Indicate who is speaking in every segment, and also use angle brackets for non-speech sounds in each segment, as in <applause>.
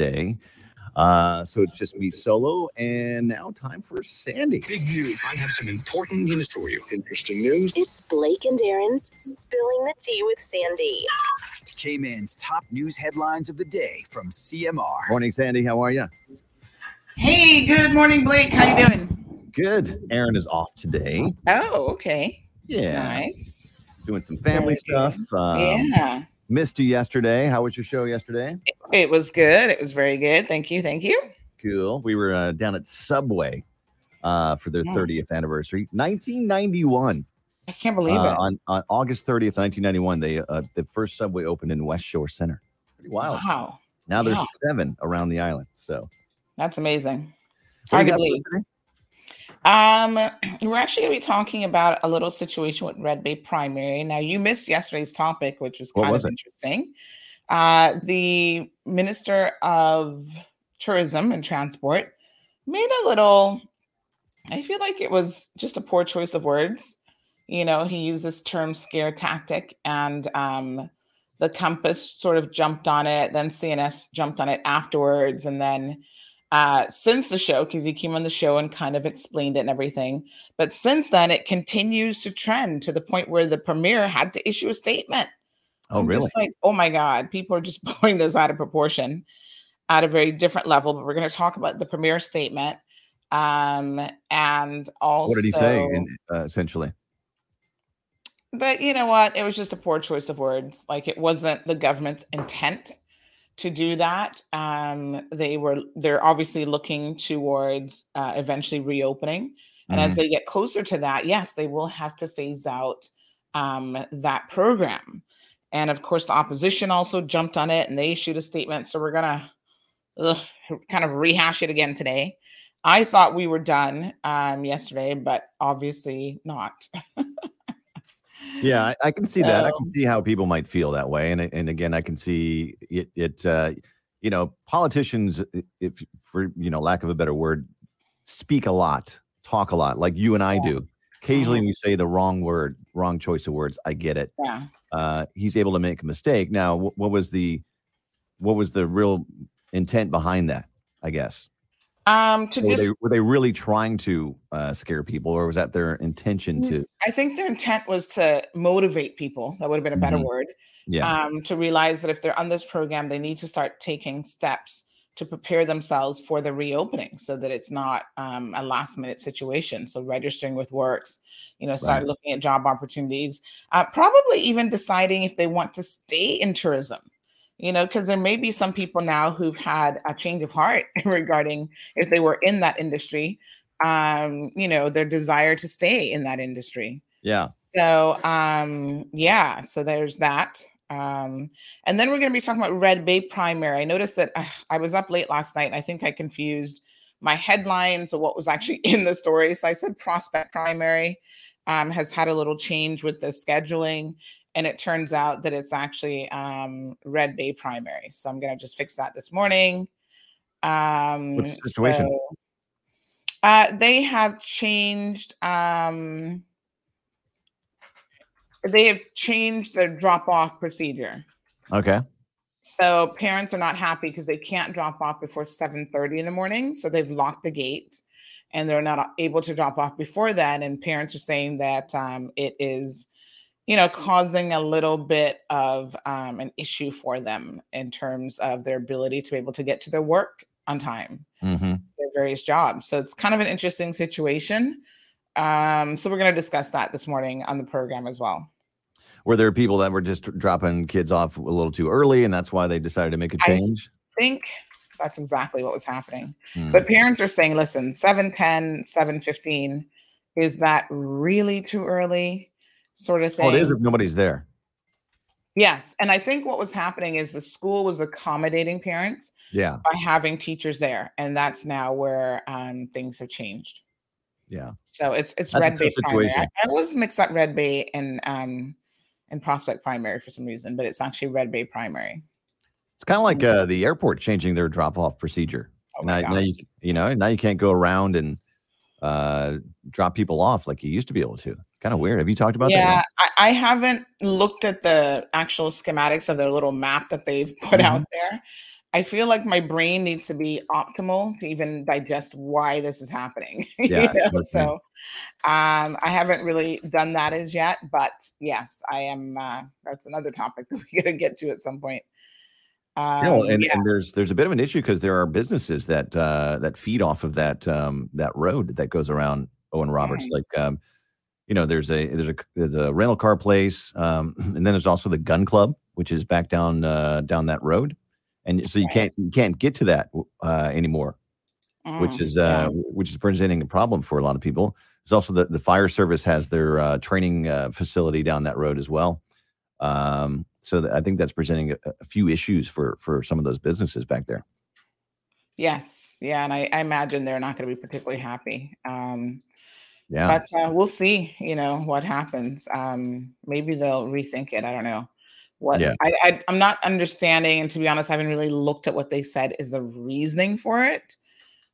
Speaker 1: Today. Uh, so it's just me solo, and now time for Sandy.
Speaker 2: Big news. I have some important news for you. Interesting news.
Speaker 3: It's Blake and Darren's Spilling the Tea with Sandy.
Speaker 2: Cayman's top news headlines of the day from CMR.
Speaker 1: Morning, Sandy. How are you?
Speaker 4: Hey, good morning, Blake. How you doing?
Speaker 1: Good. Aaron is off today.
Speaker 4: Oh, okay.
Speaker 1: Yeah.
Speaker 4: Nice.
Speaker 1: Doing some family
Speaker 4: Very
Speaker 1: stuff.
Speaker 4: good.
Speaker 1: Um,
Speaker 4: yeah.
Speaker 1: Missed you yesterday. How was your show yesterday?
Speaker 4: It was good. It was very good. Thank you. Thank you.
Speaker 1: Cool. We were uh, down at Subway uh, for their
Speaker 4: Yeah.
Speaker 1: 30th anniversary, 1991.
Speaker 4: I can't believe
Speaker 1: Uh,
Speaker 4: it.
Speaker 1: on, on August 30th, 1991, they uh, the first Subway opened in West Shore Center. Pretty wild.
Speaker 4: Wow.
Speaker 1: Now there's seven around the island. So
Speaker 4: That's amazing. Hard to believe.
Speaker 1: for us today?
Speaker 4: Um, <clears throat> we're actually going to be talking about a little situation with Red Bay Primary. Now, you missed yesterday's topic, which was kind
Speaker 1: was
Speaker 4: of
Speaker 1: it?
Speaker 4: interesting. Uh, the Minister of Tourism and Transport made a little, I feel like it was just a poor choice of words. You know, he used this term scare tactic, and um, the Compass sort of jumped on it. Then CNS jumped on it afterwards. And then uh, since the show because he came on the show and kind of explained it and everything. But since then, it continues to trend to the point where the premier had to issue a statement.
Speaker 1: Oh,
Speaker 4: I'm
Speaker 1: really?
Speaker 4: Just like, oh my God, people are just <laughs> blowing this out of proportion at a very different level. But we're going to talk about the premier statement. Um, and also,
Speaker 1: What did he say? In, uh, essentially,
Speaker 4: but you know what? It was just a poor choice of words. Like it wasn't the government's intent to do that. Um, they were they're obviously looking towards uh, eventually reopening, and as
Speaker 1: Mhm.
Speaker 4: they get closer to that, yes, they will have to phase out um, that program. And of course, the opposition also jumped on it, and they issued a statement. So we're gonna ugh, kind of rehash it again today. I thought we were done um, yesterday, but obviously not.
Speaker 1: Yeah, I, I can see that. I can see how people might feel that way, and and again, I can see it. It uh, you know, politicians, if for you know, lack of a better word, speak a lot, talk a lot, like you and I
Speaker 4: Yeah.
Speaker 1: do. Occasionally, we say the wrong word, wrong choice of words. I get it.
Speaker 4: Yeah.
Speaker 1: Uh, he's able to make a mistake. Now, wh- what was the what was the real intent behind that? I guess
Speaker 4: Um, to
Speaker 1: were
Speaker 4: just
Speaker 1: they were they really trying to uh, scare people, or was that their intention to?
Speaker 4: I think their intent was to motivate people. That would have been a better
Speaker 1: Mhm.
Speaker 4: word.
Speaker 1: Yeah,
Speaker 4: Um, to realize that if they're on this program, they need to start taking steps to prepare themselves for the reopening so that it's not um, a last minute situation. So registering with works, you know, start
Speaker 1: Right.
Speaker 4: looking at job opportunities, uh, probably even deciding if they want to stay in tourism. You know, because there may be some people now who've had a change of heart <laughs> regarding if they were in that industry, um, you know, their desire to stay in that industry.
Speaker 1: yeah.
Speaker 4: So um yeah, so there's that. Um and then we're going to be talking about Red Bay primary. I noticed that uh, I was up late last night and I think I confused my headlines or what was actually <laughs> in the story. So I said prospect primary um has had a little change with the scheduling and it turns out that it's actually um Red Bay primary. So I'm going to just fix that this morning. Um
Speaker 1: What's the situation?
Speaker 4: so, uh they have changed um they have changed the drop off procedure.
Speaker 1: Okay.
Speaker 4: So parents are not happy because they can't drop off before 7:30 in the morning. So they've locked the gate and they're not able to drop off before then. And parents are saying that um, it is, you know, causing a little bit of um, an issue for them in terms of their ability to be able to get to their work on time
Speaker 1: hmm
Speaker 4: their various jobs. So it's kind of an interesting situation. Um, so we're going to discuss that this morning on the program as well.
Speaker 1: Were there people that were just dropping kids off a little too early, and that's why they decided to make a change?
Speaker 4: I think that's exactly what was happening.
Speaker 1: Hmm.
Speaker 4: But parents are saying, listen, 710, 715, is that really too early? Sort of thing.
Speaker 1: Oh, it is if nobody's there.
Speaker 4: Yes. And I think what was happening is the school was accommodating parents
Speaker 1: Yeah,
Speaker 4: by having teachers there. And that's now where um, things have changed.
Speaker 1: Yeah.
Speaker 4: So it's it's
Speaker 1: That's
Speaker 4: Red Bay primary. I. I always mix up Red Bay and um and Prospect primary for some reason, but it's actually Red Bay primary.
Speaker 1: It's kind of like uh, the airport changing their drop-off procedure.
Speaker 4: Oh
Speaker 1: now, now you, you know, now you can't go around and uh, drop people off like you used to be able to. It's kind of weird. Have you talked about
Speaker 4: yeah,
Speaker 1: that?
Speaker 4: I, I haven't looked at the actual schematics of their little map that they've <laughs> put out
Speaker 1: Mm-hmm.
Speaker 4: there. I feel like my brain needs to be optimal to even digest why this is happening. <laughs> you
Speaker 1: Yeah,
Speaker 4: know? So um, I haven't really done that as yet, but yes, I am. Uh, that's another topic <laughs> that we're going to get to at some point. Um,
Speaker 1: No, and,
Speaker 4: yeah.
Speaker 1: and there's there's a bit of an issue because there are businesses that uh, that feed off of that um, that road that goes around Owen Roberts.
Speaker 4: Mm.
Speaker 1: Like, um, you know, there's a there's a there's a rental car place, um, <clears throat> and then there's also the gun club, which is back down uh, down that road, and so you can't you can't get to that uh, anymore, which
Speaker 4: Mm,
Speaker 1: is
Speaker 4: yeah.
Speaker 1: uh, which is presenting a problem for a lot of people. There's also the the fire service has their uh, training uh, facility down that road as well. Um, so that I think that's presenting a, a few issues for for some of those businesses back there.
Speaker 4: Yes, yeah, and I, I imagine they're not going to be particularly happy. Um,
Speaker 1: Yeah.
Speaker 4: but uh, we'll see. You know what happens. Um, maybe they'll rethink it. I don't know. What
Speaker 1: Yeah.
Speaker 4: I, I I'm not understanding, and to be honest, I haven't really looked at what they said is the reasoning for it.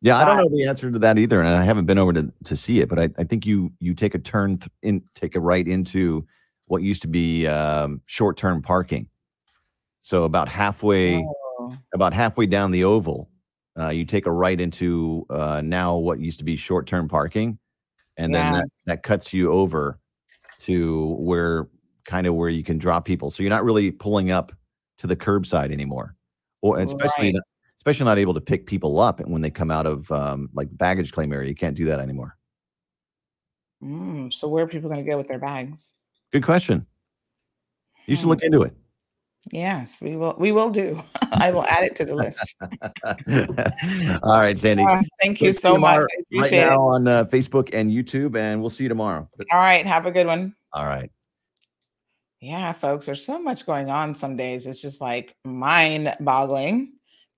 Speaker 1: Yeah, I don't know the answer to that either, and I haven't been over to, to see it. But I, I think you you take a turn th- in, take a right into what used to be um, short term parking. So about halfway
Speaker 4: Oh,
Speaker 1: about halfway down the oval, uh, you take a right into uh, now what used to be short term parking, and then that, that cuts you over to where kind of where you can drop people. So you're not really pulling up to the curbside anymore, or especially
Speaker 4: Right.
Speaker 1: not, especially not able to pick people up when they come out of um, like baggage claim area. You can't do that anymore.
Speaker 4: mm, so where are people going to go with their bags?
Speaker 1: Good question. You should
Speaker 4: Hmm.
Speaker 1: look into it.
Speaker 4: Yes, we will. We will do. <laughs> I will add it to the list. <laughs>
Speaker 1: All right, Sandy.
Speaker 4: Uh, thank you
Speaker 1: We'll
Speaker 4: so much.
Speaker 1: Right
Speaker 4: appreciate it.
Speaker 1: now on uh, Facebook and YouTube, and we'll see you tomorrow.
Speaker 4: All right. Have a good one.
Speaker 1: All right.
Speaker 4: Yeah, folks, there's so much going on some days. It's just like mind boggling.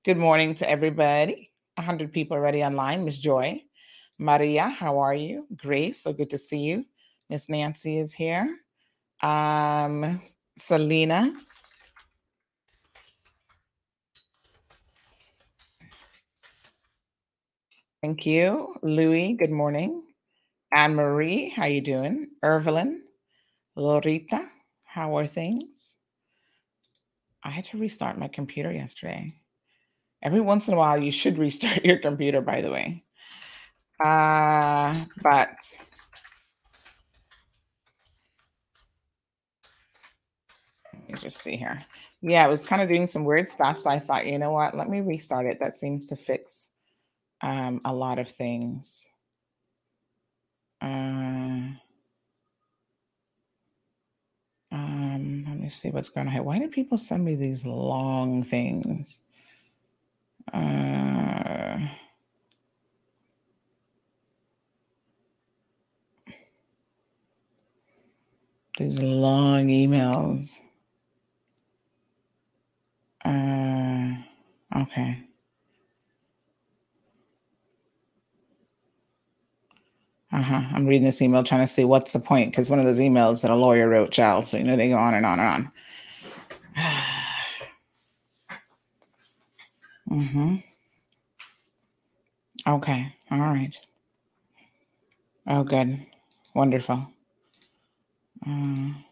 Speaker 4: Good morning to everybody. 100 people already online. Miss Joy, Maria, how are you? Grace, so good to see you. Miss Nancy is here. Um, Selena. Thank you. Louis, good morning. Anne Marie, how you doing? Evelyn, Lorita, how are things? I had to restart my computer yesterday. Every once in a while, you should restart <laughs> your computer, by the way. Uh, but let me just see here. Yeah, it was kind of doing some weird stuff. So I thought, you know what? Let me restart it. That seems to fix um, a lot of things. Uh, um, let me see what's going on here. Why do people send me these long things? Uh, these long emails. Uh, okay. Uh-huh. I'm reading this email trying to see what's the point because one of those emails that a lawyer wrote, child. So you know they go on and on and on. <sighs> mm-hmm. Okay. All right. Oh, good. Wonderful. Um,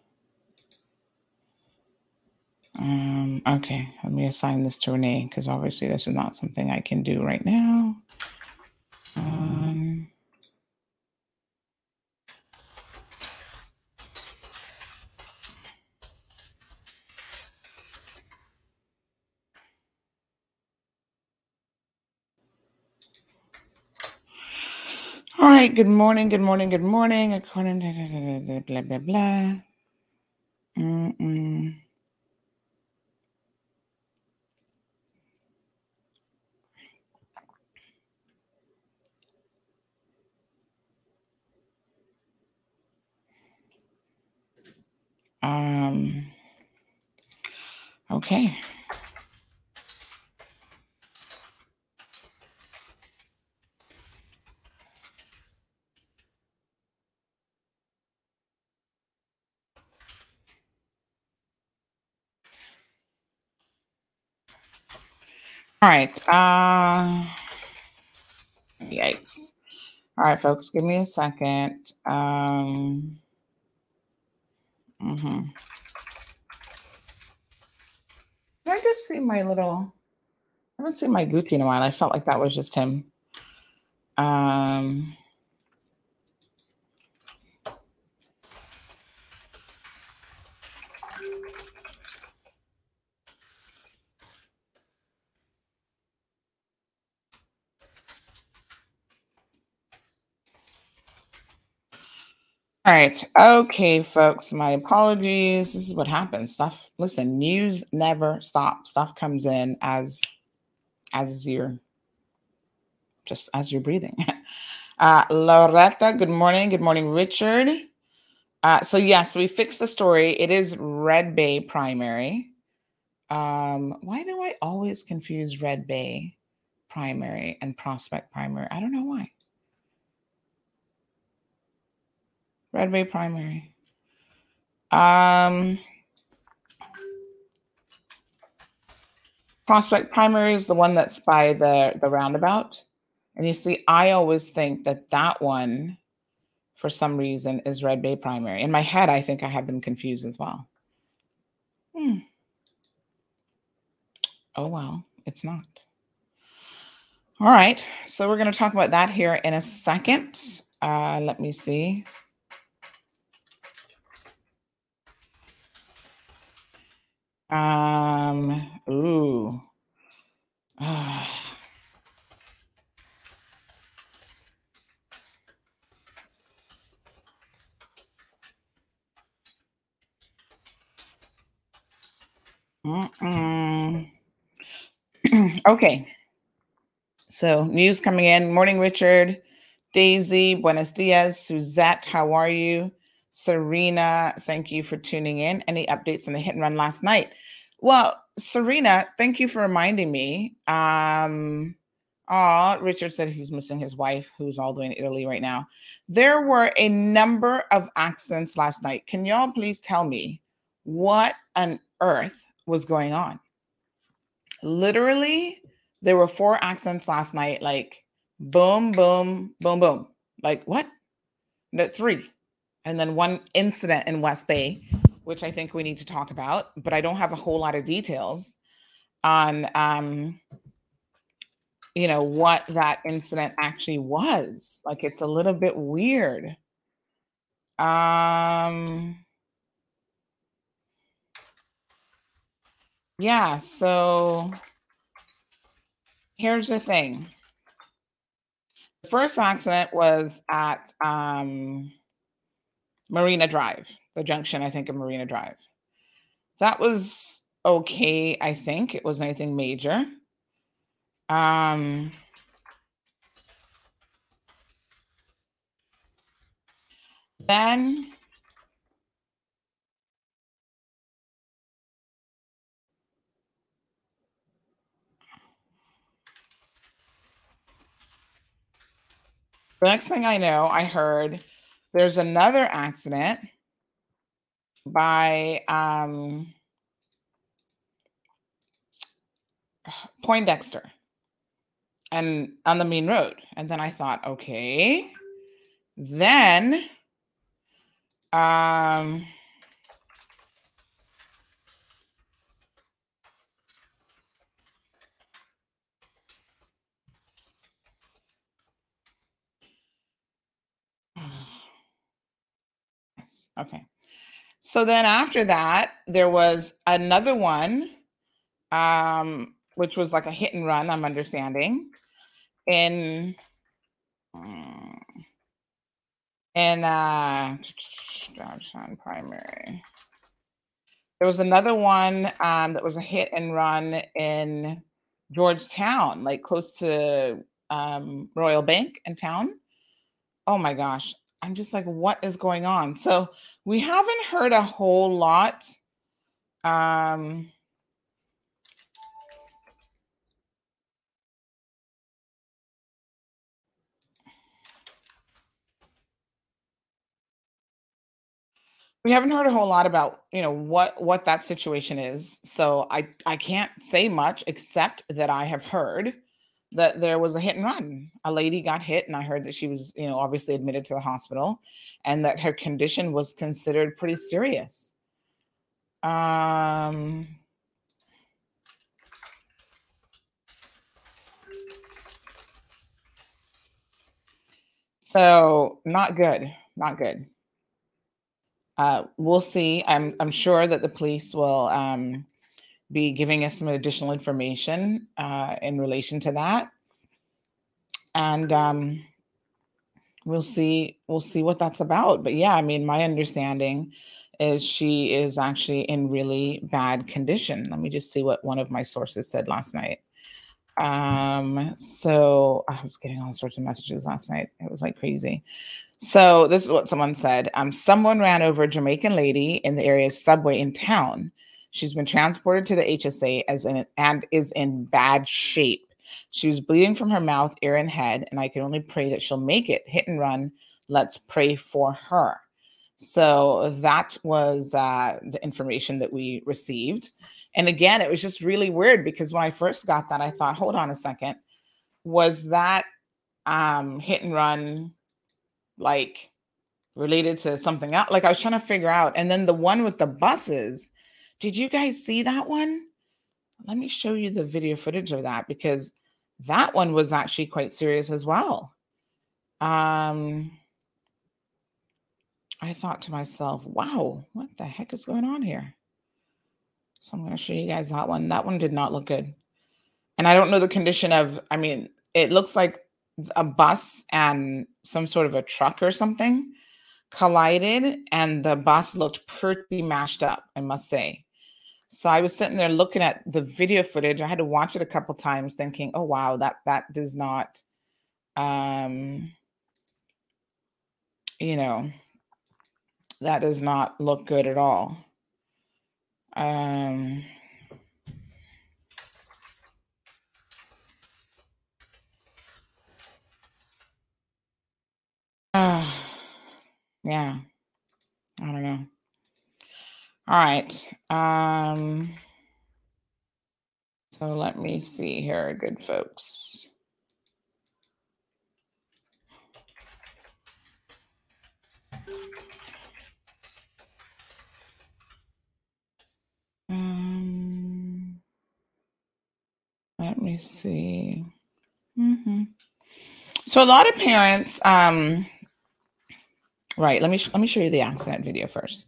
Speaker 4: um, okay. Let me assign this to Renee because obviously this is not something I can do right now. Um, All right. Good morning. Good morning. Good morning. According to blah blah blah. Mm-mm. Um. Okay. All right. Uh. Yikes. All right, folks. Give me a second. Um. hmm Did I just see my little? I haven't seen my Gucci in a while. I felt like that was just him. Um. All right. Okay, folks. My apologies. This is what happens. Stuff. Listen, news never stops. Stuff comes in as as you're just as you're breathing. <laughs> Uh Loretta, good morning. Good morning, Richard. Uh, so yes, we fixed the story. It is Red Bay primary. Um, why do I always confuse Red Bay primary and prospect primary? I don't know why. Red Bay primary. Um, prospect primary is the one that's by the the roundabout. And you see, I always think that that one, for some reason, is Red Bay primary. In my head, I think I have them confused as well. Hmm. Oh well, it's not. All right, so we're going to talk about that here in a second. Uh, let me see. Um, ooh. <sighs> <clears throat> Okay. So, news coming in. Morning, Richard. Daisy, buenos dias. Suzette, how are you? Serena, thank you for tuning in. Any updates on the hit and run last night? Well, Serena, thank you for reminding me. Um, oh, Richard said he's missing his wife, who's all the way in Italy right now. There were a number of accidents last night. Can y'all please tell me what on earth was going on? Literally, there were four accidents last night, like boom, boom, boom, boom. Like what? No, three. And then one incident in West Bay, which I think we need to talk about, but I don't have a whole lot of details on um you know what that incident actually was. Like it's a little bit weird. Um yeah, so here's the thing. The first accident was at um, Marina Drive, the junction, I think, of Marina Drive. That was okay, I think. It was anything major. Um, then The next thing I know, I heard there's another accident by um, <sighs> Poindexter and on the main road. And then I thought, okay. Then um. <sighs> <sighs> Okay. So then after that, there was another one, um, which was like a hit and run, I'm understanding, in mm, in uh <tsk> Johnson primary. There was another one um, that was a hit and run in Georgetown, like close to um, Royal Bank in town. Oh my gosh. I'm just like, what is going on? So we haven't heard a whole lot. Um, we haven't heard a whole lot about you know what what that situation is so i i can't say much except that i have heard that there was a hit and run. A lady got hit, and I heard that she was, you know, obviously admitted to the hospital, and that her condition was considered pretty serious. Um, so not good, not good. Uh, we'll see. I'm I'm sure that the police will um, be giving us some additional information uh, in relation to that, and um, we'll see we'll see what that's about. But yeah, I mean, my understanding is she is actually in really bad condition. Let me just see what one of my sources said last night. Um, so I was getting all sorts of messages last night. It was like crazy. So this is what someone said. Um, someone ran over a Jamaican lady in the area of subway in town. She's been transported to the HSA as in, and is in bad shape. She was bleeding from her mouth, ear, and head, and I can only pray that she'll make it. Hit and run. Let's pray for her. So that was uh, the information that we received. And again, it was just really weird because when I first got that, I thought, hold on a second, was that um, hit and run like related to something else? Like I was trying to figure out. And then the one with the buses, did you guys see that one? Let me show you the video footage of that because that one was actually quite serious as well. Um, I thought to myself, wow, what the heck is going on here? So I'm going to show you guys that one. That one did not look good. And I don't know the condition of, I mean, it looks like a bus and some sort of a truck or something collided, and the bus looked pretty mashed up, I must say. So I was sitting there looking at the video footage. I had to watch it a couple times, thinking, "Oh wow, that that does not, um, you know, that does not look good at all." Um, uh, <sighs> yeah, I don't know. All right. Um, so let me see here, good folks. Um, let me see. hmm So a lot of parents, um, right? Let me sh- let me show you the accident video first,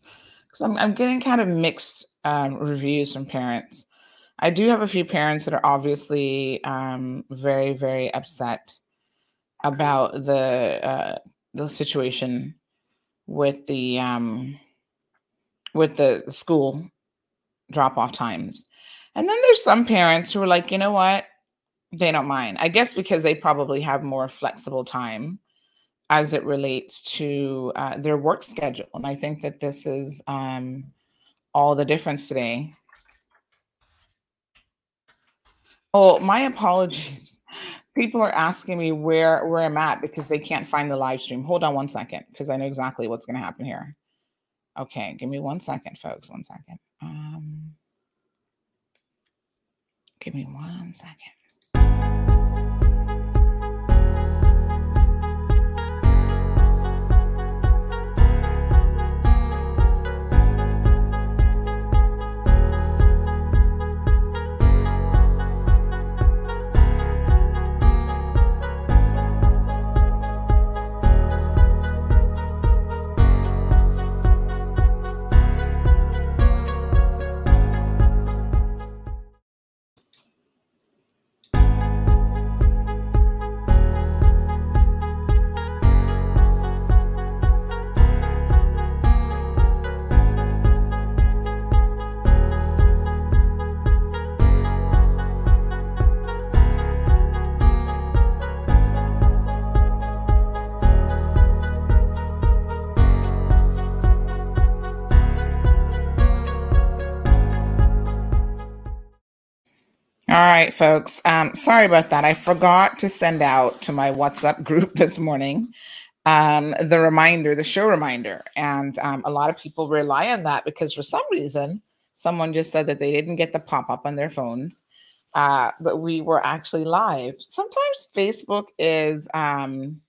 Speaker 4: because I'm I'm getting kind of mixed um, reviews from parents. I do have a few parents that are obviously um, very very upset about the uh, the situation with the um, with the school drop off times. And then there's some parents who are like, you know what? They don't mind. I guess because they probably have more flexible time as it relates to uh, their work schedule. And I think that this is um, all the difference today. Oh, my apologies. People are asking me where where I'm at because they can't find the live stream. Hold on one second, because I know exactly what's going to happen here. Okay, give me one second, folks. One second. Um, give me one second. Right, folks. Um, sorry about that. I forgot to send out to my WhatsApp <laughs> group this morning um, the reminder, the show reminder. And um, a lot of people rely on that because for some reason, someone just said that they didn't get the pop up on their phones, uh, but we were actually live. Sometimes Facebook is um,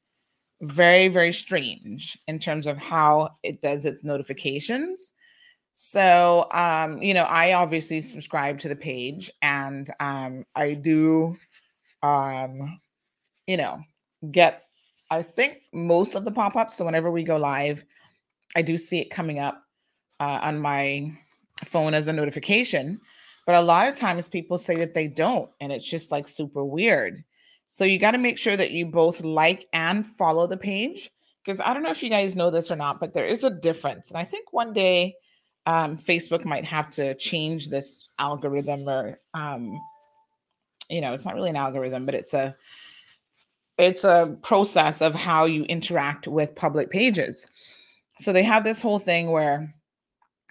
Speaker 4: very, very strange in terms of how it does its notifications. So, um, you know, I obviously subscribe to the page and um, I do, um, you know, get, I think most of the pop ups. So, whenever we go live, I do see it coming up uh, on my phone as a notification. But a lot of times people say that they don't, and it's just like super weird. So, you got to make sure that you both like and follow the page. Because I don't know if you guys know this or not, but there is a difference. And I think one day, um, Facebook might have to change this algorithm or um, you know, it's not really an algorithm, but it's a it's a process of how you interact with public pages. So they have this whole thing where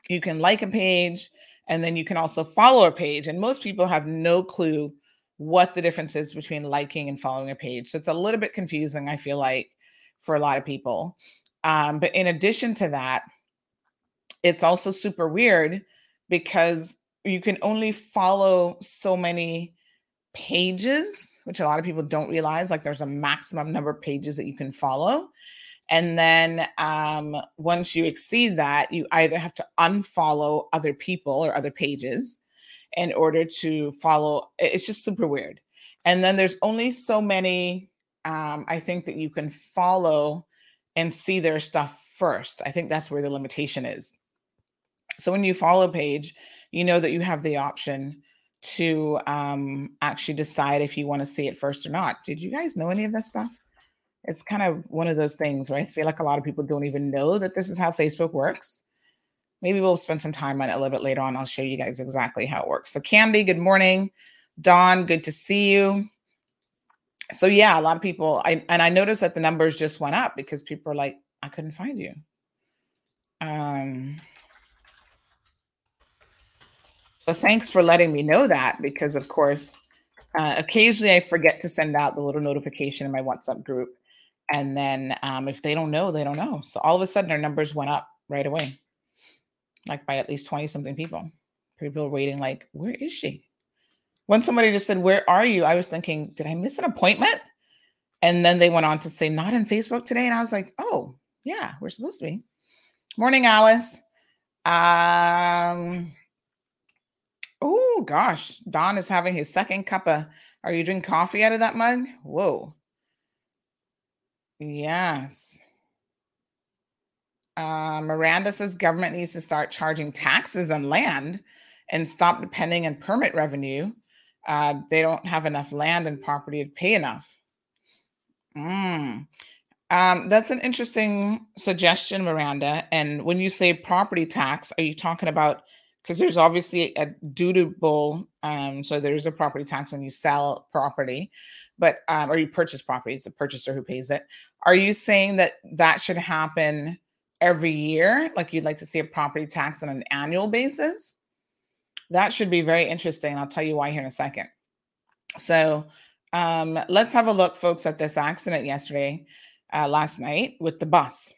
Speaker 4: you can like a page and then you can also follow a page. And most people have no clue what the difference is between liking and following a page. So it's a little bit confusing, I feel like, for a lot of people. Um, but in addition to that, it's also super weird because you can only follow so many pages, which a lot of people don't realize. Like there's a maximum number of pages that you can follow. And then um, once you exceed that, you either have to unfollow other people or other pages in order to follow. It's just super weird. And then there's only so many, um, I think, that you can follow and see their stuff first. I think that's where the limitation is. So when you follow page, you know that you have the option to um, actually decide if you want to see it first or not. Did you guys know any of this stuff? It's kind of one of those things where I feel like a lot of people don't even know that this is how Facebook works. Maybe we'll spend some time on it a little bit later on. I'll show you guys exactly how it works. So, Candy, good morning. Don, good to see you. So, yeah, a lot of people, I, and I noticed that the numbers just went up because people are like, I couldn't find you. Um, so thanks for letting me know that because, of course, uh, occasionally I forget to send out the little notification in my WhatsApp group. And then um, if they don't know, they don't know. So all of a sudden, our numbers went up right away, like by at least 20 something people. People waiting, like, where is she? When somebody just said, Where are you? I was thinking, Did I miss an appointment? And then they went on to say, Not in Facebook today. And I was like, Oh, yeah, we're supposed to be. Morning, Alice. Um, Oh gosh, Don is having his second cup of. Are you drinking coffee out of that mug? Whoa. Yes. Uh, Miranda says government needs to start charging taxes on land and stop depending on permit revenue. Uh, they don't have enough land and property to pay enough. Mm. Um, that's an interesting suggestion, Miranda. And when you say property tax, are you talking about because there's obviously a dutiable um, so there's a property tax when you sell property but um, or you purchase property it's the purchaser who pays it. Are you saying that that should happen every year? Like you'd like to see a property tax on an annual basis? That should be very interesting i'll tell you why here in a second. So um, let's have a look folks at this accident yesterday uh, last night with the bus.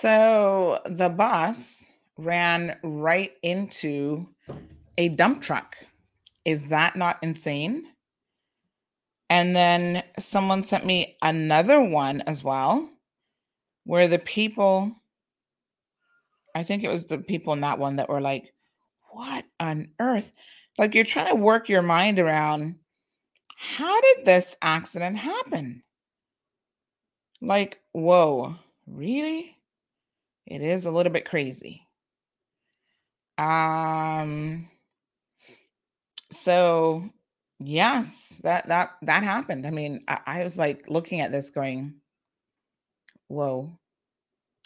Speaker 4: So the boss ran right into a dump truck. Is that not insane? And then someone sent me another one as well, where the people, I think it was the people in that one that were like, what on earth? Like you're trying to work your mind around how did this accident happen? Like, whoa, really? It is a little bit crazy. Um so yes, that that that happened. I mean, I, I was like looking at this going, whoa,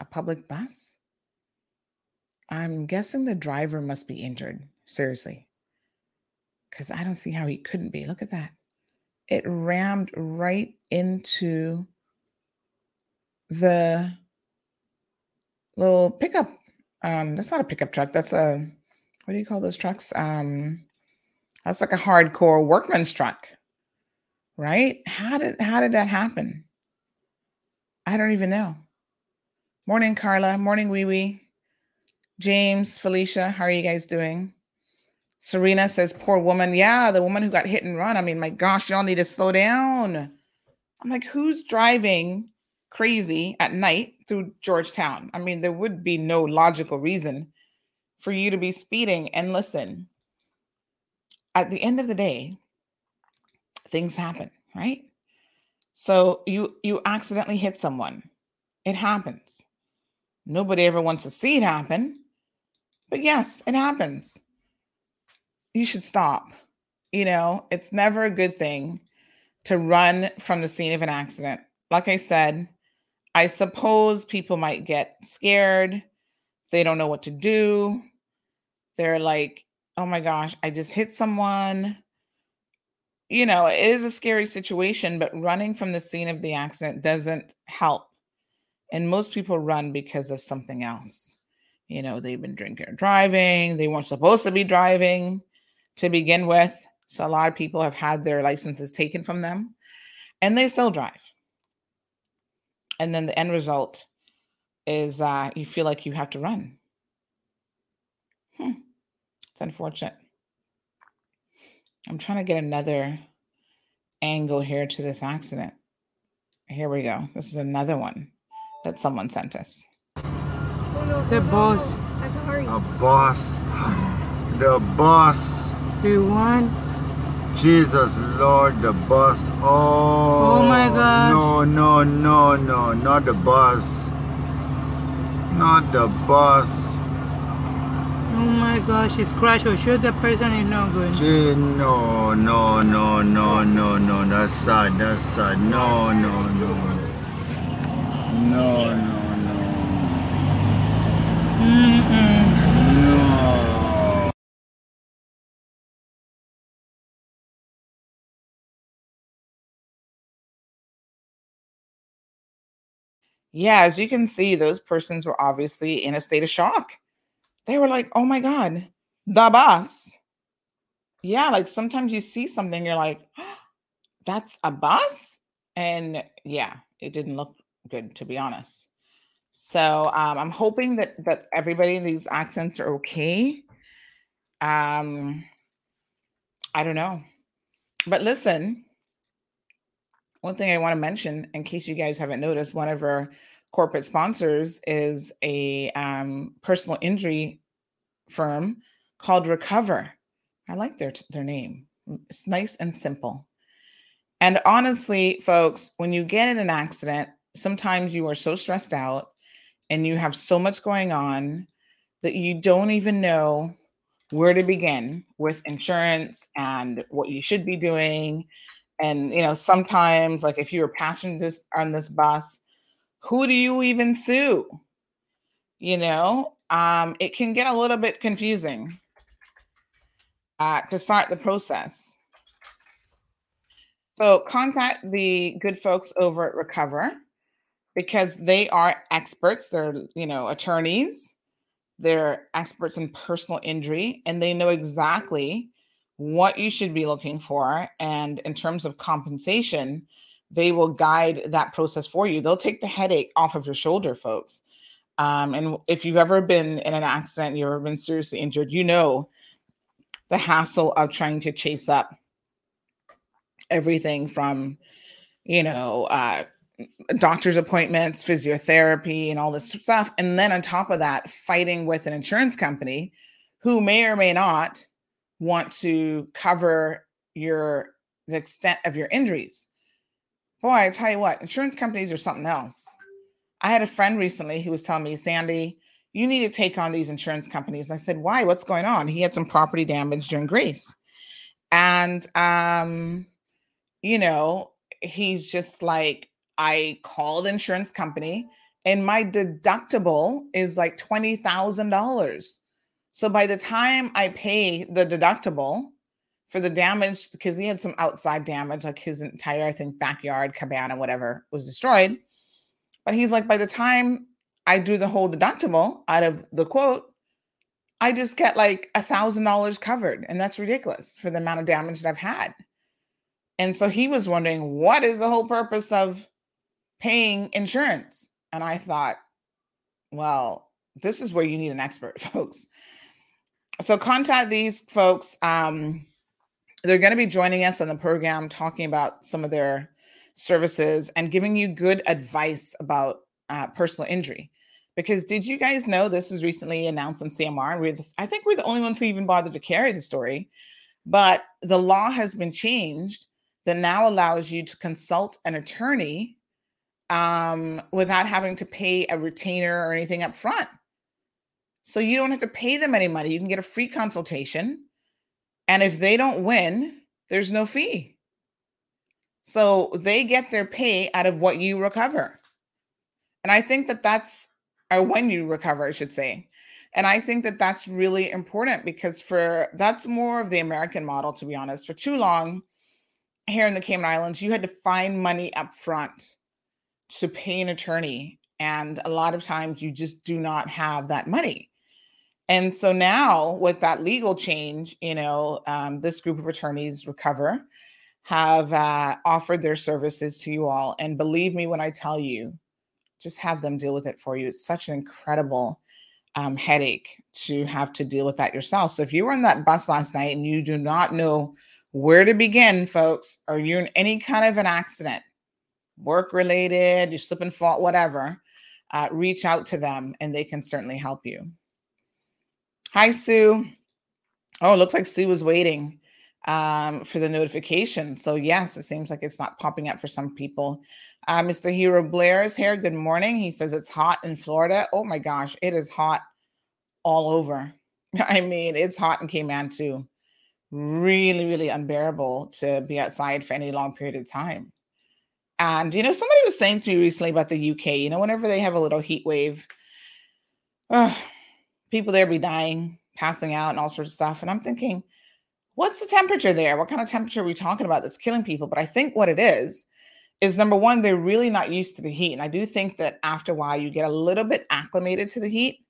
Speaker 4: a public bus? I'm guessing the driver must be injured. Seriously. Cause I don't see how he couldn't be. Look at that. It rammed right into the little pickup. Um, that's not a pickup truck. That's a what do you call those trucks? Um, that's like a hardcore workman's truck, right? How did how did that happen? I don't even know. Morning, Carla. Morning, Wee Wee. James, Felicia, how are you guys doing? Serena says, poor woman. Yeah, the woman who got hit and run. I mean, my gosh, y'all need to slow down. I'm like, who's driving crazy at night through Georgetown. I mean, there would be no logical reason for you to be speeding. And listen, at the end of the day, things happen, right? So you you accidentally hit someone. It happens. Nobody ever wants to see it happen. But yes, it happens. You should stop. You know, it's never a good thing to run from the scene of an accident. Like I said, I suppose people might get scared. They don't know what to do. They're like, oh my gosh, I just hit someone. You know, it is a scary situation, but running from the scene of the accident doesn't help. And most people run because of something else. You know, they've been drinking or driving. They weren't supposed to be driving to begin with. So a lot of people have had their licenses taken from them and they still drive and then the end result is uh, you feel like you have to run. Hmm. It's unfortunate. I'm trying to get another angle here to this accident. Here we go. This is another one that someone sent us.
Speaker 5: The boss.
Speaker 6: A boss. The boss. Do you want Jesus Lord, the bus. Oh,
Speaker 5: Oh my gosh.
Speaker 6: No, no, no, no, not the bus. Not the bus.
Speaker 5: Oh my gosh, it's crashed. Oh, sure the person is not good.
Speaker 6: Gee, no, no, no, no, no, no. That's sad. That's sad. No, no, no. No, no, no.
Speaker 4: Yeah, as you can see, those persons were obviously in a state of shock. They were like, oh my God, the bus. Yeah, like sometimes you see something, you're like, <gasps> that's a bus? And yeah, it didn't look good, to be honest. So um, I'm hoping that that everybody in these accents are okay. Um, I don't know. But listen, one thing I want to mention, in case you guys haven't noticed, one of our corporate sponsors is a um, personal injury firm called Recover. I like their their name. It's nice and simple. And honestly, folks, when you get in an accident, sometimes you are so stressed out and you have so much going on that you don't even know where to begin with insurance and what you should be doing and you know sometimes like if you're passengers on this bus who do you even sue? You know um it can get a little bit confusing uh, to start the process. So contact the good folks over at recover because they are experts they're you know attorneys they're experts in personal injury and they know exactly what you should be looking for. And in terms of compensation, they will guide that process for you. They'll take the headache off of your shoulder, folks. Um, and if you've ever been in an accident, you've ever been seriously injured, you know the hassle of trying to chase up everything from, you know, uh, doctor's appointments, physiotherapy, and all this stuff. And then on top of that, fighting with an insurance company who may or may not want to cover your the extent of your injuries. Boy, I tell you what, insurance companies are something else. I had a friend recently who was telling me, Sandy, you need to take on these insurance companies. I said, why? What's going on? He had some property damage during Grace. And um, you know, he's just like, I called insurance company and my deductible is like $20,000. So by the time I pay the deductible for the damage, because he had some outside damage, like his entire, I think, backyard, cabana, whatever was destroyed. But he's like, by the time I do the whole deductible out of the quote, I just get like a thousand dollars covered. And that's ridiculous for the amount of damage that I've had. And so he was wondering, what is the whole purpose of paying insurance? And I thought, well, this is where you need an expert, <laughs> folks. So contact these folks. Um, they're going to be joining us on the program talking about some of their services and giving you good advice about uh, personal injury. Because did you guys know this was recently announced on CMR? And we're the, I think we're the only ones who even bothered to carry the story. But the law has been changed that now allows you to consult an attorney um, without having to pay a retainer or anything up front. So you don't have to pay them any money. You can get a free consultation. And if they don't win, there's no fee. So they get their pay out of what you recover. And I think that that's, or when you recover, I should say. And I think that that's really important because for that's more of the American model, to be honest. For too long here in the Cayman Islands, you had to find money up front to pay an attorney. And a lot of times you just do not have that money. And so now, with that legal change, you know, um, this group of attorneys, Recover, have uh, offered their services to you all. And believe me when I tell you, just have them deal with it for you. It's such an incredible um, headache to have to deal with that yourself. So if you were on that bus last night and you do not know where to begin, folks, or you're in any kind of an accident, work related, you slip and fall, whatever, uh, reach out to them and they can certainly help you. Hi, Sue. Oh, it looks like Sue was waiting. um, for the notification. So yes, it seems like it's not popping up for some people. Uh, Mr. Hero Blair is here. Good morning. He says it's hot in Florida. Oh my gosh, it is hot all over. <laughs> I mean, it's hot in Cayman too. Really, really unbearable to be outside for any long period of time. And you know, somebody was saying to me recently about the UK. You know, whenever they have a little heat wave, uh, people there be dying, passing out, and all sorts of stuff. And I'm thinking, what's the temperature there? What kind of temperature are we talking about that's killing people? But I think what it is is number one, they're really not used to the heat. And I do think that after a while, you get a little bit acclimated to the heat.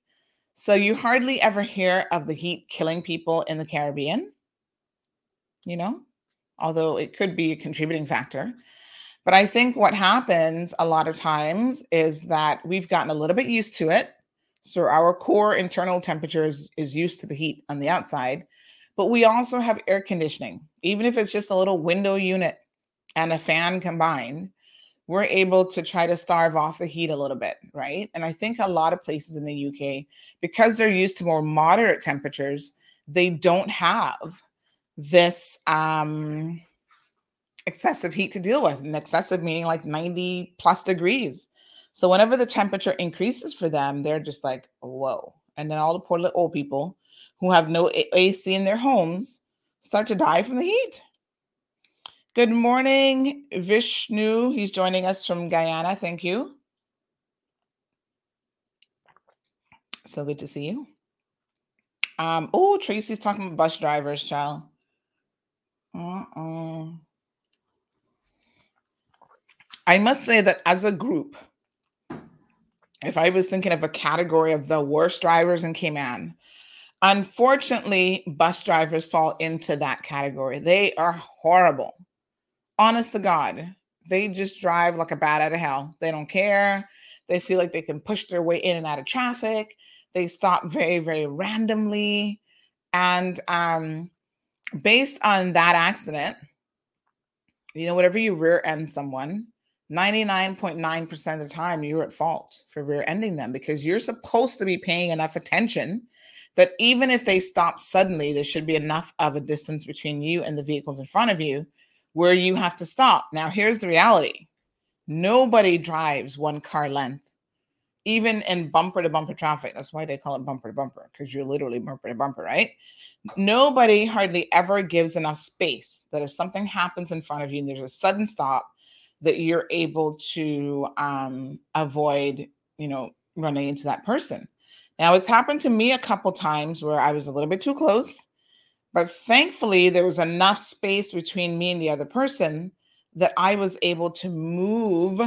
Speaker 4: So you hardly ever hear of the heat killing people in the Caribbean, you know, although it could be a contributing factor. But I think what happens a lot of times is that we've gotten a little bit used to it. So our core internal temperature is, is used to the heat on the outside. But we also have air conditioning, even if it's just a little window unit and a fan combined, we're able to try to starve off the heat a little bit, right? And I think a lot of places in the UK, because they're used to more moderate temperatures, they don't have this um, excessive heat to deal with. And excessive meaning like 90 plus degrees. So whenever the temperature increases for them, they're just like, whoa. And then all the poor little old people who have no AC in their homes start to die from the heat. Good morning, Vishnu. He's joining us from Guyana. Thank you. So good to see you. Um, oh, Tracy's talking about bus drivers, child. Uh-uh. I must say that as a group, if I was thinking of a category of the worst drivers in Cayman, unfortunately, bus drivers fall into that category. They are horrible honest to God, they just drive like a bat out of hell. They don't care. They feel like they can push their way in and out of traffic. They stop very, very randomly. And um, based on that accident, you know, whatever you rear end someone, 99.9% of the time you're at fault for rear ending them because you're supposed to be paying enough attention that even if they stop suddenly, there should be enough of a distance between you and the vehicles in front of you where you have to stop. Now, here's the reality nobody drives one car length, even in bumper to bumper traffic. That's why they call it bumper to bumper, because you're literally bumper to bumper, right? Nobody hardly ever gives enough space that if something happens in front of you and there's a sudden stop, that you're able to um, avoid, you know, running into that person. Now, it's happened to me a couple times where I was a little bit too close but thankfully, there was enough space between me and the other person that I was able to move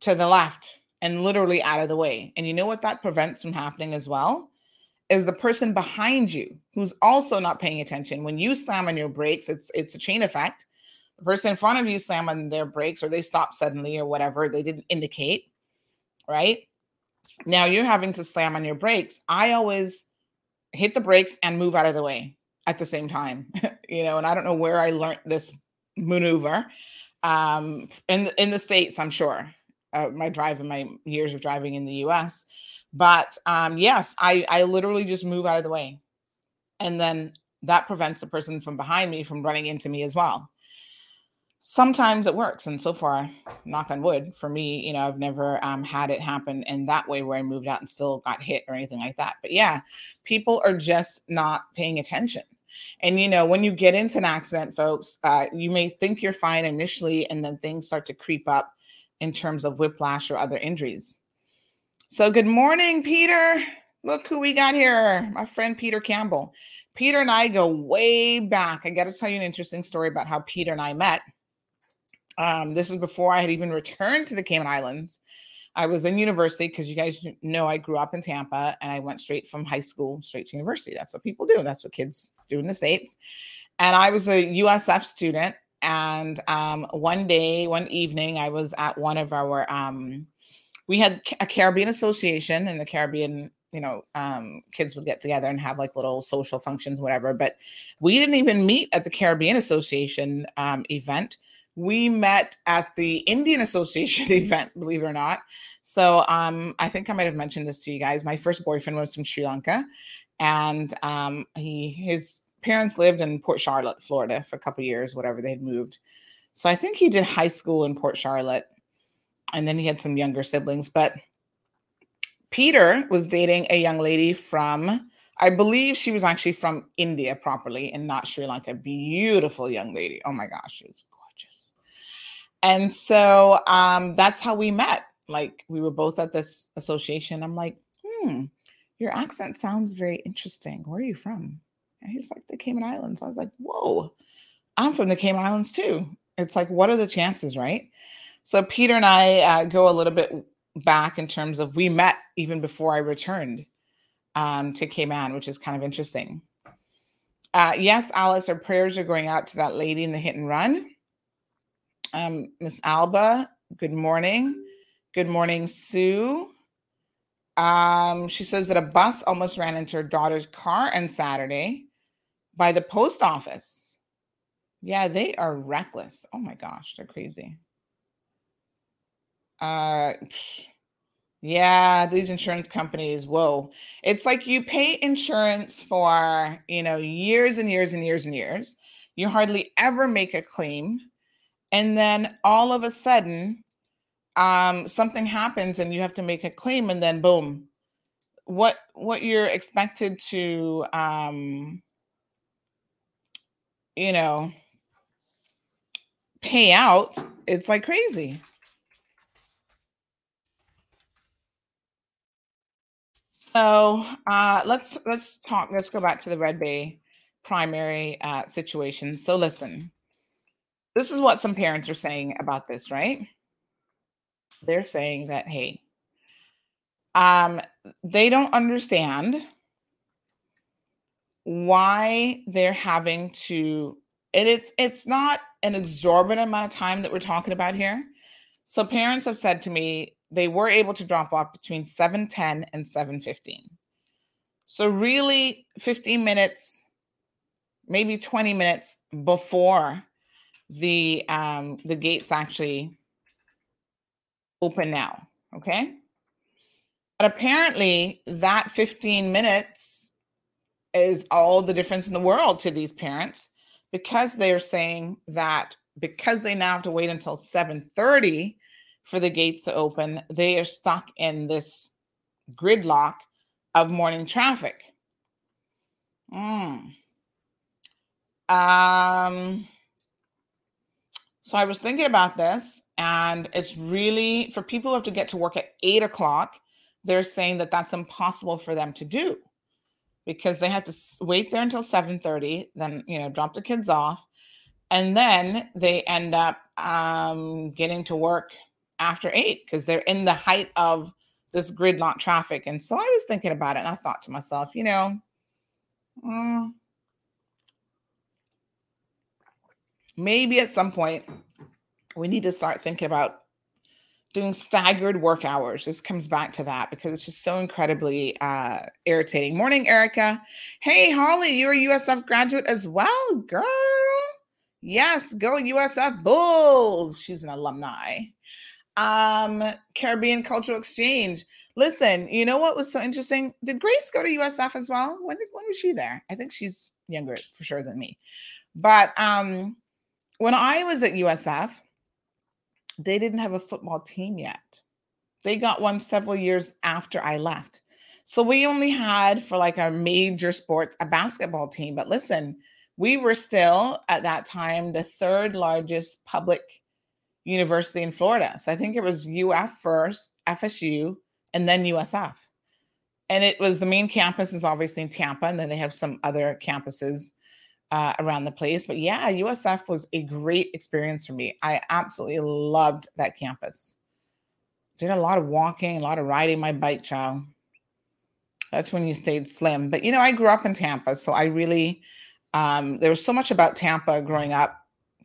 Speaker 4: to the left and literally out of the way. And you know what that prevents from happening as well? Is the person behind you who's also not paying attention. When you slam on your brakes, it's it's a chain effect. The person in front of you slam on their brakes or they stop suddenly or whatever, they didn't indicate, right? Now you're having to slam on your brakes. I always hit the brakes and move out of the way at the same time, <laughs> you know, and I don't know where I learned this maneuver. Um, in in the states, I'm sure. Uh, my drive and my years of driving in the U.S. But um, yes, I I literally just move out of the way, and then that prevents the person from behind me from running into me as well. Sometimes it works, and so far, knock on wood, for me, you know, I've never um, had it happen in that way where I moved out and still got hit or anything like that. But yeah, people are just not paying attention and you know, when you get into an accident, folks, uh, you may think you're fine initially, and then things start to creep up in terms of whiplash or other injuries. So, good morning, Peter. Look who we got here, my friend Peter Campbell. Peter and I go way back. I got to tell you an interesting story about how Peter and I met. Um, this is before I had even returned to the Cayman Islands. I was in university because you guys know I grew up in Tampa and I went straight from high school straight to university. That's what people do. That's what kids do in the States. And I was a USF student. And um, one day, one evening, I was at one of our, um, we had a Caribbean association and the Caribbean you know um, kids would get together and have like little social functions whatever but we didn't even meet at the caribbean association um, event we met at the Indian Association <laughs> event, believe it or not. So um, I think I might have mentioned this to you guys. My first boyfriend was from Sri Lanka, and um, he his parents lived in Port Charlotte, Florida for a couple years, whatever they had moved. So I think he did high school in Port Charlotte. And then he had some younger siblings. But Peter was dating a young lady from, I believe she was actually from India properly and not Sri Lanka. Beautiful young lady. Oh my gosh, she was gorgeous. And so um, that's how we met. Like we were both at this association. I'm like, hmm, your accent sounds very interesting. Where are you from? And he's like, the Cayman Islands. I was like, whoa, I'm from the Cayman Islands too. It's like, what are the chances, right? So Peter and I uh, go a little bit back in terms of we met even before I returned um, to Cayman, which is kind of interesting. Uh, yes, Alice, our prayers are going out to that lady in the hit and run. Um, Miss Alba, good morning. Good morning, Sue. Um, she says that a bus almost ran into her daughter's car on Saturday by the post office. Yeah, they are reckless. Oh my gosh, they're crazy. Uh yeah, these insurance companies, whoa. It's like you pay insurance for, you know, years and years and years and years. You hardly ever make a claim. And then all of a sudden, um, something happens and you have to make a claim, and then boom, what what you're expected to um, you know pay out, it's like crazy. So uh, let's let's talk. Let's go back to the Red Bay primary uh, situation. So listen, this is what some parents are saying about this, right? They're saying that hey, um, they don't understand why they're having to. And it's it's not an exorbitant amount of time that we're talking about here. So parents have said to me they were able to drop off between 7:10 and 7:15. So really 15 minutes maybe 20 minutes before the um the gates actually open now, okay? But apparently that 15 minutes is all the difference in the world to these parents because they're saying that because they now have to wait until 7:30 for the gates to open, they are stuck in this gridlock of morning traffic. Mm. Um, so I was thinking about this, and it's really for people who have to get to work at eight o'clock. They're saying that that's impossible for them to do because they have to wait there until seven thirty, then you know drop the kids off, and then they end up um, getting to work after eight because they're in the height of this gridlock traffic. And so I was thinking about it and I thought to myself, you know, mm, maybe at some point we need to start thinking about doing staggered work hours. This comes back to that because it's just so incredibly uh, irritating. Morning, Erica. Hey, Holly, you're a USF graduate as well, girl. Yes, go USF Bulls. She's an alumni um, Caribbean Cultural Exchange. Listen, you know what was so interesting? Did Grace go to USF as well? When did when was she there? I think she's younger for sure than me. But um, when I was at USF, they didn't have a football team yet. They got one several years after I left. So we only had for like our major sports a basketball team. But listen, we were still at that time the third largest public university in Florida. So I think it was UF first, FSU, and then USF. And it was the main campus is obviously in Tampa, and then they have some other campuses uh, around the place. But yeah, USF was a great experience for me. I absolutely loved that campus. Did a lot of walking, a lot of riding my bike, child. That's when you stayed slim. But you know, I grew up in Tampa, so I really um, there was so much about Tampa growing up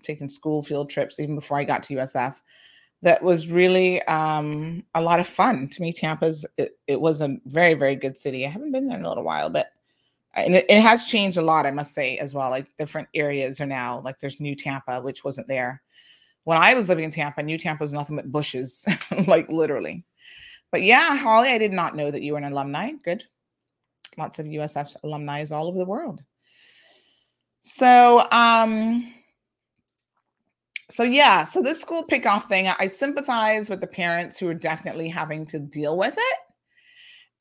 Speaker 4: taking school field trips even before I got to USF. That was really um, a lot of fun. To me, Tampa's it, it, was a very very good city. I haven't been there in a little while, but and it, it has changed a lot, I must say as well. Like different areas are now like there's New Tampa, which wasn't there when I was living in Tampa. New Tampa was nothing but bushes, <laughs> like literally. But yeah, Holly, I did not know that you were an alumni. Good. Lots of USF alumni all over the world. So, um, so yeah, so this school pickoff thing, I sympathize with the parents who are definitely having to deal with it.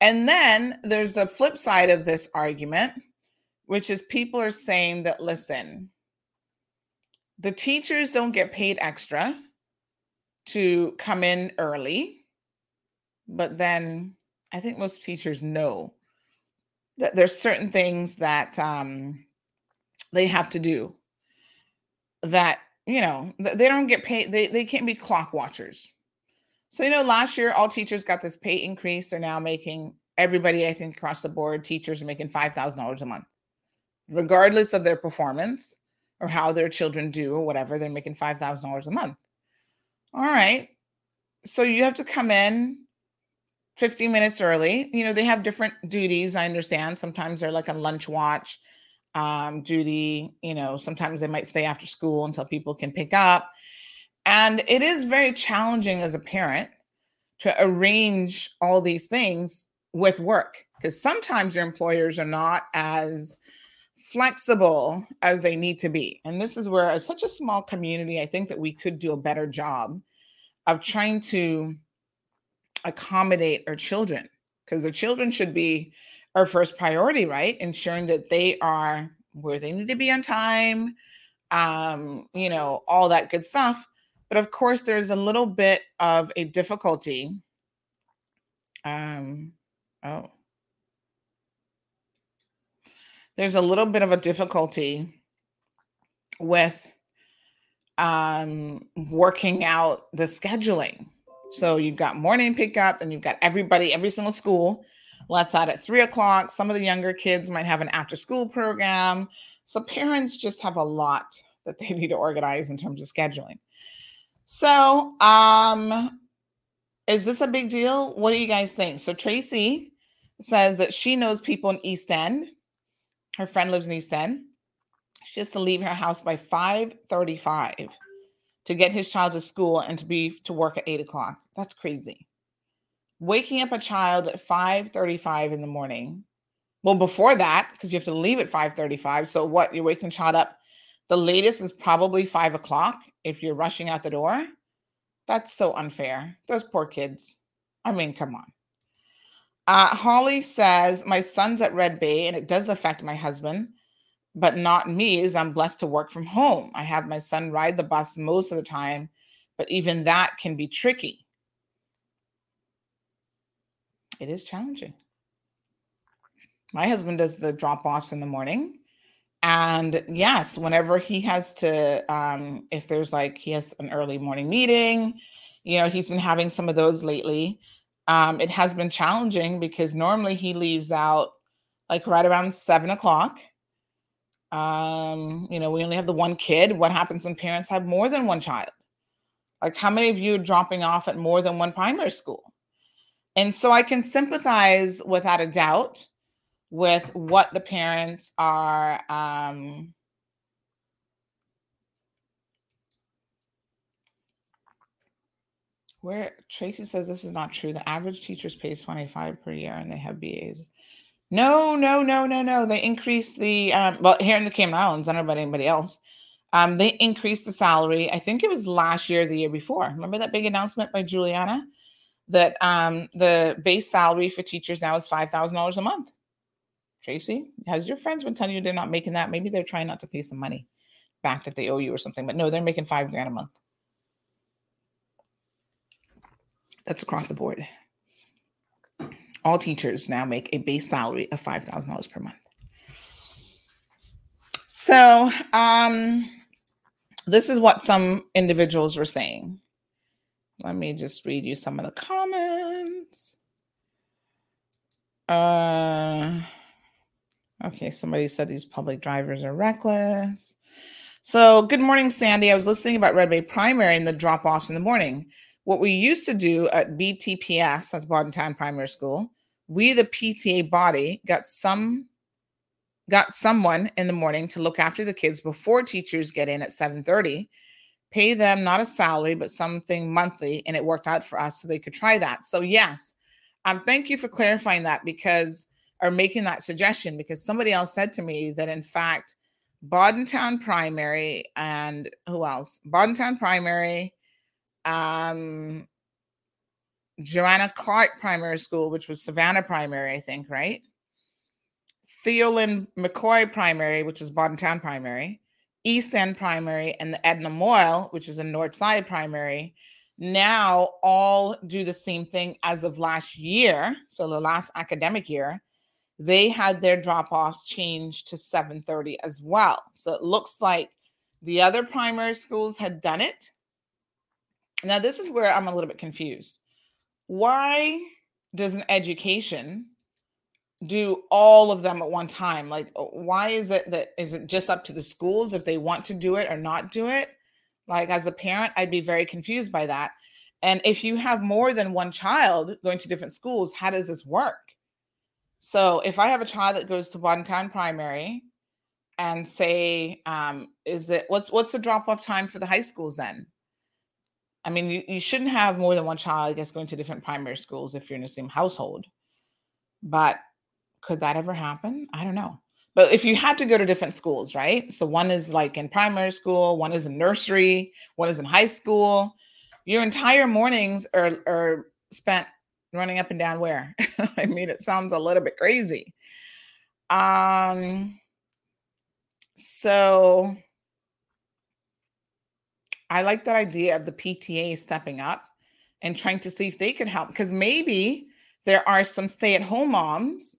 Speaker 4: And then there's the flip side of this argument, which is people are saying that listen, the teachers don't get paid extra to come in early, but then I think most teachers know that there's certain things that um, they have to do that you know they don't get paid they, they can't be clock watchers so you know last year all teachers got this pay increase. They're now making everybody i think across the board teachers are making $5000 a month. Regardless of their performance or how their children do or whatever they're making $5000 a month. All right. So you have to come in 15 minutes early. You know they have different duties i understand. Sometimes they're like a lunch watch um, duty. You know, sometimes they might stay after school until people can pick up. And it is very challenging as a parent to arrange all these things with work because sometimes your employers are not as flexible as they need to be. And this is where, as such a small community, I think that we could do a better job of trying to accommodate our children because the children should be our first priority, right? Ensuring that they are where they need to be on time, um, you know, all that good stuff. But of course, there's a little bit of a difficulty. Um, oh, there's a little bit of a difficulty with um, working out the scheduling. So you've got morning pickup, and you've got everybody, every single school Let's out at three o'clock. Some of the younger kids might have an after school program. So parents just have a lot that they <laughs> need to organize in terms of scheduling. So, um, is this a big deal? What do you guys think? So Tracy says that she knows people in East End. Her friend lives in East End. She has to leave her house by 5:35 to get his child to school and to be to work at 8 o'clock. That's crazy waking up a child at 5:35 in the morning. Well, before that, because you have to leave at 5:35. So what? You're waking child up. The latest is probably five o'clock if you're rushing out the door. That's so unfair. Those poor kids. I mean, come on. Uh, Holly says, My son's at Red Bay and it does affect my husband, but not me, as I'm blessed to work from home. I have my son ride the bus most of the time, but even that can be tricky it is challenging. My husband does the drop offs in the morning. And yes, whenever he has to, um, if there's like he has an early morning meeting, you know, he's been having some of those lately. Um, it has been challenging because normally he leaves out like right around seven o'clock. Um, you know, we only have the one kid. What happens when parents have more than one child? Like, how many of you are dropping off at more than one primary school? And so I can sympathize without a doubt with what the parents are um, where Tracy says this is not true. The average teachers pays 25 per year and they have BAs. No, no, no, no, no. They increased the um, well here in the Cayman Islands, I don't know about anybody else. Um, they increased the salary. I think it was last year, the year before. Remember that big announcement by Juliana? that um, the base salary for teachers now is $5,000 a month. Tracy, has your friends been telling you they're not making that? Maybe they're trying not to pay some money back that they owe you or something, but no, they're making five grand a month. That's across the board. All teachers now make a base salary of $5,000 per month. So, um, this is what some individuals were saying. Let me just read you some of the comments. Uh, okay, somebody said these public drivers are reckless. So, good morning, Sandy. I was listening about Red Bay Primary and the drop offs in the morning. What we used to do at BTPS, that's Town Primary School, we, the PTA body, got some got someone in the morning to look after the kids before teachers get in at 7:30 pay them not a salary but something monthly and it worked out for us so they could try that so yes um thank you for clarifying that because or making that suggestion because somebody else said to me that in fact Town Primary, and who else? Town Primary, um, Joanna Clarke Primary School, which was Savannah Primary, I think, right? Theoline McCoy Primary, which is Town Primary, East End Primary, and the Edna Moyle, which is a North Side Primary, now all do the same thing as of last year. So the last academic year, they had their drop-offs changed to 7:30 as well. So it looks like the other primary schools had done it. Now this is where I'm a little bit confused. Why does an education do all of them at one time like uh, why is it that is it just up to the schools if they want to do it or not do it like as a parent i'd be very confused by that and if you have more than one child going to different schools how does this work so if i have a child that goes to one Town primary and say um, is it what's what's the drop off time for the high schools then i mean you, you shouldn't have more than one child i guess going to different primary schools if you're in the same household but could that ever happen? I don't know. But if you had to go to different schools, right? So one is like in primary school, one is in nursery, one is in high school. Your entire mornings are, are spent running up and down where? <laughs> I mean, it sounds a little bit crazy. Um, so I like that idea of the PTA stepping up and trying to see if they could help because maybe there are some stay at home moms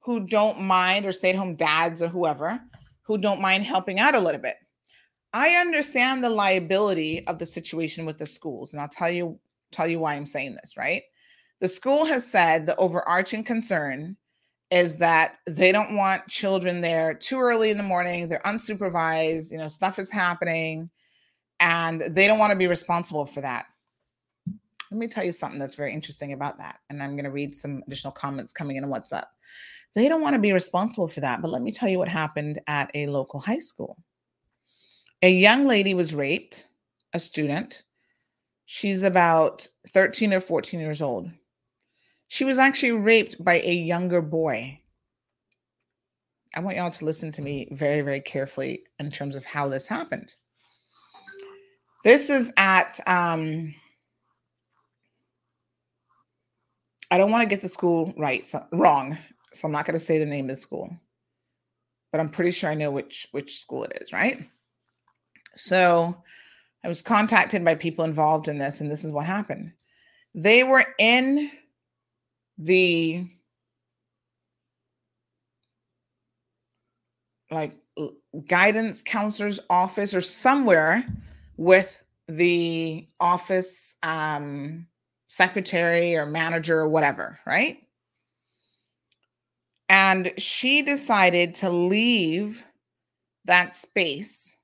Speaker 4: who don't mind, or stay at home dads or whoever, who don't mind helping out a little bit. I understand the liability of the situation with the schools, and I'll tell you tell you why I'm saying this, right? The school has said the overarching concern is that they don't want children there too early in the morning, they're unsupervised, you know, stuff is happening, and they don't want to be responsible for that. Let me tell you something that's very interesting about that. And I'm going to read some additional comments coming in on WhatsApp. They don't want to be responsible for that. But let me tell you what happened at a local high school. A young lady was raped, a student. She's about 13 or 14 years old. She was actually raped by a younger boy. I want y'all to listen to me very, very carefully in terms of how this happened. This is at, um, I don't want to get the school right, so, wrong. So I'm not going to say the name of the school, but I'm pretty sure I know which which school it is, right? So I was contacted by people involved in this, and this is what happened. They were in the like guidance counselor's office or somewhere with the office um, secretary or manager or whatever, right? And she decided to leave that space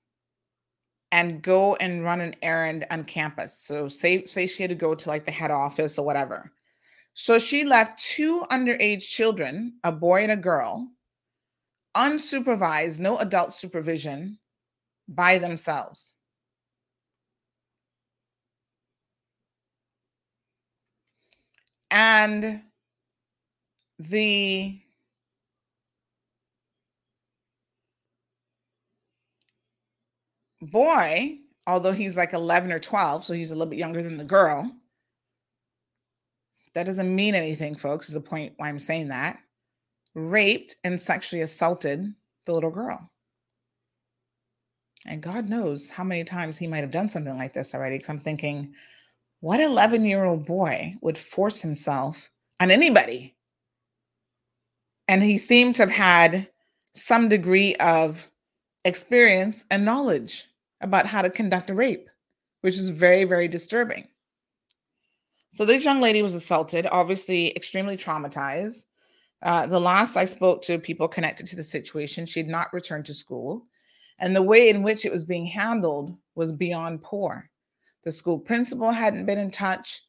Speaker 4: and go and run an errand on campus. So say say she had to go to like the head office or whatever. So she left two underage children, a boy and a girl, unsupervised, no adult supervision, by themselves. And the boy, although he's like 11 or 12, so he's a little bit younger than the girl, that doesn't mean anything, folks, is the point why I'm saying that, raped and sexually assaulted the little girl. And God knows how many times he might have done something like this already. Because I'm thinking, what 11 year old boy would force himself on anybody? And he seemed to have had some degree of experience and knowledge about how to conduct a rape, which is very, very disturbing. So this young lady was assaulted, obviously extremely traumatized. Uh, the last I spoke to people connected to the situation, she had not returned to school. And the way in which it was being handled was beyond poor. The school principal hadn't been in touch.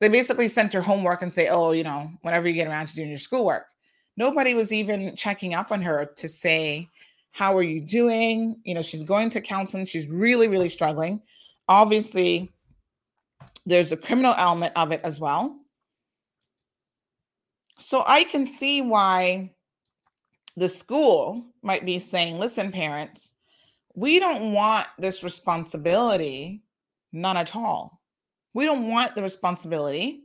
Speaker 4: They basically sent her homework and say, oh, you know, whenever you get around to doing your schoolwork. Nobody was even checking up on her to say, how are you doing? You know, she's going to counseling. She's really, really struggling. Obviously, there's a criminal element of it as well. So I can see why the school might be saying, listen, parents, we don't want this responsibility, none at all. We don't want the responsibility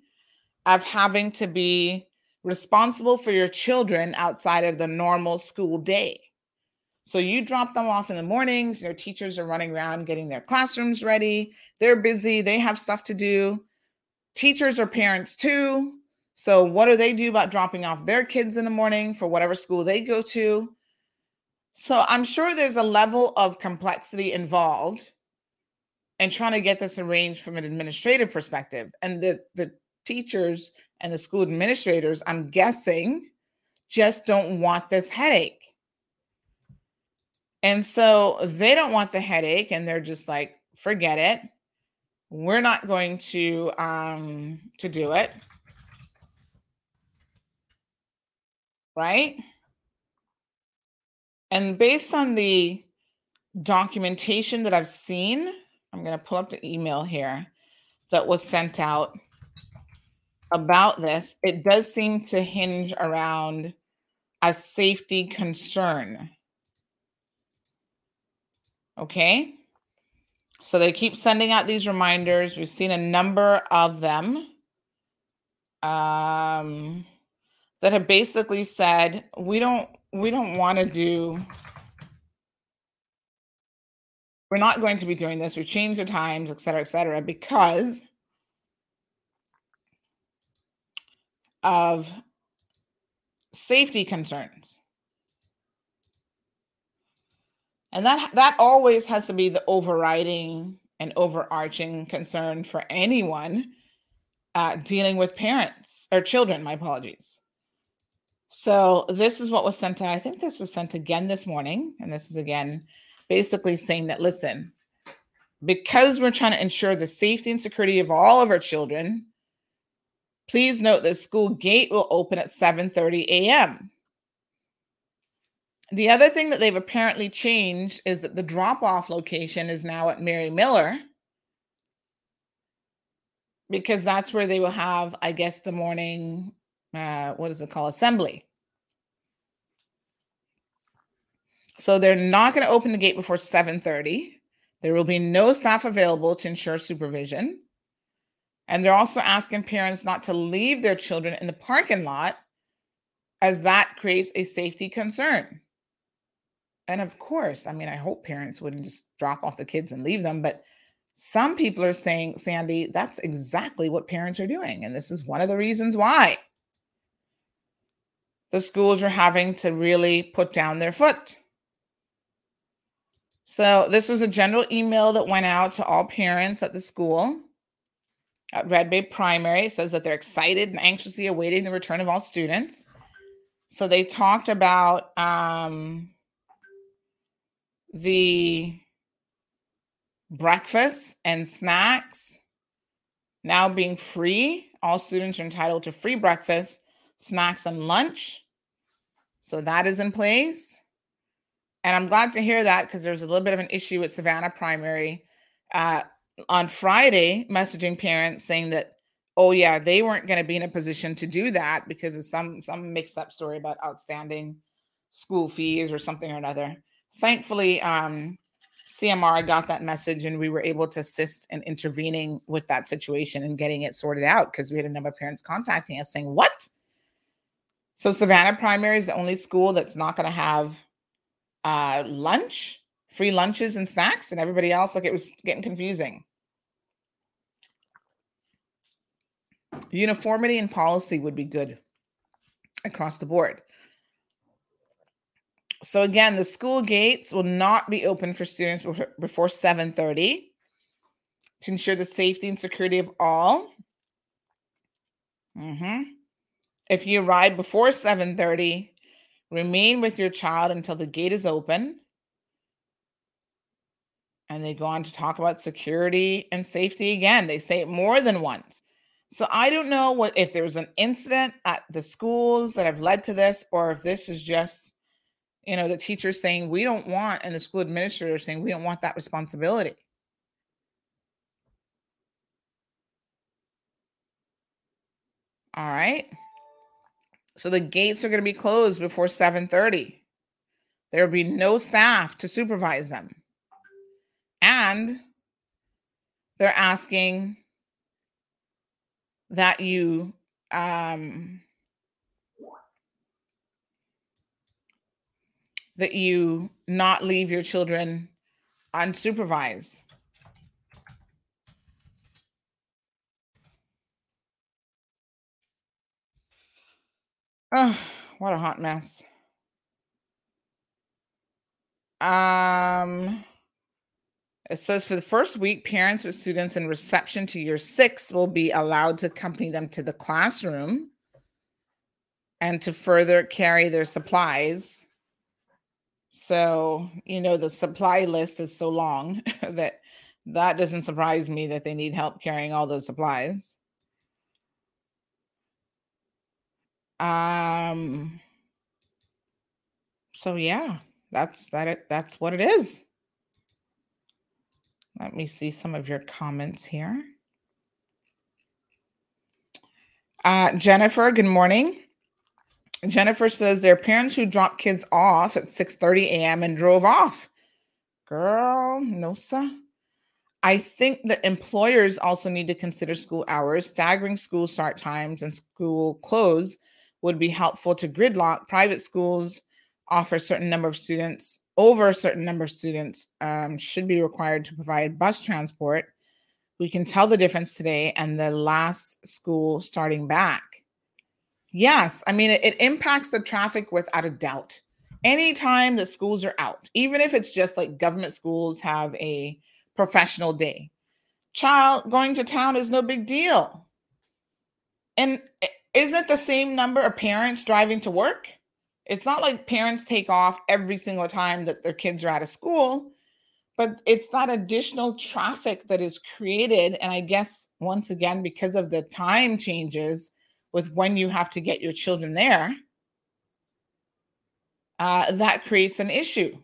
Speaker 4: of having to be responsible for your children outside of the normal school day. So you drop them off in the mornings, your teachers are running around getting their classrooms ready. They're busy, they have stuff to do. Teachers are parents too. So what do they do about dropping off their kids in the morning for whatever school they go to? So I'm sure there's a level of complexity involved in trying to get this arranged from an administrative perspective. And the, the teachers and the school administrators, I'm guessing, just don't want this headache. And so they don't want the headache and they're just like, forget it. We're not going to um to do it. Right? And based on the documentation that I've seen, I'm going to pull up the email here that was sent out about this. It does seem to hinge around a safety concern. Okay. So they keep sending out these reminders. We've seen a number of them um, that have basically said we don't we don't want to do. We're not going to be doing this. We've changed the times, et cetera, et cetera, because of safety concerns. And that that always has to be the overriding and overarching concern for anyone uh, dealing with parents or children. My apologies. So this is what was sent. I think this was sent again this morning, and this is again basically saying that listen, because we're trying to ensure the safety and security of all of our children, please note the school gate will open at 7:30 a.m. The other thing that they've apparently changed is that the drop off location is now at Mary Miller because that's where they will have, I guess, the morning, uh, what is it called, assembly. So they're not going to open the gate before 7:30. There will be no staff available to ensure supervision. And they're also asking parents not to leave their children in the parking lot as that creates a safety concern. And of course, I mean, I hope parents wouldn't just drop off the kids and leave them, but some people are saying, Sandy, that's exactly what parents are doing. And this is one of the reasons why the schools are having to really put down their foot. So, this was a general email that went out to all parents at the school at Red Bay Primary. It says that they're excited and anxiously awaiting the return of all students. So, they talked about um, the breakfast and snacks now being free. All students are entitled to free breakfast, snacks, and lunch. So that is in place. And I'm glad to hear that because there's a little bit of an issue at Savannah Primary uh, on Friday, messaging parents saying that, oh yeah, they weren't going to be in a position to do that because of some some mixed up story about outstanding school fees or something or another thankfully, um, CMR got that message and we were able to assist in intervening with that situation and getting it sorted out because we had a number of parents contacting us saying, What? So, Savannah Primary is the only school that's not going to have uh, lunch, free lunches and snacks, and everybody else, like it was getting confusing. Uniformity and policy would be good across the board. So again, the school gates will not be open for students before 7:30 to ensure the safety and security of all. Mm-hmm. If you arrive before 7:30, remain with your child until the gate is open. And they go on to talk about security and safety again. They say it more than once. So I don't know what if there was an incident at the schools that have led to this, or if this is just you know, the teachers saying we don't want, and the school administrator saying we don't want that responsibility. All right. So the gates are going to be closed before 7:30. There will be no staff to supervise them. And they're asking that you um, that you not leave your children unsupervised. Oh, what a hot mess. Um, it says for the first week, parents with students in reception to year six will be allowed to accompany them to the classroom and to further carry their supplies. So, you know, the supply list is so long <laughs> that that doesn't surprise me that they need help carrying all those supplies. Um so yeah, that's that it that's what it is. Let me see some of your comments here. Uh, Jennifer, good morning. Jennifer says there are parents who dropped kids off at 6:30 a.m. and drove off. Girl, no sir. I think that employers also need to consider school hours. Staggering school start times and school close would be helpful to gridlock. Private schools offer a certain number of students over a certain number of students um, should be required to provide bus transport. We can tell the difference today and the last school starting back. Yes, I mean, it, it impacts the traffic without a doubt. Anytime the schools are out, even if it's just like government schools have a professional day, child going to town is no big deal. And isn't the same number of parents driving to work? It's not like parents take off every single time that their kids are out of school, but it's that additional traffic that is created. And I guess once again, because of the time changes with when you have to get your children there, uh, that creates an issue.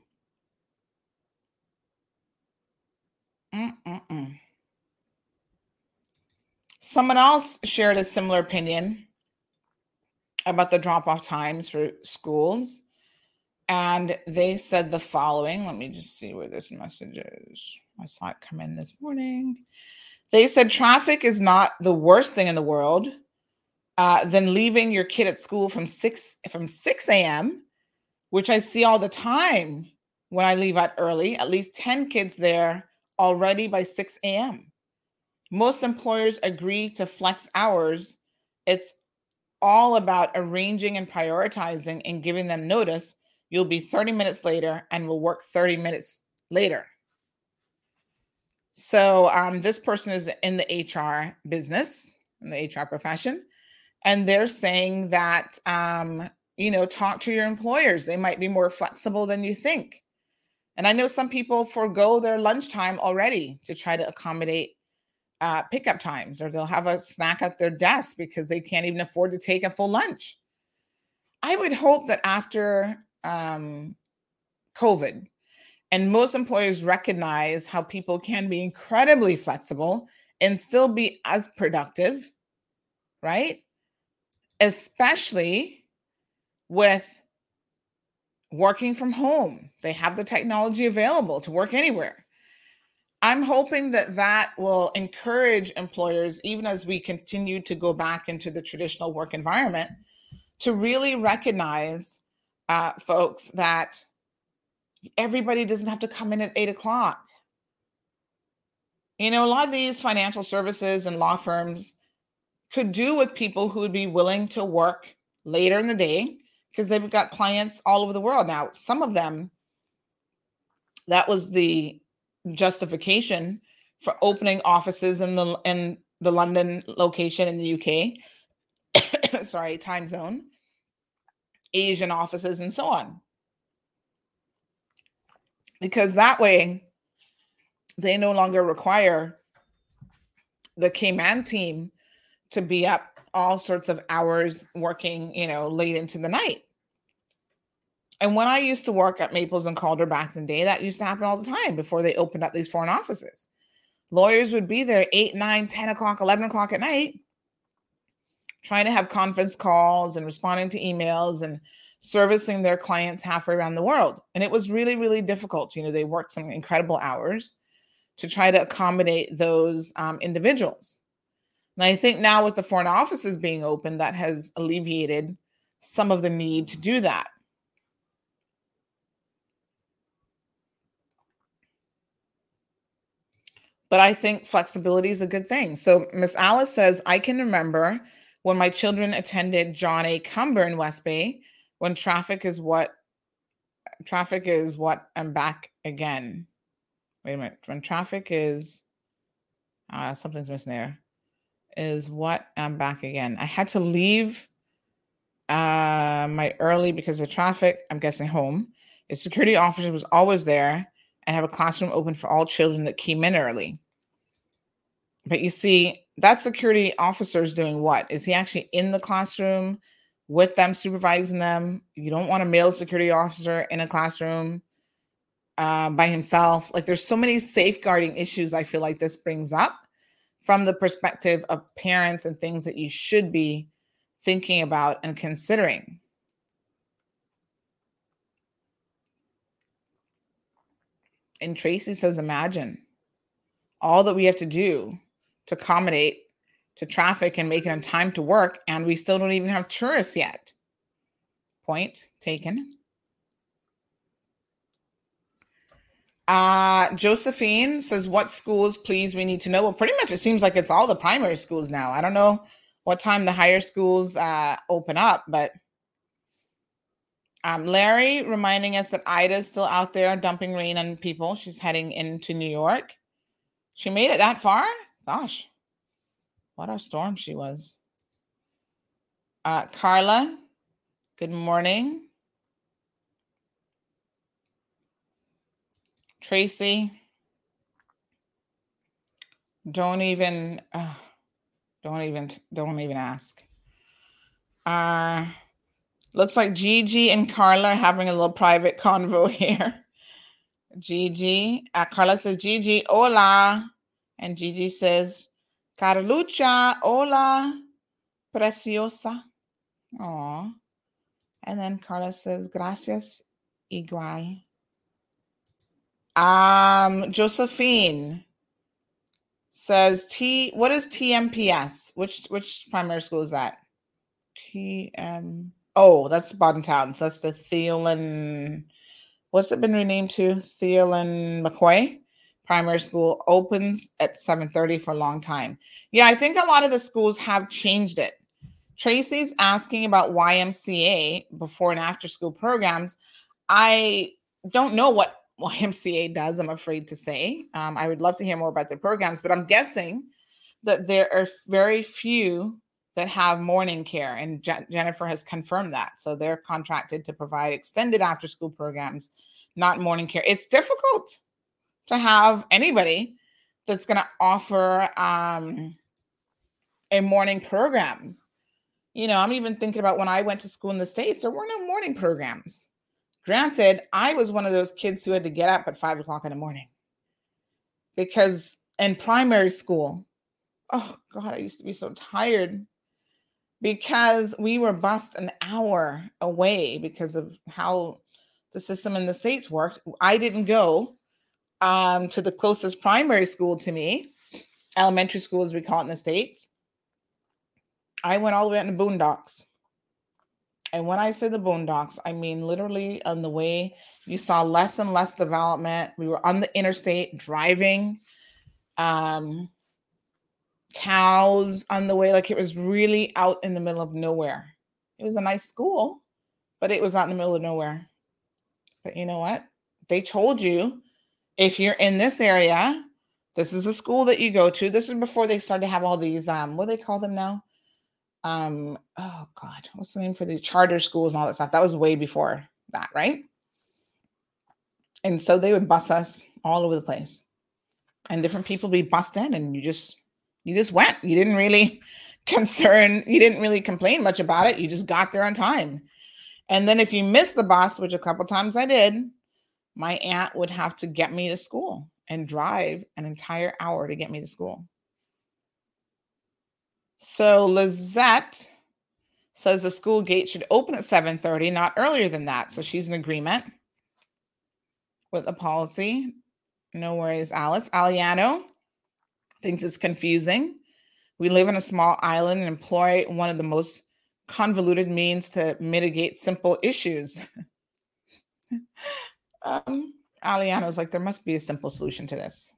Speaker 4: Mm-mm-mm. Someone else shared a similar opinion about the drop off times for schools. And they said the following. Let me just see where this message is. I saw it come in this morning. They said traffic is not the worst thing in the world. Uh, than leaving your kid at school from six from six a.m., which I see all the time when I leave out early. At least ten kids there already by six a.m. Most employers agree to flex hours. It's all about arranging and prioritizing and giving them notice. You'll be 30 minutes later and will work 30 minutes later. So, um, this person is in the HR business, in the HR profession, and they're saying that, um, you know, talk to your employers. They might be more flexible than you think. And I know some people forego their lunchtime already to try to accommodate uh, pickup times, or they'll have a snack at their desk because they can't even afford to take a full lunch. I would hope that after um, COVID, and most employers recognize how people can be incredibly flexible and still be as productive, right? Especially with working from home. They have the technology available to work anywhere. I'm hoping that that will encourage employers, even as we continue to go back into the traditional work environment, to really recognize, uh, folks, that everybody doesn't have to come in at eight o'clock. You know, a lot of these financial services and law firms could do with people who would be willing to work later in the day because they've got clients all over the world. Now, some of them, that was the justification for opening offices in the in the London location in the UK. <coughs> sorry, time zone, Asian offices, and so on. Because that way, they no longer require the Cayman team to be up all sorts of hours working, you know, late into the night. And when I used to work at Maples and Calder back in the day, that used to happen all the time before they opened up these foreign offices. Lawyers would be there 8, 9, 10 o'clock, 11 o'clock at night, trying to have conference calls and responding to emails and servicing their clients halfway around the world. And it was really, really difficult. You know, they worked some incredible hours to try to accommodate those um, individuals. And I think now with the foreign offices being open, that has alleviated some of the need to do that. But I think flexibility is a good thing. So Miss Alice says, I can remember when my children attended John A. Cumber in West Bay, when traffic is what traffic is what I'm back again. Wait a minute. When traffic is uh something's missing there. Is what I'm back again. I had to leave uh my early because of traffic. I'm guessing home. The security officer was always there and have a classroom open for all children that came in early. But you see, that security officer is doing what? Is he actually in the classroom with them, supervising them? You don't want a male security officer in a classroom uh, by himself. Like, there's so many safeguarding issues I feel like this brings up from the perspective of parents and things that you should be thinking about and considering. And Tracy says, imagine all that we have to do to accommodate to traffic and make it on time to work, and we still don't even have tourists yet. Point taken. Uh, Josephine says, What schools, please, we need to know? Well, pretty much it seems like it's all the primary schools now. I don't know what time the higher schools uh, open up, but um, Larry reminding us that Ida's still out there dumping rain on people. She's heading into New York. She made it that far? Gosh, what a storm she was. Uh, Carla, good morning. Tracy, don't even, uh, don't even, don't even ask. Uh, looks like Gigi and Carla are having a little private convo <laughs> here. Gigi, uh, Carla says, Gigi, hola. And Gigi says, Carlucha, hola, preciosa. Aw. And then Carla says, gracias, igual. Um, Josephine says T what is TMPS? Which which primary school is that? TM oh, that's Bodden Town. So that's the Theoline. What's it been renamed to? Theoline McCoy primary school opens at 7:30 for a long time. Yeah, I think a lot of the schools have changed it. Tracy's asking about YMCA before and after school programs. I don't know what YMCA <laughs> does, I'm afraid to say. Um, I would love to hear more about their programs, but I'm guessing that there are very few that have morning care, and Je- Jennifer has confirmed that. So they're contracted to provide extended after school programs, not morning care. It's difficult to have anybody that's going to offer um, a morning program. You know, I'm even thinking about when I went to school in the States, there were no morning programs. Granted, I was one of those kids who had to get up at five o'clock in the morning because in primary school, oh God, I used to be so tired because we were bused an hour away because of how the system in the States worked. I didn't go um, to the closest primary school to me, elementary school as we call it in the States. I went all the way out in the boondocks. And when I say the boondocks, I mean literally on the way you saw less and less development. We were on the interstate driving, um, cows on the way. Like it was really out in the middle of nowhere. It was a nice school, but it was out in the middle of nowhere. But you know what? They told you if you're in this area, this is the school that you go to. This is before they started to have all these um what do they call them now? Um oh god, what's the name for the charter schools and all that stuff? That was way before that, right? And so they would bus us all over the place. And different people be bussed in and you just you just went. You didn't really <laughs> concern, you didn't really complain much about it. You just got there on time. And then if you missed the bus, which a couple times I did, my aunt would have to get me to school and drive an entire hour to get me to school. So Lizette says the school gate should open at 7:30, not earlier than that. So she's in agreement with the policy. No worries, Alice. Aliano thinks it's confusing. We live in a small island and employ one of the most convoluted means to mitigate simple issues. <laughs> um, Aliano's like, there must be a simple solution to this.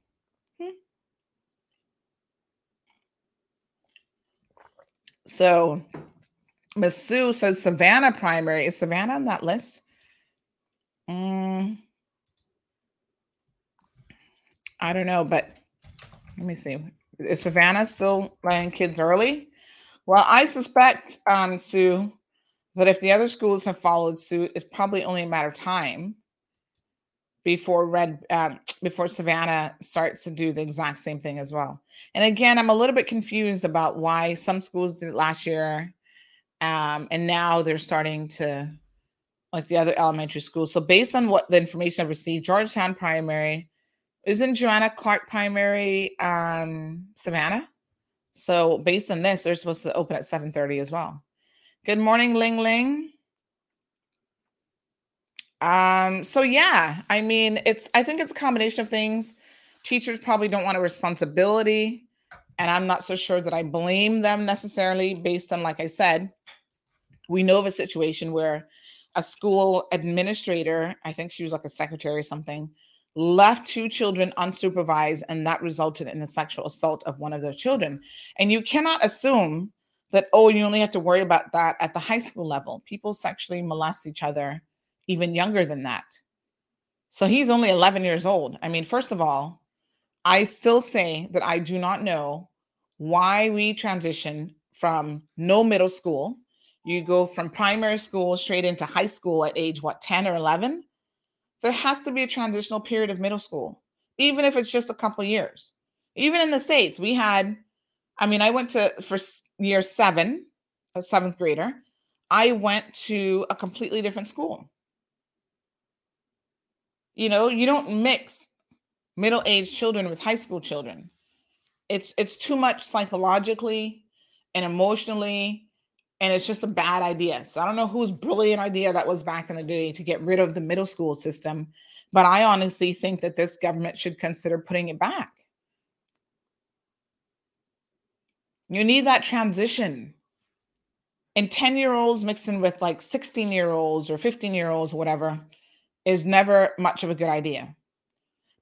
Speaker 4: So Miss Sue says Savannah primary. Is Savannah on that list? Mm, I don't know, but let me see. Is Savannah still letting kids early? Well, I suspect, um, Sue, that if the other schools have followed suit, it's probably only a matter of time before Red, uh, before Savannah starts to do the exact same thing as well. And again, I'm a little bit confused about why some schools did last year, um, and now they're starting to, like the other elementary schools. So based on what the information I've received, Georgetown Primary isn't Joanna Clarke primary um Savannah? So based on this, they're supposed to open at 7:30 as well. Good morning, Ling Ling. Um, so yeah, I mean, it's I think it's a combination of things. Teachers probably don't want a responsibility, and I'm not so sure that I blame them necessarily based on, like I said, we know of a situation where a school administrator, I think she was like a secretary or something, left two children unsupervised, and that resulted in the sexual assault of one of their children. And you cannot assume that, oh, you only have to worry about that at the high school level. People sexually molest each other even younger than that. So he's only 11 years old. I mean, first of all, I still say that I do not know why we transition from no middle school. You go from primary school straight into high school at age what, 10 or 11? there has to be a transitional period of middle school, even if it's just a couple years. Even in the States, we had, I mean, I went to for year seven, a seventh grader, I went to a completely different school. You know, you don't mix middle-aged children with high school children. It's it's too much psychologically and emotionally and it's just a bad idea. So I don't know whose brilliant idea that was back in the day to get rid of the middle school system, but I honestly think that this government should consider putting it back. You need that transition. And 10 year olds mixing with like 16 year olds or 15 year olds, whatever, is never much of a good idea.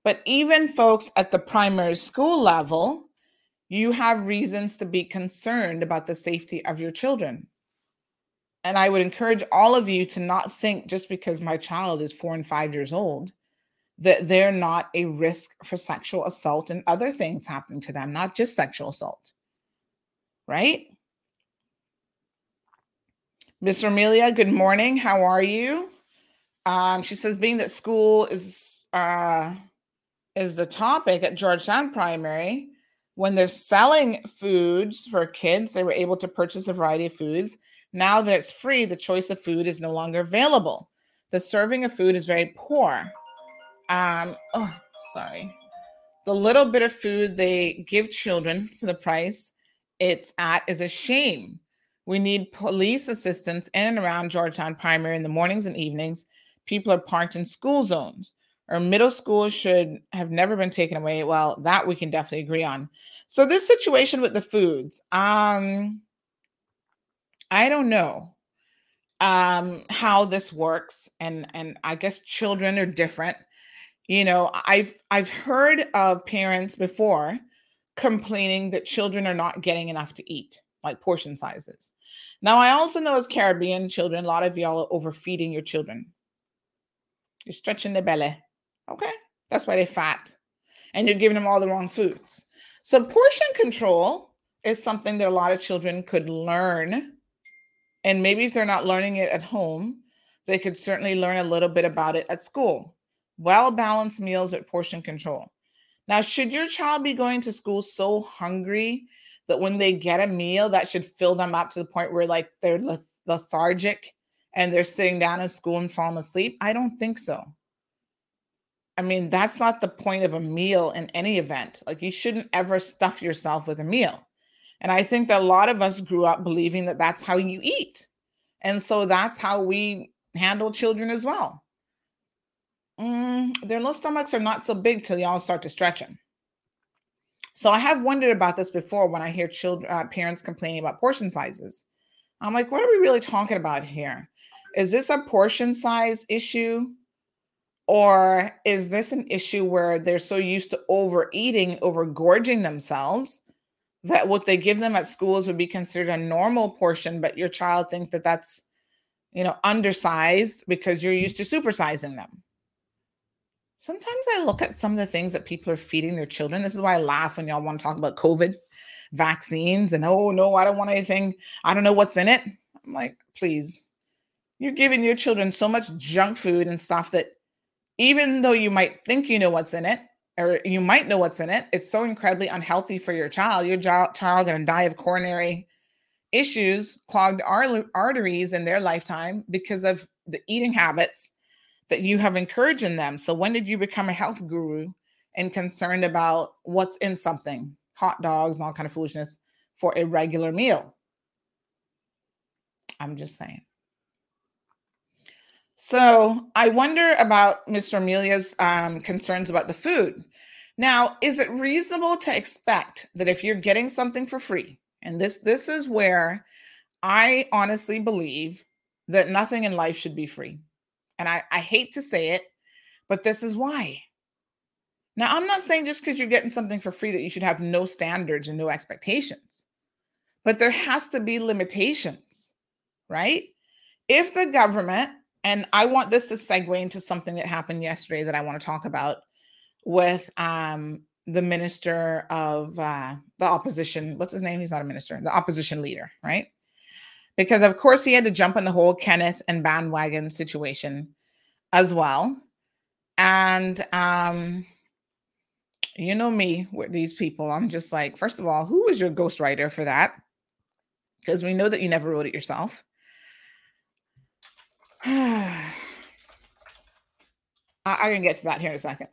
Speaker 4: But even folks at the primary school level, you have reasons to be concerned about the safety of your children. And I would encourage all of you to not think just because my child is four and five years old that they're not a risk for sexual assault and other things happening to them, not just sexual assault. Right? Miss Amelia, good morning. How are you? Um, she says, being that school is uh, is the topic at Georgetown Primary, when they're selling foods for kids, they were able to purchase a variety of foods. Now that it's free, the choice of food is no longer available. The serving of food is very poor. Um, oh, sorry. The little bit of food they give children for the price it's at is a shame. We need police assistance in and around Georgetown Primary in the mornings and evenings. People are parked in school zones or middle school should have never been taken away. Well, that we can definitely agree on. So this situation with the foods, um, I don't know um how this works and and i guess children are different you know i've i've heard of parents before complaining that children are not getting enough to eat like portion sizes now i also know as caribbean children a lot of y'all are overfeeding your children you're stretching the belly Okay. That's why they're fat. And you're giving them all the wrong foods. So, portion control is something that a lot of children could learn. And maybe if they're not learning it at home, they could certainly learn a little bit about it at school. Well balanced meals with portion control. Now, should your child be going to school so hungry that when they get a meal, that should fill them up to the point where like they're lethargic and they're sitting down in school and falling asleep? I don't think so. I mean, that's not the point of a meal in any event. Like, you shouldn't ever stuff yourself with a meal. And I think that a lot of us grew up believing that that's how you eat. And so that's how we handle children as well. Mm, their little stomachs are not so big till y'all start to stretch them. So I have wondered about this before when I hear children, uh, parents complaining about portion sizes. I'm like, what are we really talking about here? Is this a portion size issue? Or is this an issue where they're so used to overeating, overgorging themselves that what they give them at schools would be considered a normal portion, but your child think that that's, you know, undersized because you're used to supersizing them? Sometimes I look at some of the things that people are feeding their children. This is why I laugh when y'all want to talk about COVID vaccines and oh no, I don't want anything. I don't know what's in it. I'm like, please, you're giving your children so much junk food and stuff that even though you might think you know what's in it, or you might know what's in it, it's so incredibly unhealthy for your child. Your child going to die of coronary issues, clogged arteries in their lifetime because of the eating habits that you have encouraged in them. So when did you become a health guru and concerned about what's in something, hot dogs and all kind of foolishness for a regular meal? I'm just saying. So I wonder about Mr. Amelia's um, concerns about the food. Now, is it reasonable to expect that if you're getting something for free, and this this is where I honestly believe that nothing in life should be free. And I, I hate to say it, but this is why. Now, I'm not saying just because you're getting something for free that you should have no standards and no expectations, but there has to be limitations, right? If the government and I want this to segue into something that happened yesterday that I want to talk about with um, the minister of uh, the opposition. What's his name? He's not a minister, the opposition leader, right? Because, of course, he had to jump on the whole Kenneth Bryan bandwagon situation as well. And, um, you know me with these people. I'm just like, first of all, who was your ghostwriter for that? Because we know that you never wrote it yourself. <sighs> I, can get to that here in a second.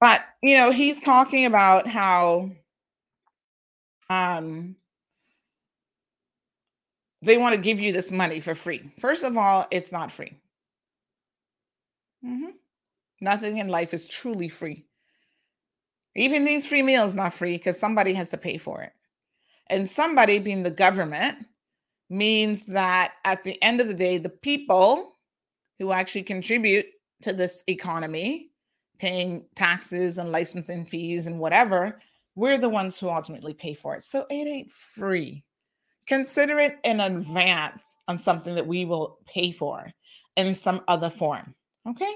Speaker 4: But you know, he's talking about how um they want to give you this money for free. First of all, it's not free. Mm-hmm. Nothing in life is truly free. Even these free meals not free because somebody has to pay for it. And somebody being the government means that at the end of the day, the people who actually contribute to this economy, paying taxes and licensing fees and whatever, we're the ones who ultimately pay for it. So it ain't free. Consider it in advance on something that we will pay for in some other form. Okay?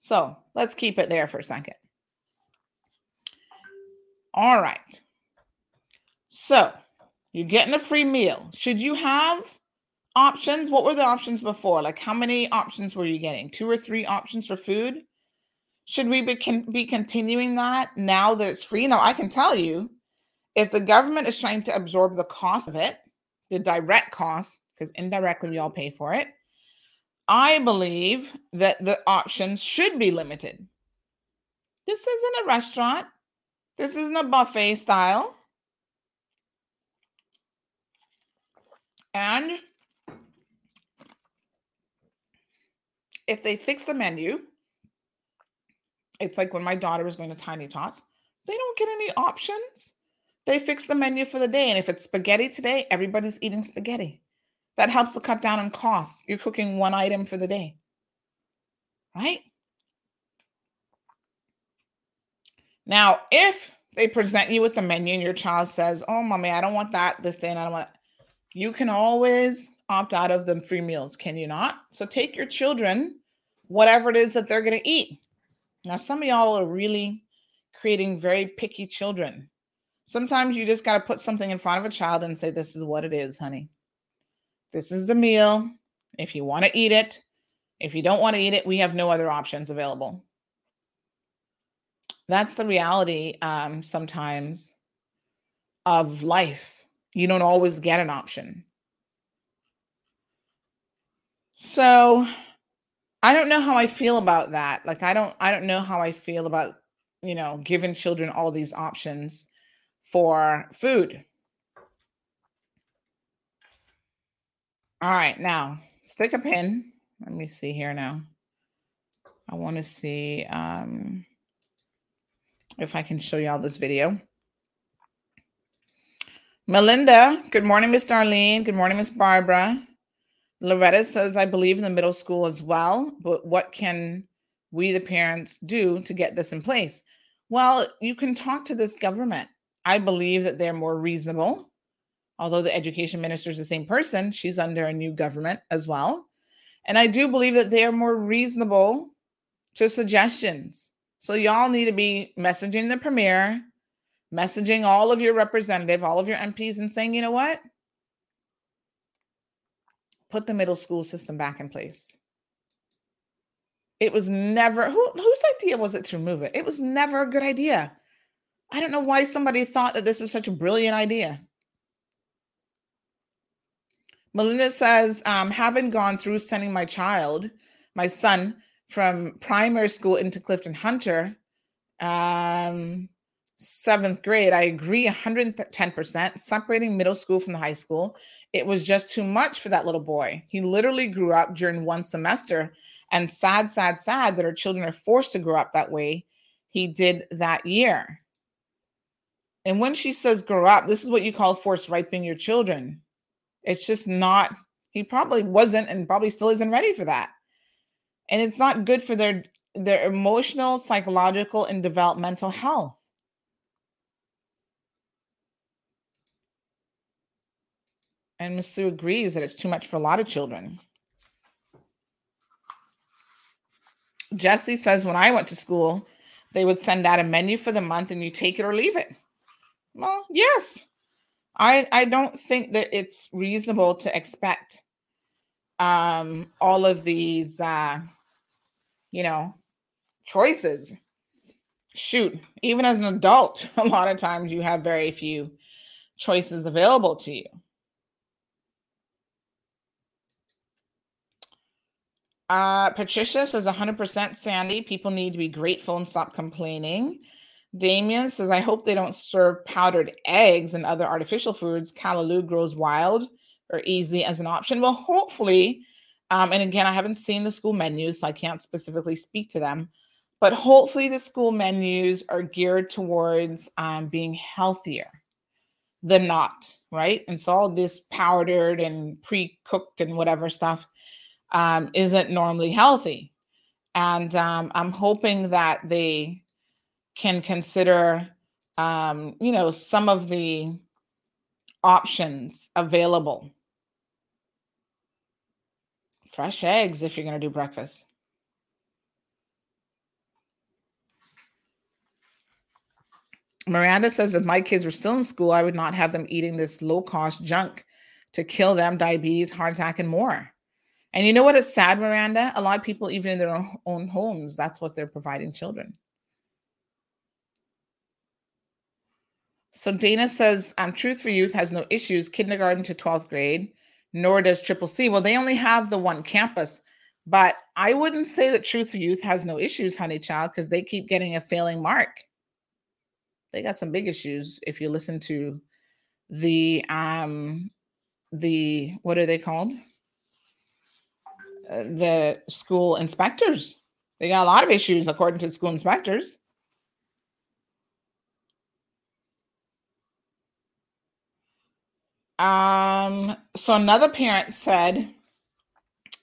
Speaker 4: So let's keep it there for a second. All right. So you're getting a free meal. Should you have options? What were the options before? Like, how many options were you getting? Two or three options for food? Should we be, can, be continuing that now that it's free? Now, I can tell you if the government is trying to absorb the cost of it, the direct cost, because indirectly we all pay for it, I believe that the options should be limited. This isn't a restaurant. This isn't a buffet style. And if they fix the menu, it's like when my daughter was going to Tiny Tots, they don't get any options. They fix the menu for the day. And if it's spaghetti today, everybody's eating spaghetti. That helps to cut down on costs. You're cooking one item for the day, right? Now, if they present you with the menu and your child says, Oh, mommy, I don't want that this day, and I don't want you can always opt out of the free meals, can you not? So take your children, whatever it is that they're going to eat. Now, some of y'all are really creating very picky children. Sometimes you just got to put something in front of a child and say, This is what it is, honey. This is the meal. If you want to eat it, if you don't want to eat it, we have no other options available. That's the reality um, sometimes of life you don't always get an option. So I don't know how I feel about that. Like I don't I don't know how I feel about, you know, giving children all these options for food. All right, now stick a pin. Let me see here now. I want to see um, if I can show y'all this video. Melinda, good morning, Miss Darlene. Good morning, Miss Barbara. Loretta says, I believe in the middle school as well, but what can we, the parents, do to get this in place? Well, you can talk to this government. I believe that they're more reasonable. Although the education minister is the same person, she's under a new government as well. And I do believe that they are more reasonable to suggestions. So y'all need to be messaging the premier, messaging all of your representative, all of your MPs, and saying, you know what? put the middle school system back in place. It was never who, whose idea was it to remove it? It was never a good idea. I don't know why somebody thought that this was such a brilliant idea. Melinda says, um, having gone through sending my child, my son, from primary school into Clifton Hunter, um, seventh grade, I agree 110%. Separating middle school from the high school it was just too much for that little boy. He literally grew up during one semester. And sad, sad, sad that our children are forced to grow up that way. He did that year. And when she says grow up, this is what you call forced ripening your children. It's just not, he probably wasn't and probably still isn't ready for that. And it's not good for their their emotional, psychological, and developmental health. And Ms. Sue agrees that it's too much for a lot of children. Jesse says, when I went to school, they would send out a menu for the month and you take it or leave it. Well, yes. I I don't think that it's reasonable to expect um all of these uh you know choices. Shoot, even as an adult, <laughs> a lot of times you have very few choices available to you. Uh, Patricia says 100% Sandy. People need to be grateful and stop complaining. Damien says, I hope they don't serve powdered eggs and other artificial foods. Callaloo grows wild or easy as an option. Well, hopefully, um, and again, I haven't seen the school menus, so I can't specifically speak to them, but hopefully the school menus are geared towards um, being healthier than not, right? And so all this powdered and pre-cooked and whatever stuff um, isn't normally healthy. And um, I'm hoping that they can consider, um, you know, some of the options available. Fresh eggs if you're going to do breakfast. Miranda says if my kids were still in school, I would not have them eating this low cost junk to kill them, diabetes, heart attack, and more. And you know what is sad, Miranda? A lot of people, even in their own homes, that's what they're providing children. So Dana says, um, Truth for Youth has no issues, kindergarten to 12th grade, nor does Triple C. Well, they only have the one campus, but I wouldn't say that Truth for Youth has no issues, honey child, because they keep getting a failing mark. They got some big issues if you listen to the um the what are they called? The school inspectors. They got a lot of issues, according to school inspectors. Um, so another parent said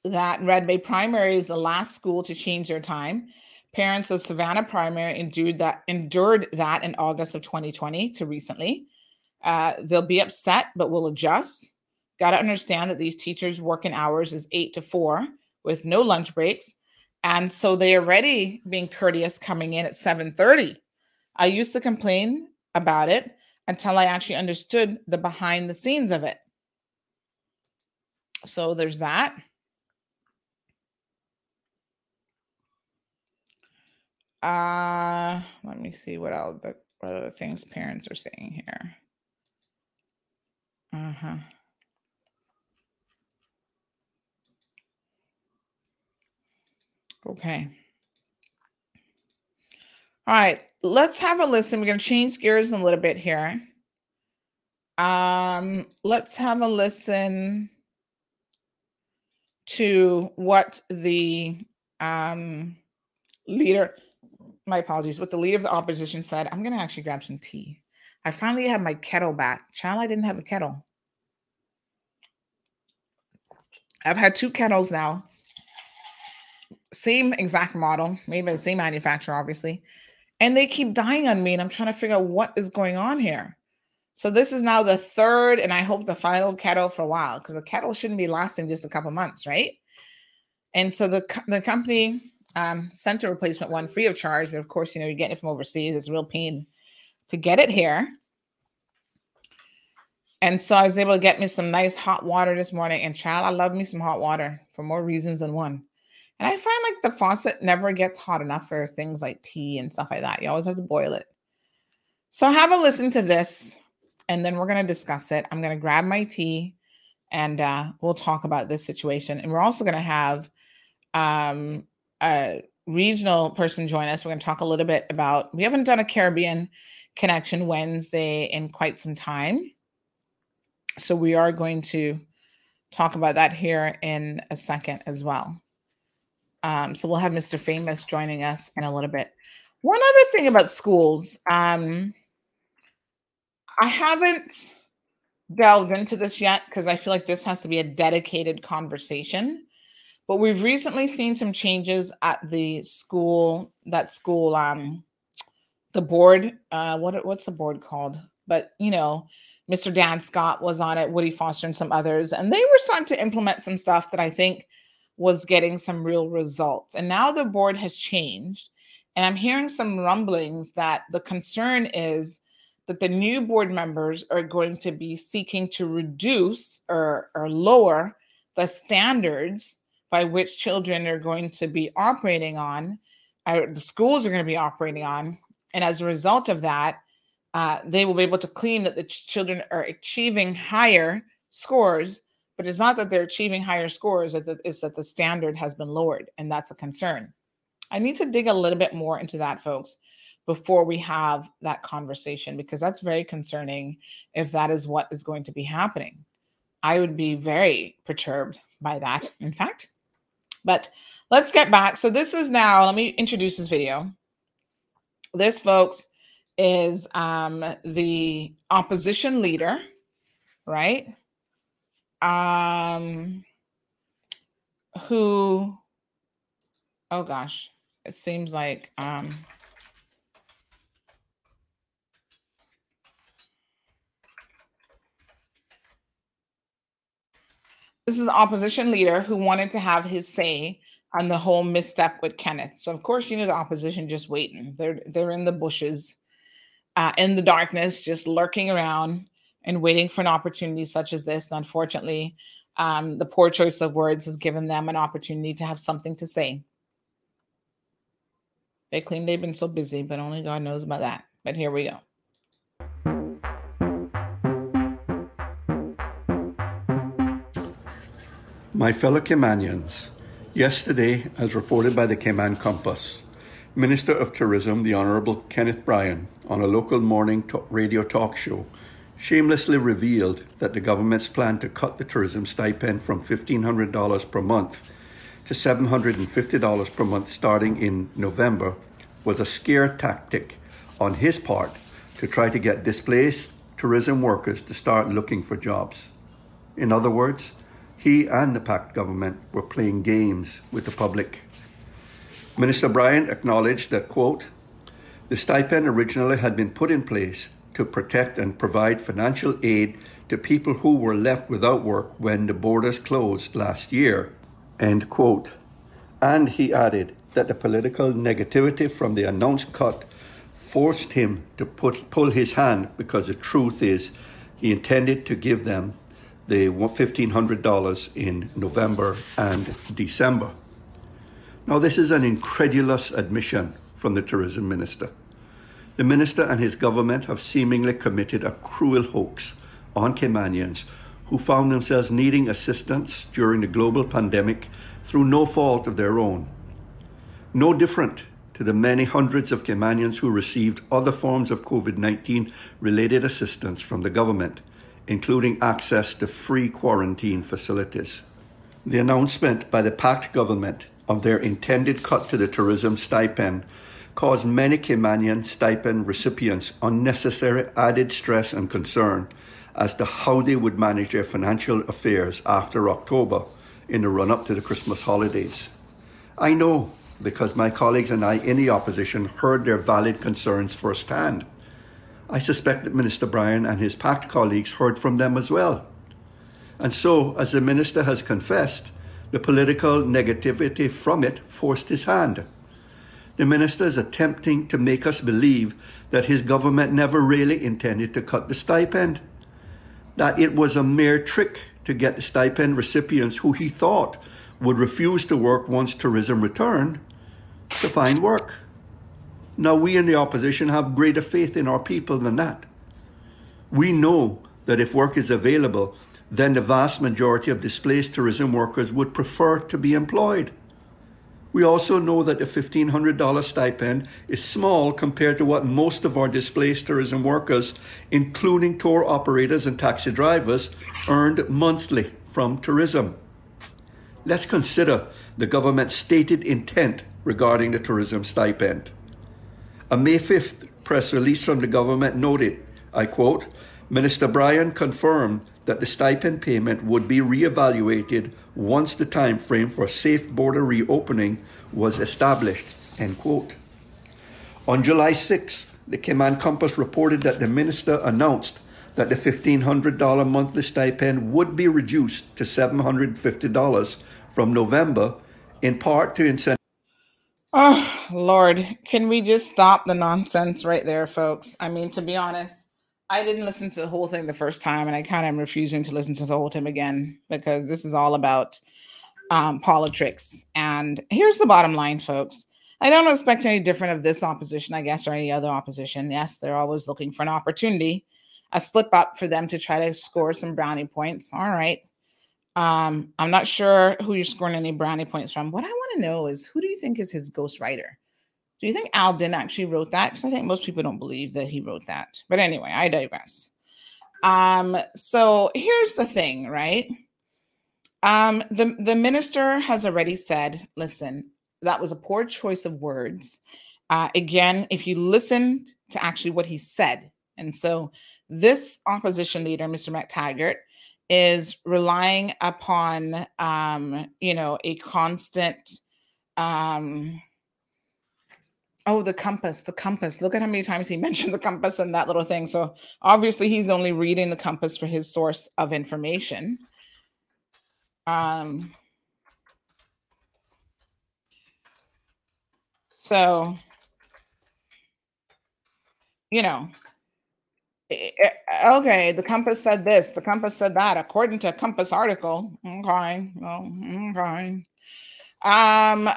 Speaker 4: that Red Bay Primary is the last school to change their time. Parents of Savannah Primary endured that endured that in August of 2020 to recently. Uh, they'll be upset, but will adjust. Got to understand that these teachers' working hours is eight to four with no lunch breaks. And so they are already being courteous coming in at 7:30. I used to complain about it until I actually understood the behind the scenes of it. So there's that. Uh let me see what else what other things parents are saying here. Uh-huh. Okay. All right, let's have a listen. We're going to change gears a little bit here. Um, let's have a listen to what the um, leader, my apologies, what the leader of the opposition said. I'm going to actually grab some tea. I finally have my kettle back. Child, I didn't have a kettle. I've had two kettles now. Same exact model, maybe the same manufacturer, obviously. And they keep dying on me, and I'm trying to figure out what is going on here. So this is now the third, and I hope the final kettle for a while, because the kettle shouldn't be lasting just a couple months, right? And so the the company um, sent a replacement one free of charge, but of course, you know, you're getting it from overseas. It's a real pain to get it here. And so I was able to get me some nice hot water this morning. And child, I love me some hot water for more reasons than one. And I find like the faucet never gets hot enough for things like tea and stuff like that. You always have to boil it. So have a listen to this, and then we're going to discuss it. I'm going to grab my tea, and uh, we'll talk about this situation. And we're also going to have um, a regional person join us. We're going to talk a little bit about. We haven't done a Caribbean connection Wednesday in quite some time. So we are going to talk about that here in a second as well. Um, so we'll have Mr. Famous joining us in a little bit. One other thing about schools, um, I haven't delved into this yet because I feel like this has to be a dedicated conversation. But we've recently seen some changes at the school, that school, um, the board, uh, what what's the board called? But you know, Mr. Dan Scott was on it, Woody Foster, and some others, and they were starting to implement some stuff that I think was getting some real results. And now the board has changed, and I'm hearing some rumblings that the concern is that the new board members are going to be seeking to reduce or, or lower the standards by which children are going to be operating on, the schools are going to be operating on. And as a result of that, uh, they will be able to claim that the children are achieving higher scores, but it's not that they're achieving higher scores, it's that the standard has been lowered, and that's a concern. I need to dig a little bit more into that, folks, before we have that conversation, because that's very concerning if that is what is going to be happening. I would be very perturbed by that, in fact. But let's get back. So, this is now, let me introduce this video. This, folks, is um, the opposition leader, right? Um, who, oh gosh, it seems like um, this is opposition leader who wanted to have his say on the whole misstep with Kenneth. So of course, you know the opposition just waiting. They're they're in the bushes uh, in the darkness, just lurking around and waiting for an opportunity such as this. And unfortunately, um, the poor choice of words has given them an opportunity to have something to say. They claim they've been so busy, but only God knows about that. But here we go.
Speaker 7: My fellow Caymanians, yesterday, as reported by the Cayman Compass, Minister of Tourism, the Honourable Kenneth Bryan, on a local morning to- radio talk show, shamelessly revealed that the government's plan to cut the tourism stipend from $1,500 per month to $750 per month starting in November was a scare tactic on his part to try to get displaced tourism workers to start looking for jobs. In other words, he and the PACT government were playing games with the public. Minister Bryan acknowledged that, quote, the stipend originally had been put in place to protect and provide financial aid to people who were left without work when the borders closed last year, end quote. And he added that the political negativity from the announced cut forced him to put, pull his hand because the truth is he intended to give them the $1,500 in November and December. Now, this is an incredulous admission from the tourism minister. The minister and his government have seemingly committed a cruel hoax on Caymanians who found themselves needing assistance during the global pandemic through no fault of their own. No different to the many hundreds of Caymanians who received other forms of COVID 19 related assistance from the government, including access to free quarantine facilities. The announcement by the PACT government of their intended cut to the tourism stipend caused many Caymanian stipend recipients unnecessary added stress and concern as to how they would manage their financial affairs after October in the run up to the Christmas holidays. I know because my colleagues and I in the opposition heard their valid concerns firsthand. I suspect that Minister Bryan and his PACT colleagues heard from them as well. And so, as the minister has confessed, the political negativity from it forced his hand. The minister is attempting to make us believe that his government never really intended to cut the stipend, that it was a mere trick to get the stipend recipients who he thought would refuse to work once tourism returned to find work. Now, we in the opposition have greater faith in our people than that. We know that if work is available, then the vast majority of displaced tourism workers would prefer to be employed. We also know that the $1,500 stipend is small compared to what most of our displaced tourism workers, including tour operators and taxi drivers, earned monthly from tourism. Let's consider the government's stated intent regarding the tourism stipend. A May 5th press release from the government noted, I quote, Minister Bryan confirmed that the stipend payment would be reevaluated once the time frame for safe border reopening was established. End quote. On July 6th, the Cayman Compass reported that the minister announced that the $1,500 monthly stipend would be reduced to $750 from November, in part to incentivize.
Speaker 4: Oh, ah, Lord, can we just stop the nonsense right there, folks? I mean, to be honest, I didn't listen to the whole thing the first time, and I kind of am refusing to listen to the whole thing again because this is all about um, politics. And here's the bottom line, folks. I don't expect any different of this opposition, I guess, or any other opposition. Yes, they're always looking for an opportunity, a slip up for them to try to score some brownie points. All right. Um, I'm not sure who you're scoring any brownie points from. What I want to know is who do you think is his ghostwriter? Do you think Alden actually wrote that? Because I think most people don't believe that he wrote that. But anyway, I digress. Um, so here's the thing, right? Um, the the minister has already said, listen, that was a poor choice of words. Uh, again, if you listen to actually what he said, and so this opposition leader, Mr. McTaggart, is relying upon um, you know a constant um, oh the compass the compass look at how many times he <laughs> mentioned the compass and that little thing so obviously he's only reading the compass for his source of information um so you know Eh, eh, okay, the Compass said this, the Compass said that, according to a Compass article. Okay, well, okay. Um,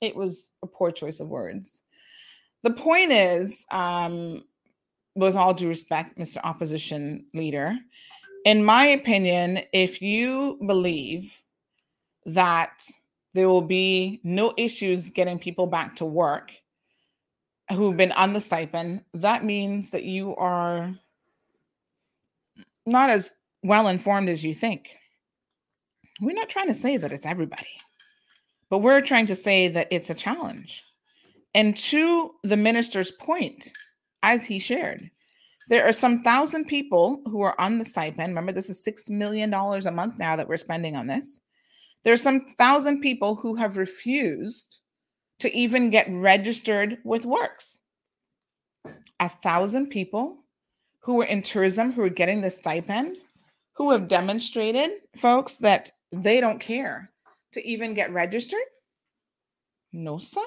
Speaker 4: it was a poor choice of words. The point is, um, with all due respect, Mr. Opposition Leader, in my opinion, if you believe that there will be no issues getting people back to work who've been on the stipend, that means that you are not as well informed as you think. We're not trying to say that it's everybody, but we're trying to say that it's a challenge. And to the minister's point, as he shared, there are some thousand people who are on the stipend. Remember, this is $6 million a month now that we're spending on this. There are some thousand people who have refused to even get registered with works. A thousand people who were in tourism who are getting the stipend, who have demonstrated, folks, that they don't care to even get registered? No, sir.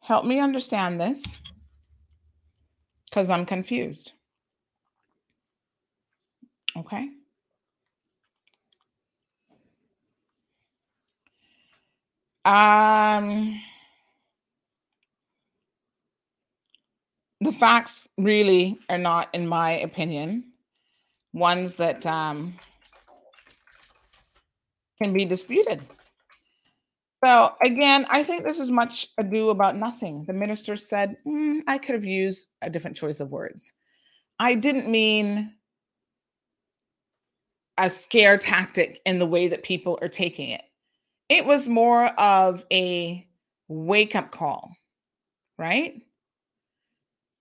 Speaker 4: Help me understand this because I'm confused. Okay. Um, the facts really are not, in my opinion, ones that um, can be disputed. So again, I think this is much ado about nothing. The minister said, mm, I could have used a different choice of words. I didn't mean a scare tactic in the way that people are taking it. It was more of a wake up call, right?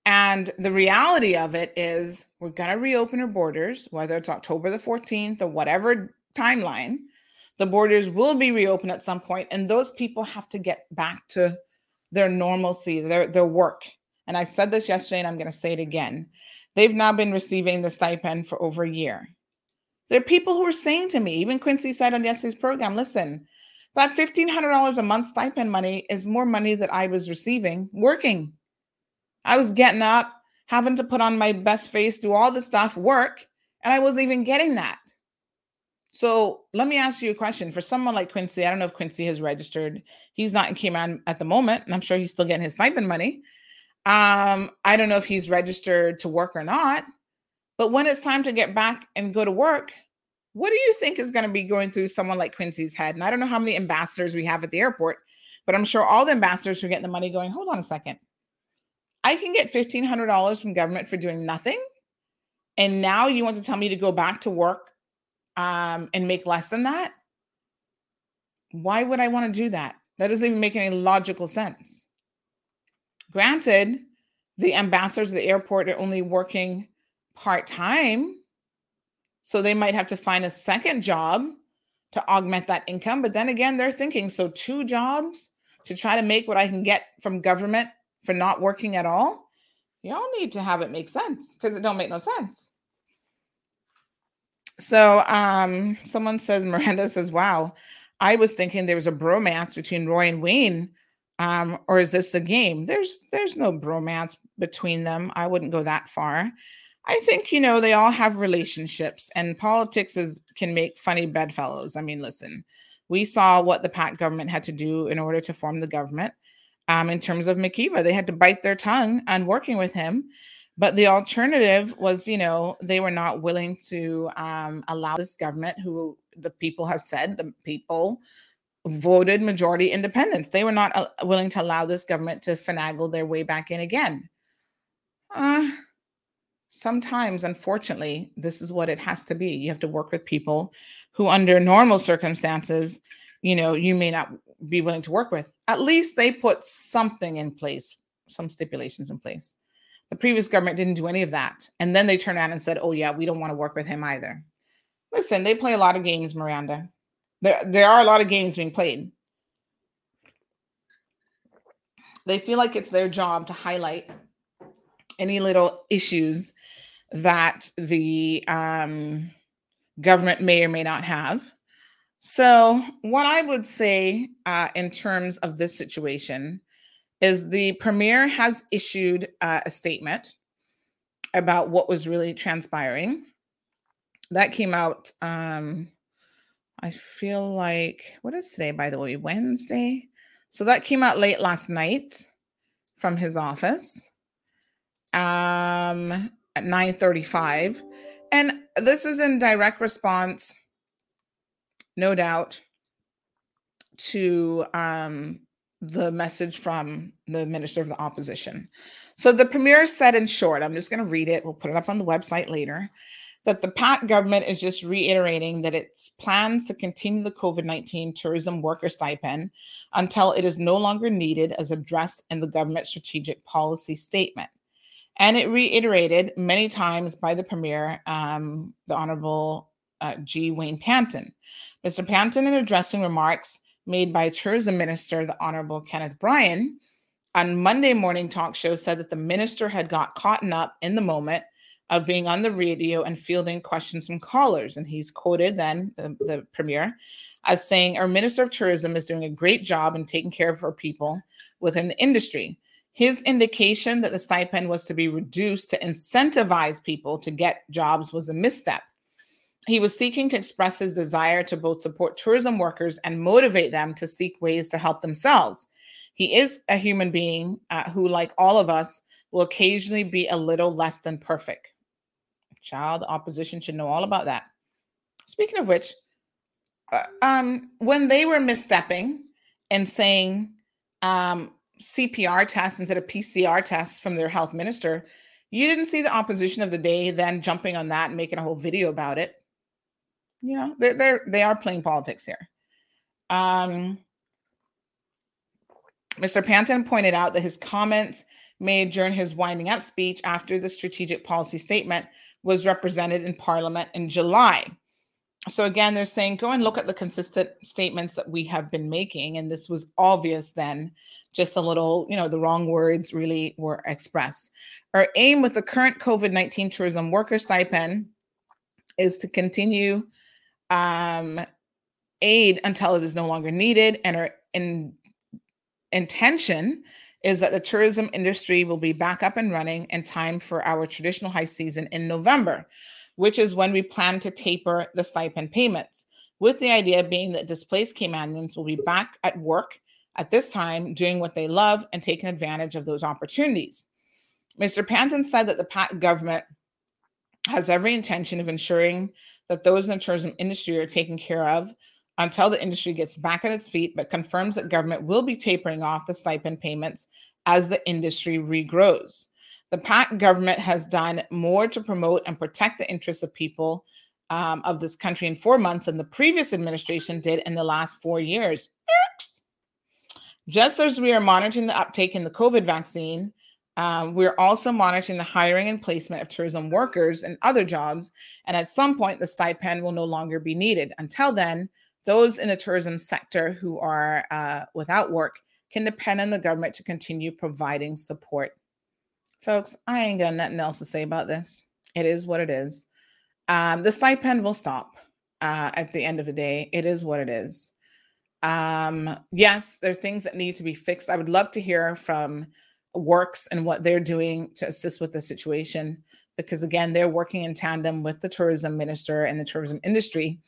Speaker 4: And the reality of it is, we're going to reopen our borders, whether it's October the 14th or whatever timeline. The borders will be reopened at some point, and those people have to get back to their normalcy, their, their work. And I said this yesterday, and I'm going to say it again. They've now been receiving the stipend for over a year. There are people who are saying to me, even Quincy said on yesterday's program, listen, that $1,500 a month stipend money is more money that I was receiving working. I was getting up, having to put on my best face, do all the stuff, work, and I wasn't even getting that. So let me ask you a question. For someone like Quincy, I don't know if Quincy has registered. He's not in Cayman at the moment, and I'm sure he's still getting his stipend money. Um, I don't know if he's registered to work or not. But when it's time to get back and go to work, what do you think is going to be going through someone like Quincy's head? And I don't know how many ambassadors we have at the airport, but I'm sure all the ambassadors who are getting the money going, hold on a second. I can get $1,500 from government for doing nothing. And now you want to tell me to go back to work um, and make less than that? Why would I want to do that? That doesn't even make any logical sense. Granted, the ambassadors at the airport are only working part time. So they might have to find a second job to augment that income. But then again, they're thinking so two jobs to try to make what I can get from government for not working at all. Y'all need to have it make sense because it don't make no sense. So um someone says Miranda says, wow, I was thinking there was a bromance between Roy and Wayne. Um, or is this the game? There's there's no bromance between them. I wouldn't go that far. I think you know they all have relationships, and politics is can make funny bedfellows. I mean, listen, we saw what the PACT government had to do in order to form the government. Um, in terms of McKeeva, they had to bite their tongue on working with him, but the alternative was, you know, they were not willing to um, allow this government, who the people have said the people voted majority independence. They were not uh, willing to allow this government to finagle their way back in again. Uh, sometimes, unfortunately, this is what it has to be. You have to work with people who, under normal circumstances, you know, you may not be willing to work with. At least they put something in place, some stipulations in place. The previous government didn't do any of that. And then they turned around and said, oh, yeah, we don't want to work with him either. Listen, they play a lot of games, Miranda. There, there are a lot of games being played. They feel like it's their job to highlight any little issues that the um, government may or may not have. So, what I would say uh, in terms of this situation is the premier has issued uh, a statement about what was really transpiring. That came out, um, I feel like, what is today, by the way? Wednesday. So, that came out late last night from his office. Um, at 9:35 and this is in direct response no doubt to um, the message from the minister of the opposition so the premier said in short i'm just going to read it we'll put it up on the website later that the PACT government is just reiterating that its plans to continue the COVID 19 tourism worker stipend until it is no longer needed as addressed in the government strategic policy statement. And it reiterated many times by the Premier, um, the Honorable uh, G. Wayne Panton. Mr. Panton, in addressing remarks made by Tourism Minister, the Honorable Kenneth Bryan, on Monday morning talk show said that the minister had got caught up in the moment of being on the radio and fielding questions from callers. And he's quoted then, the, the premier, as saying, Our Minister of Tourism is doing a great job in taking care of our people within the industry. His indication that the stipend was to be reduced to incentivize people to get jobs was a misstep. He was seeking to express his desire to both support tourism workers and motivate them to seek ways to help themselves. He is a human being uh, who, like all of us, will occasionally be a little less than perfect. Child opposition should know all about that. Speaking of which, uh, um, when they were misstepping and saying um, CPR tests instead of PCR tests from their health minister, You didn't see the opposition of the day then jumping on that and making a whole video about it. You know, they're, they're they are playing politics here. Um, Mr. Panton pointed out that his comments made during his winding up speech after the strategic policy statement was represented in Parliament in July. So again, they're saying go and look at the consistent statements that we have been making, and this was obvious then. Just a little, you know, the wrong words really were expressed. Our aim with the current COVID 19 tourism worker stipend is to continue um, aid until it is no longer needed. And our in, intention is that the tourism industry will be back up and running in time for our traditional high season in November, which is when we plan to taper the stipend payments, with the idea being that displaced Caymanians will be back at work at this time doing what they love and taking advantage of those opportunities. Mr. Panton said that the government has every intention of ensuring that those in the tourism industry are taken care of until the industry gets back on its feet, but confirms that government will be tapering off the stipend payments as the industry regrows. The PACT government has done more to promote and protect the interests of people um, of this country in four months than the previous administration did in the last four years. Just as we are monitoring the uptake in the COVID vaccine, um, we're also monitoring the hiring and placement of tourism workers and other jobs. And at some point, the stipend will no longer be needed. Until then, those in the tourism sector who are uh, without work can depend on the government to continue providing support. Folks, I ain't got nothing else to say about this. It is what it is. Um, the stipend will stop uh, at the end of the day. It is what it is. Um, yes, there are things that need to be fixed. I would love to hear from Works and what they're doing to assist with the situation because, again, they're working in tandem with the tourism minister and the tourism industry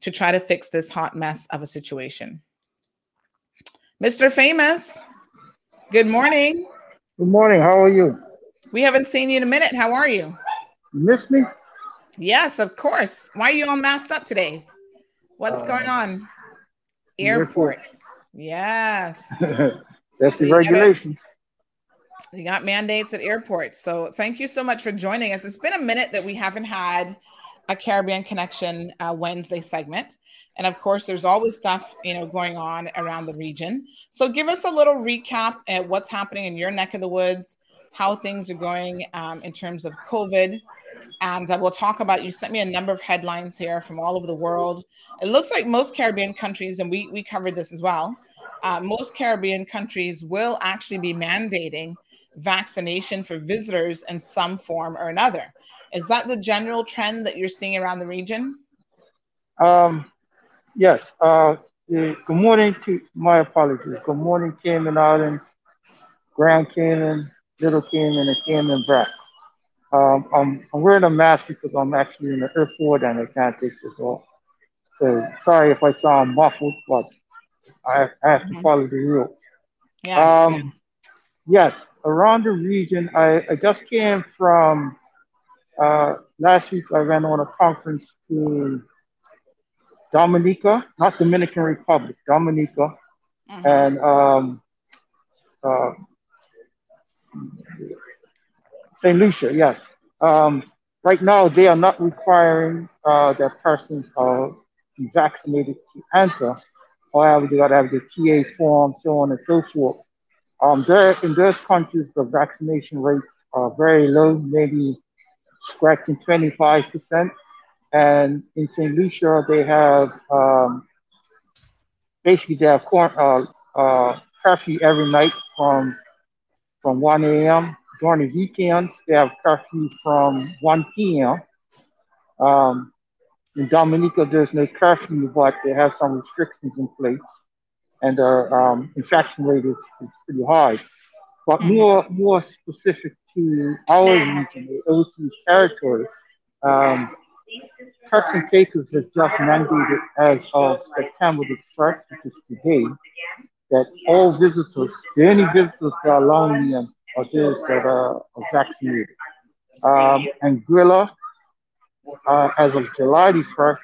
Speaker 4: to try to fix this hot mess of a situation. Mr. Famous, good morning.
Speaker 8: Good morning. How are you?
Speaker 4: We haven't seen you in a minute. How are you?
Speaker 8: You miss me?
Speaker 4: Yes, of course. Why are you all masked up today? What's uh, going on? Airport. airport. Yes. <laughs>
Speaker 8: That's so the regulations.
Speaker 4: You got mandates at airports. So thank you so much for joining us. It's been a minute that we haven't had a Caribbean Connection uh, Wednesday segment. And of course, there's always stuff you know going on around the region. So give us a little recap at what's happening in your neck of the woods, how things are going um, in terms of COVID, and uh, we'll talk about. You sent me a number of headlines here from all over the world. It looks like most Caribbean countries, and we we covered this as well. Uh, most Caribbean countries will actually be mandating vaccination for visitors in some form or another. Is that the general trend that you're seeing around the region?
Speaker 8: Um, yes. Uh, good morning to my apologies. Good morning, Cayman Islands, Grand Cayman, Little Cayman, and Cayman Brac. Um, I'm, I'm wearing a mask because I'm actually in the airport and I can't take this off. So sorry if I sound muffled, but I, I have to mm-hmm. follow the rules.
Speaker 4: Yes, um,
Speaker 8: yes, around the region, I, I just came from uh, last week, I ran on a conference in Dominica, not Dominican Republic, Dominica, mm-hmm. and um, uh, St. Lucia, yes. Um, right now, they are not requiring uh, that persons are vaccinated to enter. However, they got to have the TA form, so on and so forth. Um, there, in those countries, the vaccination rates are very low, maybe scratching 25%. And in St. Lucia, they have um, basically they have uh, uh, curfew every night from from 1 a.m. During the weekends, they have curfew from 1 p.m. Um, in Dominica, there's no curfew, but they have some restrictions in place, and the um, infection rate is, is pretty high. But more more specific to our region, the overseas territories, um, Turks and Caicos has just mandated as of September the 1st, which is today, that all visitors, the only visitors that are allowing them are those that are, vaccinated. Um, Anguilla, uh, as of July the 1st,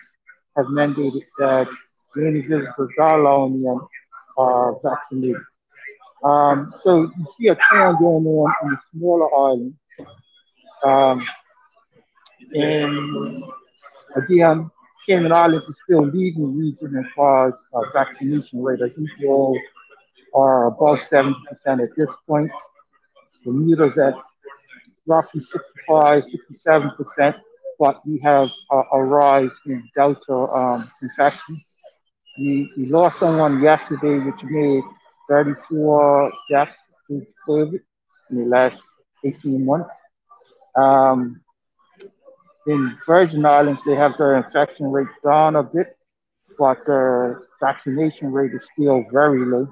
Speaker 8: has mandated that the only visitors that are allowing them are vaccinated. Um, so you see a trend going on in the smaller islands Um, and again, Cayman Islands is still leading the region as far as uh, vaccination rate. I think we all are above 70% at this point. Bermuda's at roughly 65, 67%, but we have a, a rise in Delta um, infection. We, lost someone yesterday, which made 34 deaths due to COVID in the last 18 months. Um, in Virgin Islands, they have their infection rate down a bit, but their vaccination rate is still very low.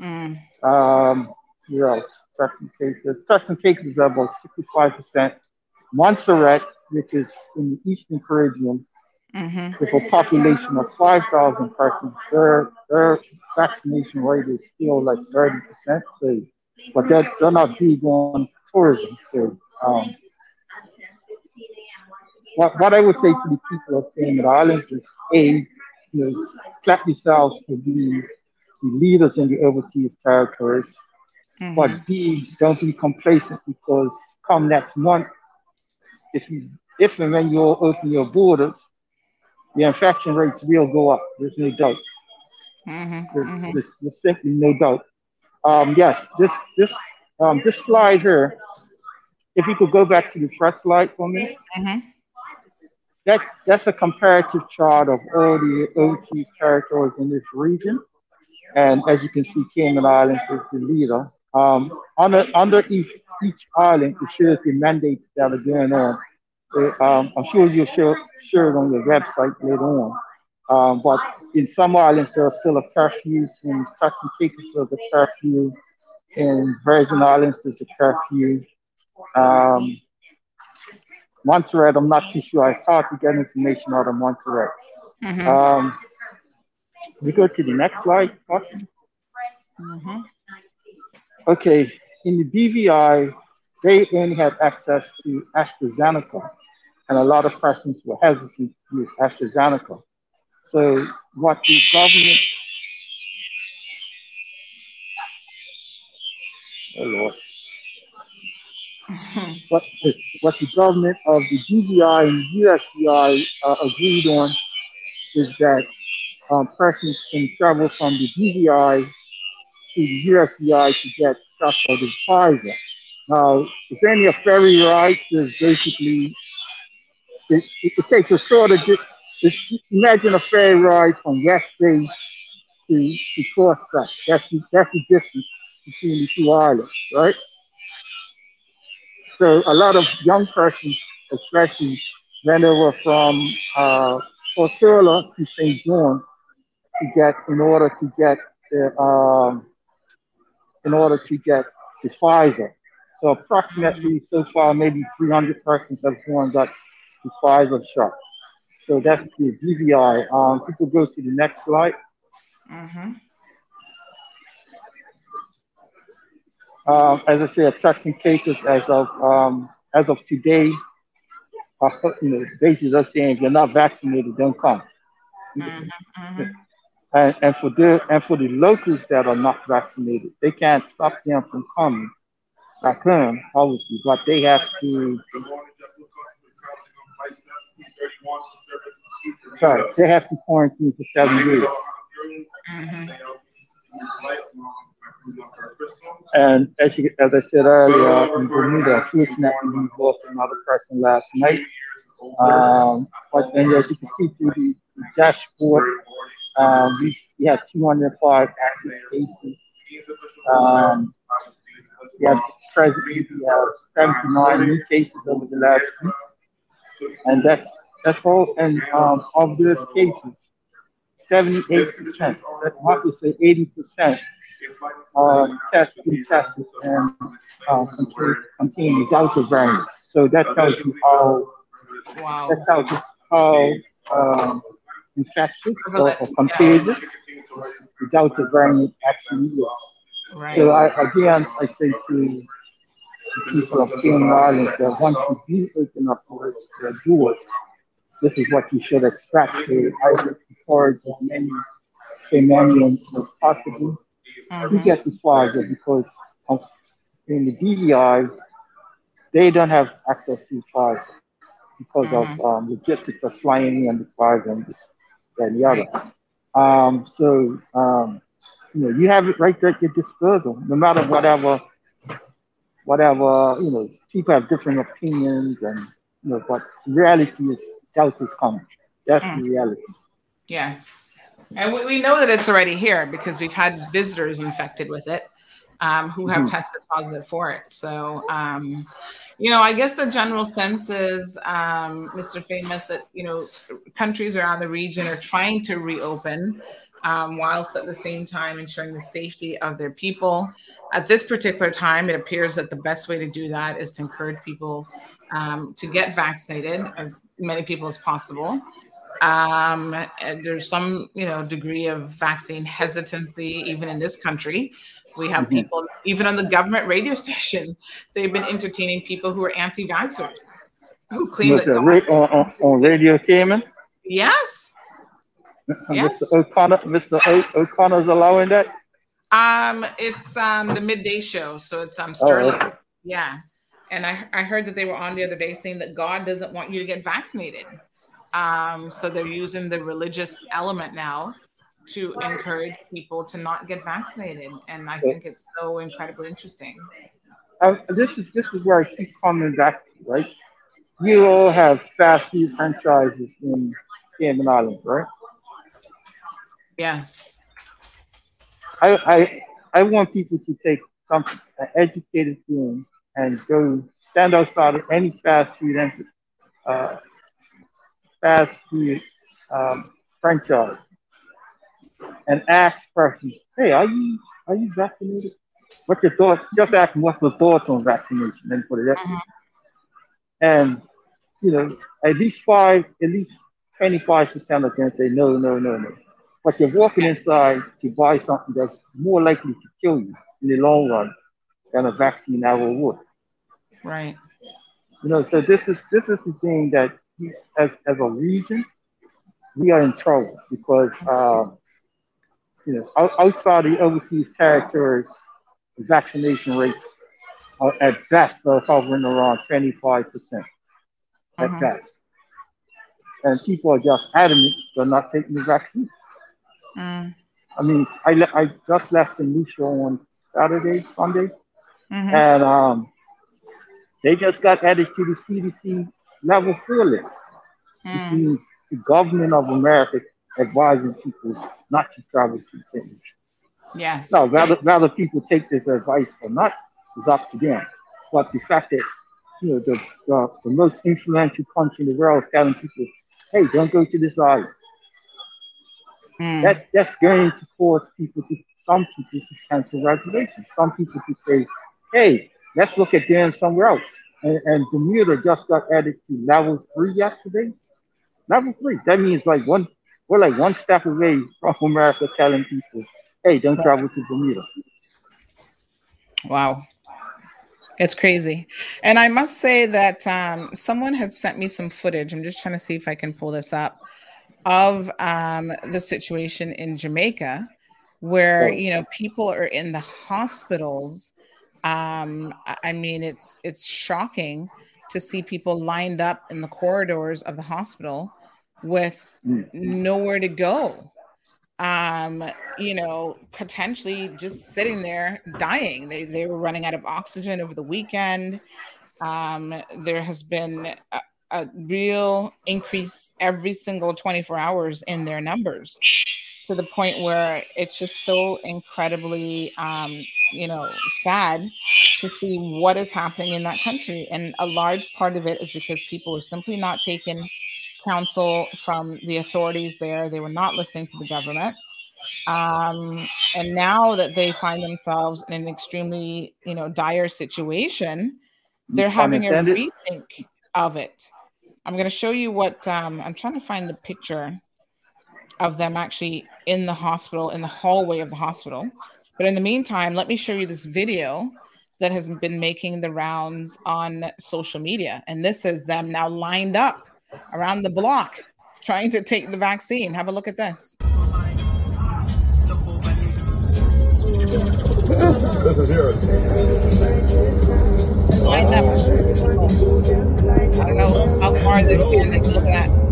Speaker 4: Mm.
Speaker 8: Um, what else? Turks and Caicos. Turks are about 65%. Montserrat, which is in the Eastern Caribbean,
Speaker 4: hmm
Speaker 8: with a population of 5,000 persons, their, their vaccination rate is still like 30%. So, but they're, they're not big on tourism. So, um, what, what I would say to the people of Cayman Islands is A, you know, clap yourselves for being the leaders in the overseas territories.
Speaker 4: Mhm.
Speaker 8: But B, don't be complacent because come next month, if you if and when you open your borders, the infection rates will go up. There's no doubt.
Speaker 4: Mhm.
Speaker 8: There's,
Speaker 4: Mhm.
Speaker 8: there's, simply no doubt. Um, yes, this this um, this slide here. If you could go back to the first slide for me.
Speaker 4: Mhm.
Speaker 8: That that's a comparative chart of all the overseas territories in this region. And as you can see, Cayman Islands is the leader. Um, under under each each island, it shows the mandates that are going on. Um, I'm sure you'll share, share it on your website later on. Um, but in some islands, there are still a curfew. In Turks and Caicos, there's a curfew. In Virgin Islands, there's a curfew. Um, Montserrat, I'm not too sure. It's hard to get information out of Montserrat.
Speaker 4: Mhm.
Speaker 8: Um, we go to the next slide.
Speaker 4: Mhm.
Speaker 8: Okay, in the BVI, they only have access to AstraZeneca, and a lot of persons were hesitant to use AstraZeneca. So, what the government, oh Lord, <laughs> what the, what the government of the BVI and USVI uh, agreed on is that um, persons can travel from the BVI to the USVI to get stuff for the Pfizer. Now, it's only a ferry ride, it's basically, it, it, takes a sort of, imagine a ferry ride from West Bay to, to Prospect. That's the, that's the distance between the two islands, right? So a lot of young persons, especially ran over from uh, Tortola to St. John to get, in order to get the, um, in order to get the Pfizer. So approximately so far, maybe 300 persons have gone got the Pfizer shot. So that's the BVI. Um, people go to the next slide.
Speaker 4: Mhm.
Speaker 8: Um, as I said, Turks and Caicos, as of um, as of today, uh, you know, basically they're saying if you're not vaccinated, don't come.
Speaker 4: Mhm. Mhm.
Speaker 8: And, and for the and for the locals that are not vaccinated, they can't stop them from coming back home, obviously, but they have to. Sorry, they have to quarantine for seven days.
Speaker 4: Mhm.
Speaker 8: And as you, as I said earlier, in Bermuda, unfortunately, we lost another person last night. Um, but then, as you can see through the, the dashboard, um, we, we have 205 active cases. Um, we have presently we have 79 new cases over the last week, and that's that's all. And um, of those cases, 78 percent, that must say 80 percent, are tested, tested, and uh, contain, Delta variant. So that tells you how
Speaker 4: Wow.
Speaker 8: that tells us how um, infectious or, or contagious the Delta variant actually is.
Speaker 4: Right.
Speaker 8: So I, again, I say to the people of Cayman Islands that once you do open up your doors, this is what you should expect. Would encourage as many Caymanians as possible to
Speaker 4: Mhm.
Speaker 8: get the Pfizer because of, in the BVI, they don't have access to Pfizer because
Speaker 4: Mhm.
Speaker 8: of um, logistics of flying in the Pfizer and this and the other. Um, so um, you know, you have it right there at your disposal, no matter whatever, whatever you know. People have different opinions, and you know, but reality is doubt is coming. That's
Speaker 4: Mm.
Speaker 8: the reality.
Speaker 4: Yes. And we, we know that it's already here because we've had visitors infected with it um, who have
Speaker 8: Mhm.
Speaker 4: tested positive for it. So, um, you know, I guess the general sense is, um, Mr. Famous, that, you know, countries around the region are trying to reopen um, whilst at the same time ensuring the safety of their people. At this particular time, it appears that the best way to do that is to encourage people um, to get vaccinated, as many people as possible. Um, there's some, you know, degree of vaccine hesitancy even in this country. We have
Speaker 8: Mhm.
Speaker 4: people, even on the government radio <laughs> station, they've been entertaining people who are anti-vaxxers, who claim that
Speaker 8: Ra- on, on, Radio Cayman,
Speaker 4: yes, Yes.
Speaker 8: Mr. O'Connor, Mr. O- O'Connor's allowing that.
Speaker 4: Um, it's um the midday show, so it's um
Speaker 8: Oh,
Speaker 4: Sterling.
Speaker 8: okay.
Speaker 4: Yeah, and I I heard that they were on the other day saying that God doesn't want you to get vaccinated. Um, so they're using the religious element now to encourage people to not get vaccinated, and I think it's so incredibly interesting.
Speaker 8: Um, this is this is where I keep coming back to, right? You all have fast food franchises in Cayman Islands, right?
Speaker 4: Yes.
Speaker 8: I I I want people to take some an educated feeling and go stand outside of any fast food ent- uh, fast food um, franchise and ask persons, "Hey, are you are you vaccinated? What's your thoughts? Just ask them what's the thoughts on vaccination and that. And you know, at least five, at least twenty-five percent of them say no, no, no, no. But you're walking inside to buy something that's more likely to kill you in the long run than a vaccine ever would.
Speaker 4: Right.
Speaker 8: You know, so this is this is the thing that we, as as a region, we are in trouble because um, you know out, outside the overseas territories, vaccination rates are at best are hovering around twenty five percent at
Speaker 4: Mhm.
Speaker 8: best, and people are just adamant they're not taking the vaccine.
Speaker 4: Mm.
Speaker 8: I mean, I I just left St. Lucia on Saturday, Sunday,
Speaker 4: Mhm.
Speaker 8: and um, they just got added to the CDC level four list, which
Speaker 4: Mm.
Speaker 8: means the government of America is advising people not to travel to St. Lucia.
Speaker 4: Yes.
Speaker 8: Now, whether, whether people take this advice or not is up to them. But the fact that you know the, the, the most influential country in the world is telling people, "Hey, don't go to this island."
Speaker 4: Mm.
Speaker 8: That that's going to cause people to some people to cancel reservations. Some people to say, "Hey, let's look at Dan somewhere else." And, and Bermuda just got added to level three yesterday. Level three. That means like one we're like one step away from America telling people, "Hey, don't travel to Bermuda."
Speaker 4: Wow. It's crazy. And I must say that um, someone had sent me some footage. I'm just trying to see if I can pull this up of um, the situation in Jamaica where,
Speaker 8: Oh.
Speaker 4: you know, people are in the hospitals. Um, I- mean, it's it's shocking to see people lined up in the corridors of the hospital with nowhere to go. Um you know potentially just sitting there dying. They they were running out of oxygen over the weekend. Um there has been a, a real increase every single 24 hours in their numbers to the point where it's just so incredibly um you know sad to see what is happening in that country and a large part of it is because people are simply not taking counsel from the authorities there. They were not listening to the government. Um, and now that they find themselves in an extremely, you know, dire situation, they're having a rethink of it. I'm going to show you what um, I'm trying to find the picture of them actually in the hospital, in the hallway of the hospital. But in the meantime, let me show you this video that has been making the rounds on social media. And this is them now lined up around the block trying to take the vaccine. Have a look at this.
Speaker 9: This is yours.
Speaker 4: Lined up. I don't know how far they're standing. Look at that.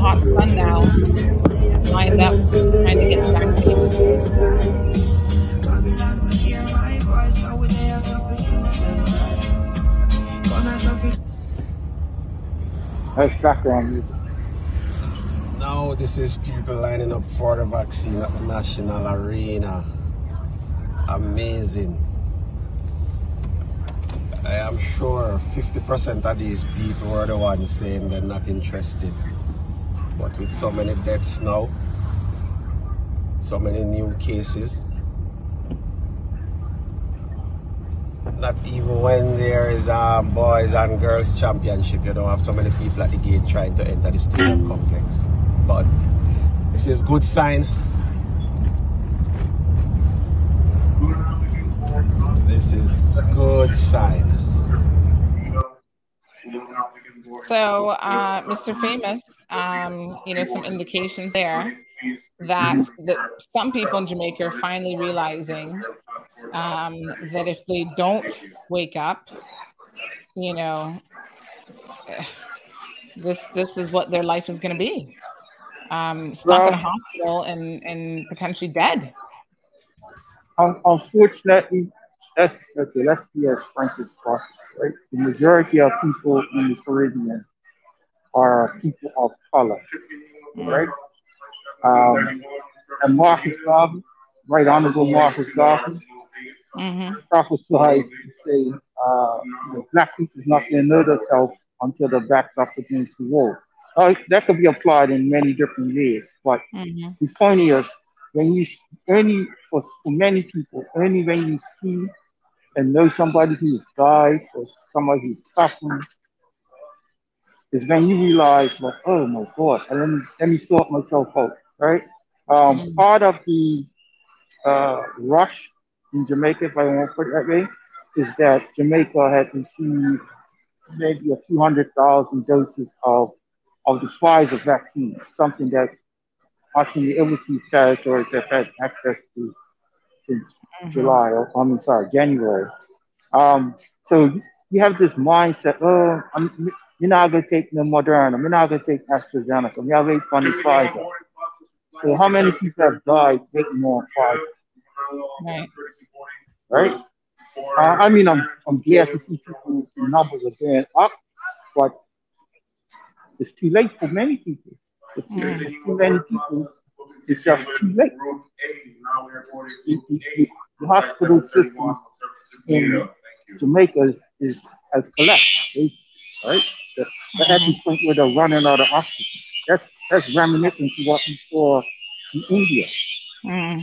Speaker 4: In the hot sun now. Lined up, trying to get vaccinated.
Speaker 8: That's background music.
Speaker 10: Now this is people lining up for the vaccine at the national arena. Amazing. I am sure 50% of these people were the ones saying they're not interested. But with so many deaths now, so many new cases, not even when there is a boys and girls championship, you don't have so many people at the gate trying to enter the stadium complex. But this is good sign. This is good sign.
Speaker 4: So, uh, Mr. Famous, um, you know, some indications there that that some people in Jamaica are finally realizing um, that if they don't wake up, you know, <sighs> this this is what their life is going to be. Um, stuck in a hospital and and potentially dead.
Speaker 8: Unfortunately, let's okay, let's be as frank as possible, right? The majority of people in the Caribbean are people of color, right? Um, and Marcus Garvey, right honorable Marcus Garvey,
Speaker 4: Mm-hmm.
Speaker 8: prophesied to say, uh, know, black people is not going to know themselves until their backs up against the wall. Uh, that could be applied in many different ways, but
Speaker 4: Mhm.
Speaker 8: the point is, when you only for, for many people, only when you see and know somebody who's died or somebody who's suffering, is when you realize, like, oh my God, and let me let me sort myself out, right? Um, part of the uh, rush in Jamaica, if I want to put it that way, is that Jamaica had received maybe a few hundred thousand doses of of the Pfizer vaccine, something that us in the overseas territories have had access to since July, or I mean, sorry, January. Um, so you have this mindset, oh, I'm, you're not going to take no Moderna, you're not going to take AstraZeneca, you're not going to fund Pfizer. So how many people have died taking on Pfizer,
Speaker 4: Right.
Speaker 8: right? Uh, I mean, I'm, I'm glad to see people, the numbers are going up, but it's too late for many people. It's, it's too many people. It's just too late. The, the, the, the hospital system in Jamaica is, is has collapsed. They, right? The, the at the point where they're running out of oxygen. That's that's reminiscent to what we saw in India.
Speaker 4: Mm.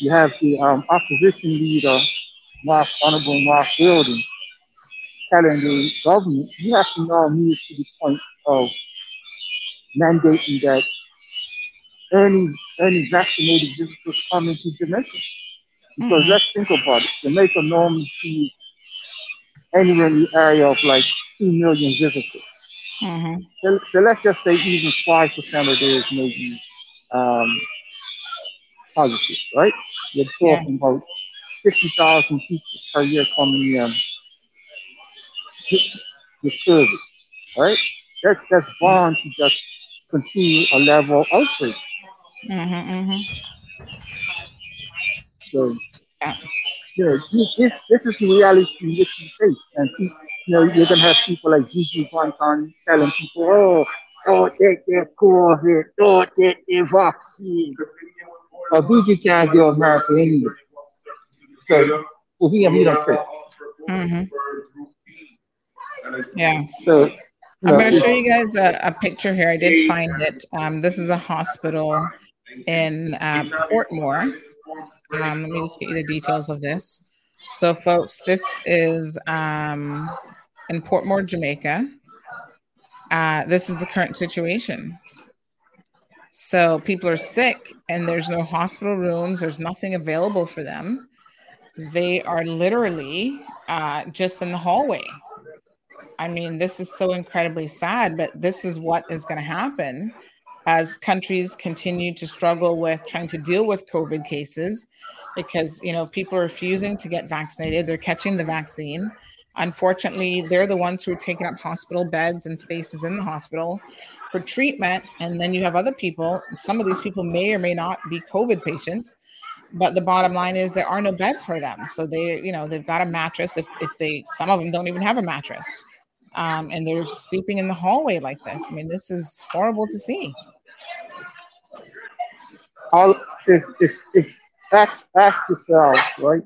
Speaker 8: You have the um, opposition leader, Mark Honorable Mark Golding, telling the government, you have to now move to the point of mandating that any any vaccinated visitors coming to Jamaica. Because let's think about it. Jamaica normally sees anywhere in the area of like two million visitors.
Speaker 4: Mm-hmm.
Speaker 8: So, so let's just say even five percent of those may be um, positive, right? You're talking about fifty thousand people per year coming in to the service, right? That's that's bound to just continue a level of outbreak.
Speaker 4: Mm-hmm. Mm-hmm.
Speaker 8: So, you know, this, this this is the reality in which we face, and people, you know, you're gonna have people like Gigi Fontan telling people, "Oh, don't take their COVID, don't take their vaccine." Well, Gigi can't go America anyway, so well, he he don't care.
Speaker 4: Mm-hmm. Yeah.
Speaker 8: So,
Speaker 4: I'm going to show you guys a, a picture here. I did find it. Um, this is a hospital in uh, Portmore. Um, let me just get you the details of this. So, folks, this is um, in Portmore, Jamaica. Uh, this is the current situation. So, people are sick and there's no hospital rooms, there's nothing available for them. They are literally uh, just in the hallway. I mean, this is so incredibly sad, but this is what is going to happen as countries continue to struggle with trying to deal with COVID cases because you know people are refusing to get vaccinated. They're catching the vaccine. Unfortunately, they're the ones who are taking up hospital beds and spaces in the hospital for treatment. And then you have other people. Some of these people may or may not be COVID patients, but the bottom line is there are no beds for them. So they, you know, they've got a mattress. If if they, some of them don't even have a mattress, um, and they're sleeping in the hallway like this. I mean, this is horrible to see.
Speaker 8: All if if if ask ask yourselves, right?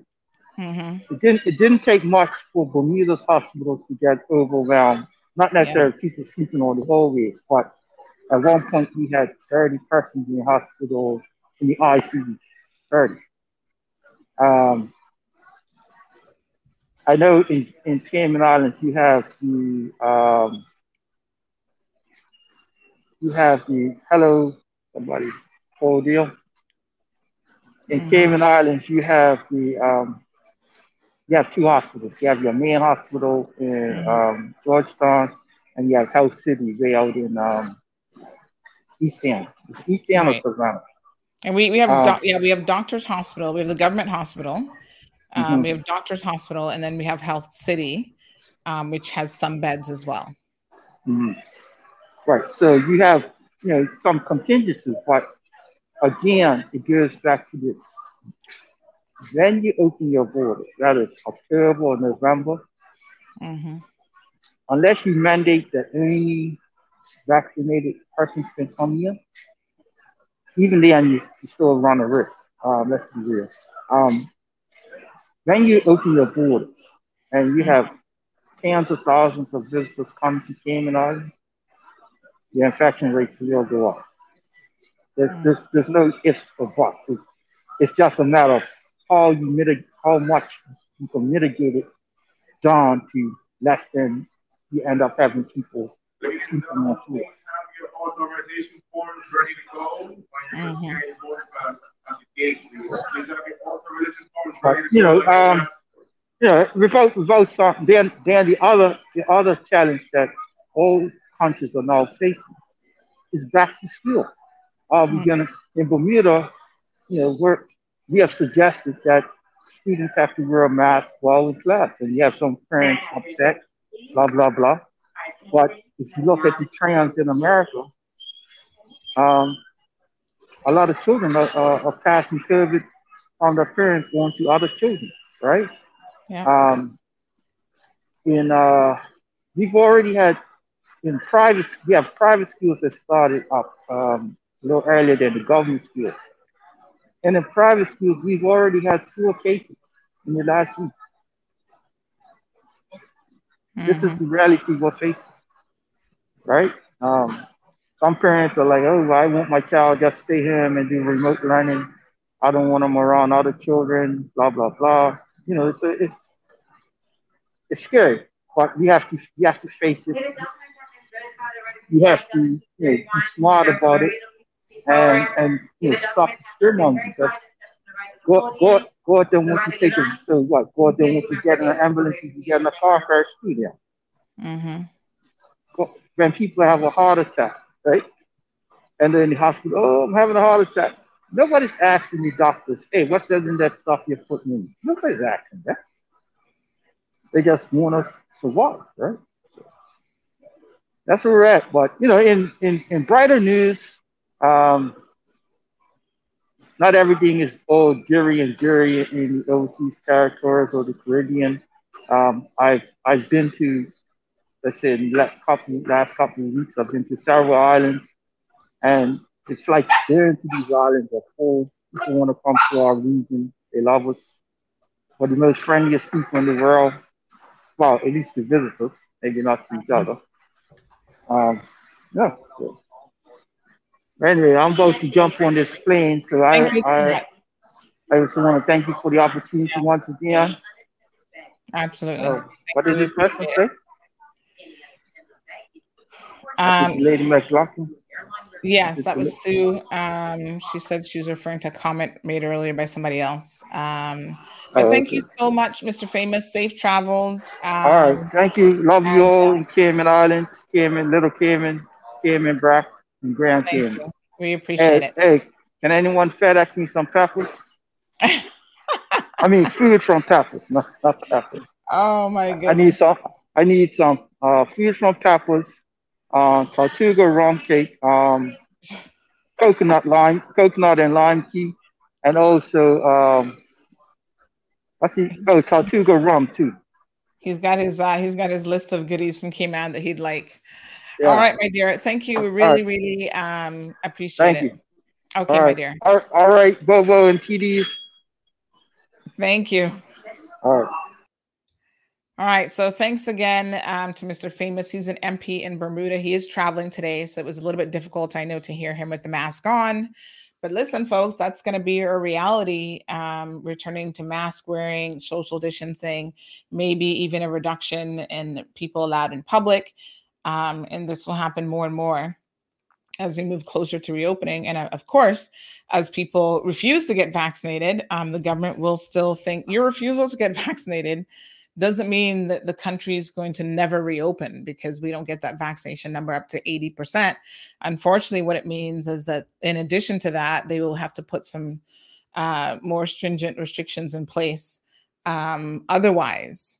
Speaker 4: Mm-hmm.
Speaker 8: It didn't it didn't take much for Bermuda's hospital to get overwhelmed. Not necessarily people sleeping on the hallways, but at one point we had 30 persons in the hospital in the ICU. 30. Um, I know in, in Cayman Islands you have the um, you have the hello somebody ordeal. In
Speaker 4: Mhm.
Speaker 8: Cayman Islands you have the um, you have two hospitals. You have your main hospital in um, Georgetown, and you have Health City way out in um, East End. It's East End
Speaker 4: Right.
Speaker 8: or Savannah.
Speaker 4: And we, we have
Speaker 8: Um,
Speaker 4: doc- yeah we have Doctors Hospital. We have the government hospital. Um,
Speaker 8: Mhm.
Speaker 4: We have Doctors Hospital, and then we have Health City, um, which has some beds as well.
Speaker 8: Mhm. Right. So you have, you know, some contingencies, but again, it goes back to this. When you open your borders, That is October or November,
Speaker 4: Mm-hmm.
Speaker 8: unless you mandate that only vaccinated persons can come here, even then you, you still run a risk. Um, let's be real. Um, when you open your borders and you have tens of thousands of visitors coming to Cayman Islands, the infection rates will go up. There's, hmm. there's, there's no ifs or buts. It's, it's just a matter of how you mitigate, how much you can mitigate it down to less than you end up having people sleeping on floors.
Speaker 9: your authorization forms ready to go on your. Vegetarian Board Pass application. Please have your authorization forms ready to uh-huh.
Speaker 8: you
Speaker 9: go.
Speaker 8: know, um, you know, without without some, then then the other the other challenge that all countries are now facing is back to school. Uh, are we mm-hmm. gonna in Bermuda? You know, we're we have suggested that students have to wear a mask while in class, and you have some parents upset, blah blah blah. But if you look at the trends in America, um, a lot of children are, are, are passing COVID from their parents on to other children, right?
Speaker 4: Yeah.
Speaker 8: Um, in uh, we've already had in private we have private schools that started up um, a little earlier than the government schools, and in private schools we've already had four cases in the last week. This is the reality we're facing, right? Um, some parents are like, "Oh, I want my child just stay home and do remote learning. I don't want them around other children." Blah blah blah. You know, it's a, it's it's scary, but we have to we have to face it. We have to you know, be smart about it and and you know stop the scaremongering because God God God don't want to take them. So what? God don't want to get in an ambulance and get in a car crash. There.
Speaker 4: Mm-hmm.
Speaker 8: Go- When people have a heart attack, right? And then the hospital, oh, I'm having a heart attack. Nobody's asking the doctors, hey, what's that in that stuff you're putting in? Nobody's asking that. They just want us to survive, right? That's where we're at. But you know, in in, in brighter news, um, not everything is all jury and jury in the overseas territories or the Caribbean. Um, I've I've been to, let's say, in the last couple last couple of weeks, I've been to several islands, and it's like going to these islands are full. People want to come to our region. They love us. We're the most friendliest people in the world. Well, at least to visitors, maybe not to each other. Um, yeah. So. Anyway, I'm about to jump on this plane, so I I. I just want to thank you for the opportunity once again.
Speaker 4: Absolutely.
Speaker 8: Uh, what did this person say?
Speaker 4: Um,
Speaker 8: Lady McLaughlin.
Speaker 4: Yes, that was Sue. Um, she said she was referring to a comment made earlier by somebody else. Um, but
Speaker 8: Oh,
Speaker 4: thank
Speaker 8: okay.
Speaker 4: you so much, Mr. Famous. Safe travels. Um,
Speaker 8: All right, thank you. Love you all in Cayman Islands, Cayman, Little Cayman, Cayman Brac, and Grand
Speaker 4: Thank
Speaker 8: Cayman.
Speaker 4: you. We appreciate
Speaker 8: Hey,
Speaker 4: it.
Speaker 8: hey, can anyone FedEx me some peppers? <laughs> I mean food from Tapas, not not Tapas.
Speaker 4: Oh my goodness.
Speaker 8: I need some. I need some uh, food from Tapas, uh, Tortuga rum cake, um, coconut lime, coconut and lime tea, and also um, what's he? Oh, Tortuga rum too.
Speaker 4: He's got his uh, he's got his list of goodies from Cayman that he'd like.
Speaker 8: Yeah.
Speaker 4: All right, my dear. Thank you. We really,
Speaker 8: right.
Speaker 4: really um appreciate
Speaker 8: Thank
Speaker 4: it.
Speaker 8: you.
Speaker 4: Okay,
Speaker 8: all
Speaker 4: my
Speaker 8: right.
Speaker 4: dear.
Speaker 8: All, all right, Bobo and TDs.
Speaker 4: Thank you.
Speaker 8: All right.
Speaker 4: All right. So thanks again um, to Mr. Famous. He's an MP in Bermuda. He is traveling today, so it was a little bit difficult, I know, to hear him with the mask on. But listen, folks, that's going to be a reality. Um, returning to mask wearing, social distancing, maybe even a reduction in people allowed in public. Um, and this will happen more and more as we move closer to reopening. And uh, of course, as people refuse to get vaccinated, um, the government will still think your refusal to get <laughs> vaccinated doesn't mean that the country is going to never reopen because we don't get that vaccination number up to 80%. Unfortunately, what it means is that in addition to that, they will have to put some uh, more stringent restrictions in place um, otherwise.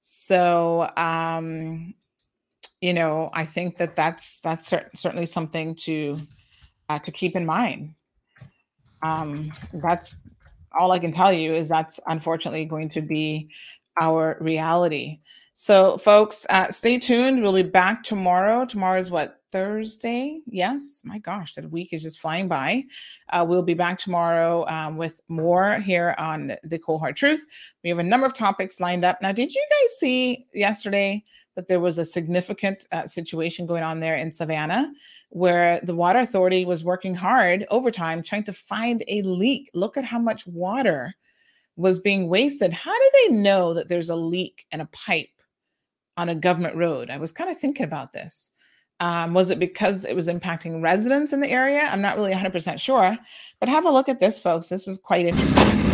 Speaker 4: So, um, you know, I think that that's that's cer- certainly something to uh, to keep in mind. Um, that's all I can tell you is that's unfortunately going to be our reality. So, folks, uh, stay tuned. We'll be back tomorrow. Tomorrow is what Thursday? Yes. My gosh, that week is just flying by. Uh, we'll be back tomorrow um, with more here on the Cold Hard Truth. We have a number of topics lined up. Now, did you guys see yesterday that there was a significant uh, situation going on there in Savannah? Where the water authority was working hard overtime trying to find a leak. Look at how much water was being wasted. How do they know that there's a leak in a pipe on a government road? I was kind of thinking about this. Um, was it because it was impacting residents in the area? I'm not really 100% sure, but have a look at this, folks. This was quite interesting.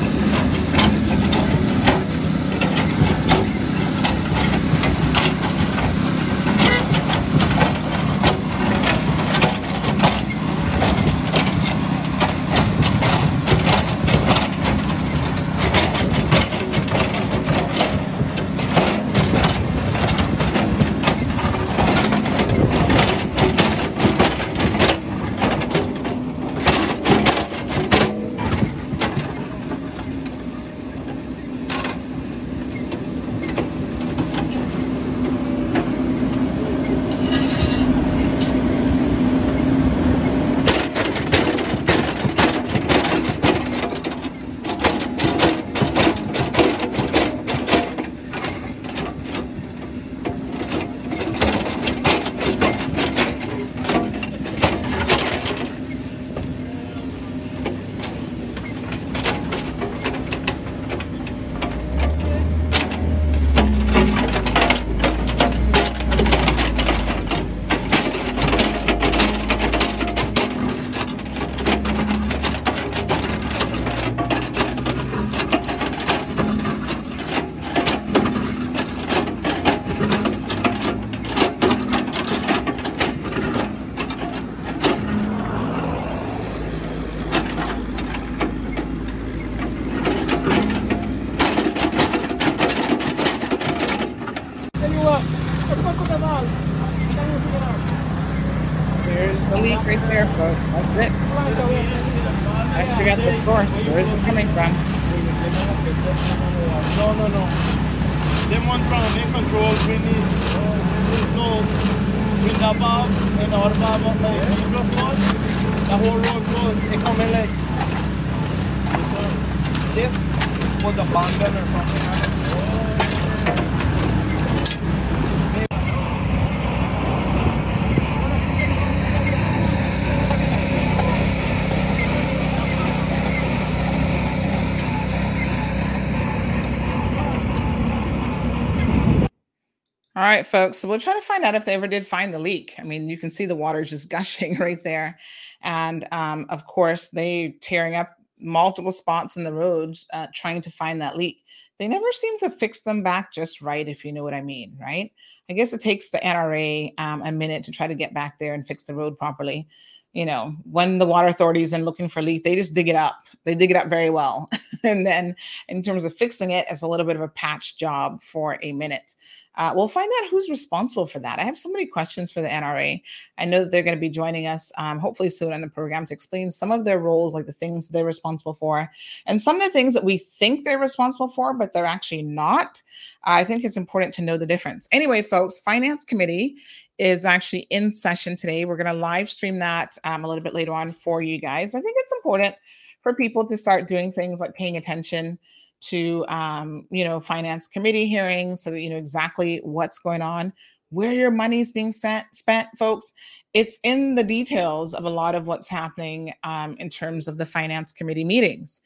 Speaker 4: Right, folks. So we'll try to find out if they ever did find the leak. I mean, you can see the water just <laughs> gushing right there. And um, of course, they tearing up multiple spots in the roads uh, trying to find that leak. They never seem to fix them back just right, if you know what I mean, right? I guess it takes the NRA um, a minute to try to get back there and fix the road properly. you know, when the water authorities and looking for leak, they just dig it up. They dig it up very well. <laughs> and then in terms of fixing it, it's a little bit of a patch job for a minute. Uh, we'll find out who's responsible for that. I have so many questions for the NRA. I know that they're going to be joining us um, hopefully soon on the program to explain some of their roles, like the things they're responsible for, and some of the things that we think they're responsible for, but they're actually not. I think it's important to know the difference. Anyway, folks, Finance Committee is actually in session today. We're going to live stream that um, a little bit later on for you guys. I think it's important for people to start doing things like paying attention to um, you know finance committee hearings so that you know exactly what's going on where your money's being sent, spent folks. It's in the details of a lot of what's happening um, in terms of the finance committee meetings.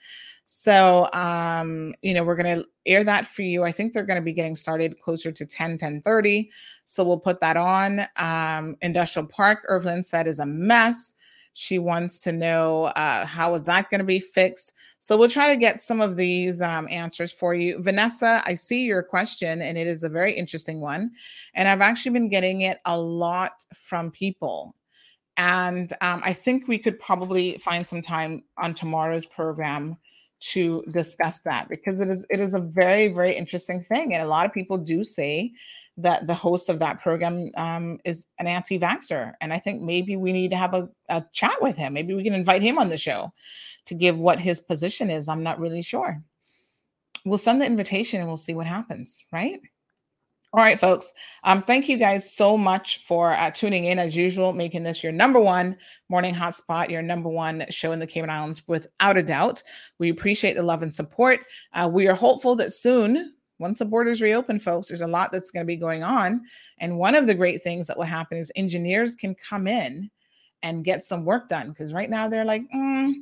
Speaker 4: So um, you know we're going to air that for you. I think they're going to be getting started closer to 10 10 30 so we'll put that on. Um, industrial park Irvlyn said is a mess she wants to know uh, how is that going to be fixed. So we'll try to get some of these um, answers for you. Vanessa, I see your question, and it is a very interesting one. And I've actually been getting it a lot from people. And um, I think we could probably find some time on tomorrow's program to discuss that because it is it is a very very interesting thing and a lot of people do say that the host of that program um, is an anti-vaxxer and i think maybe we need to have a, a chat with him maybe we can invite him on the show to give what his position is i'm not really sure we'll send the invitation and we'll see what happens right all right, folks. Um, thank you guys so much for uh, tuning in as usual, making this your number one morning hotspot, your number one show in the Cayman Islands, without a doubt. We appreciate the love and support. Uh, we are hopeful that soon, once the borders reopen, folks, there's a lot that's going to be going on. And one of the great things that will happen is engineers can come in and get some work done because right now they're like, mm,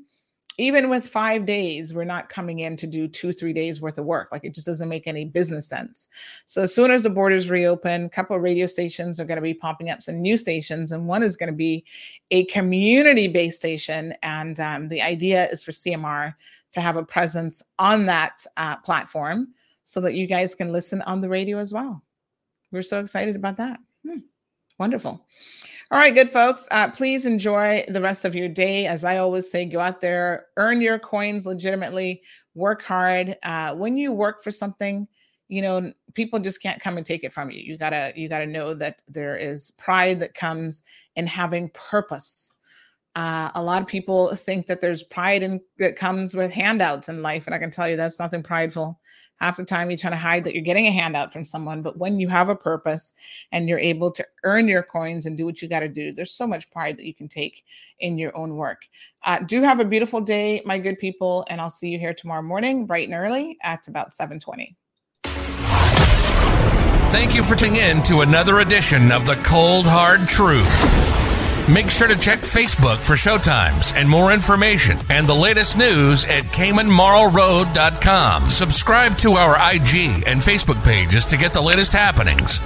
Speaker 4: even with five days, we're not coming in to do two, three days worth of work. Like it just doesn't make any business sense. So as soon as the borders reopen, a couple of radio stations are going to be popping up some new stations, and one is going to be a community-based station. And um, the idea is for CMR to have a presence on that uh, platform so that you guys can listen on the radio as well. We're so excited about that. Hmm. Wonderful. All right, good folks. Uh, please enjoy the rest of your day. As I always say, go out there, earn your coins legitimately, work hard. Uh, when you work for something, you know people just can't come and take it from you. You gotta you gotta know that there is pride that comes in having purpose. Uh, a lot of people think that there's pride in that comes with handouts in life, and I can tell you that's nothing prideful half the time you're trying to hide that you're getting a handout from someone but when you have a purpose and you're able to earn your coins and do what you got to do there's so much pride that you can take in your own work. Uh, do have a beautiful day my good people and i'll see you here tomorrow morning bright and early at about 7.20
Speaker 11: thank you for tuning in to another edition of the cold hard truth Make sure to check Facebook for showtimes and more information and the latest news at CaymanMarlRoad.com. Subscribe to our IG and Facebook pages to get the latest happenings.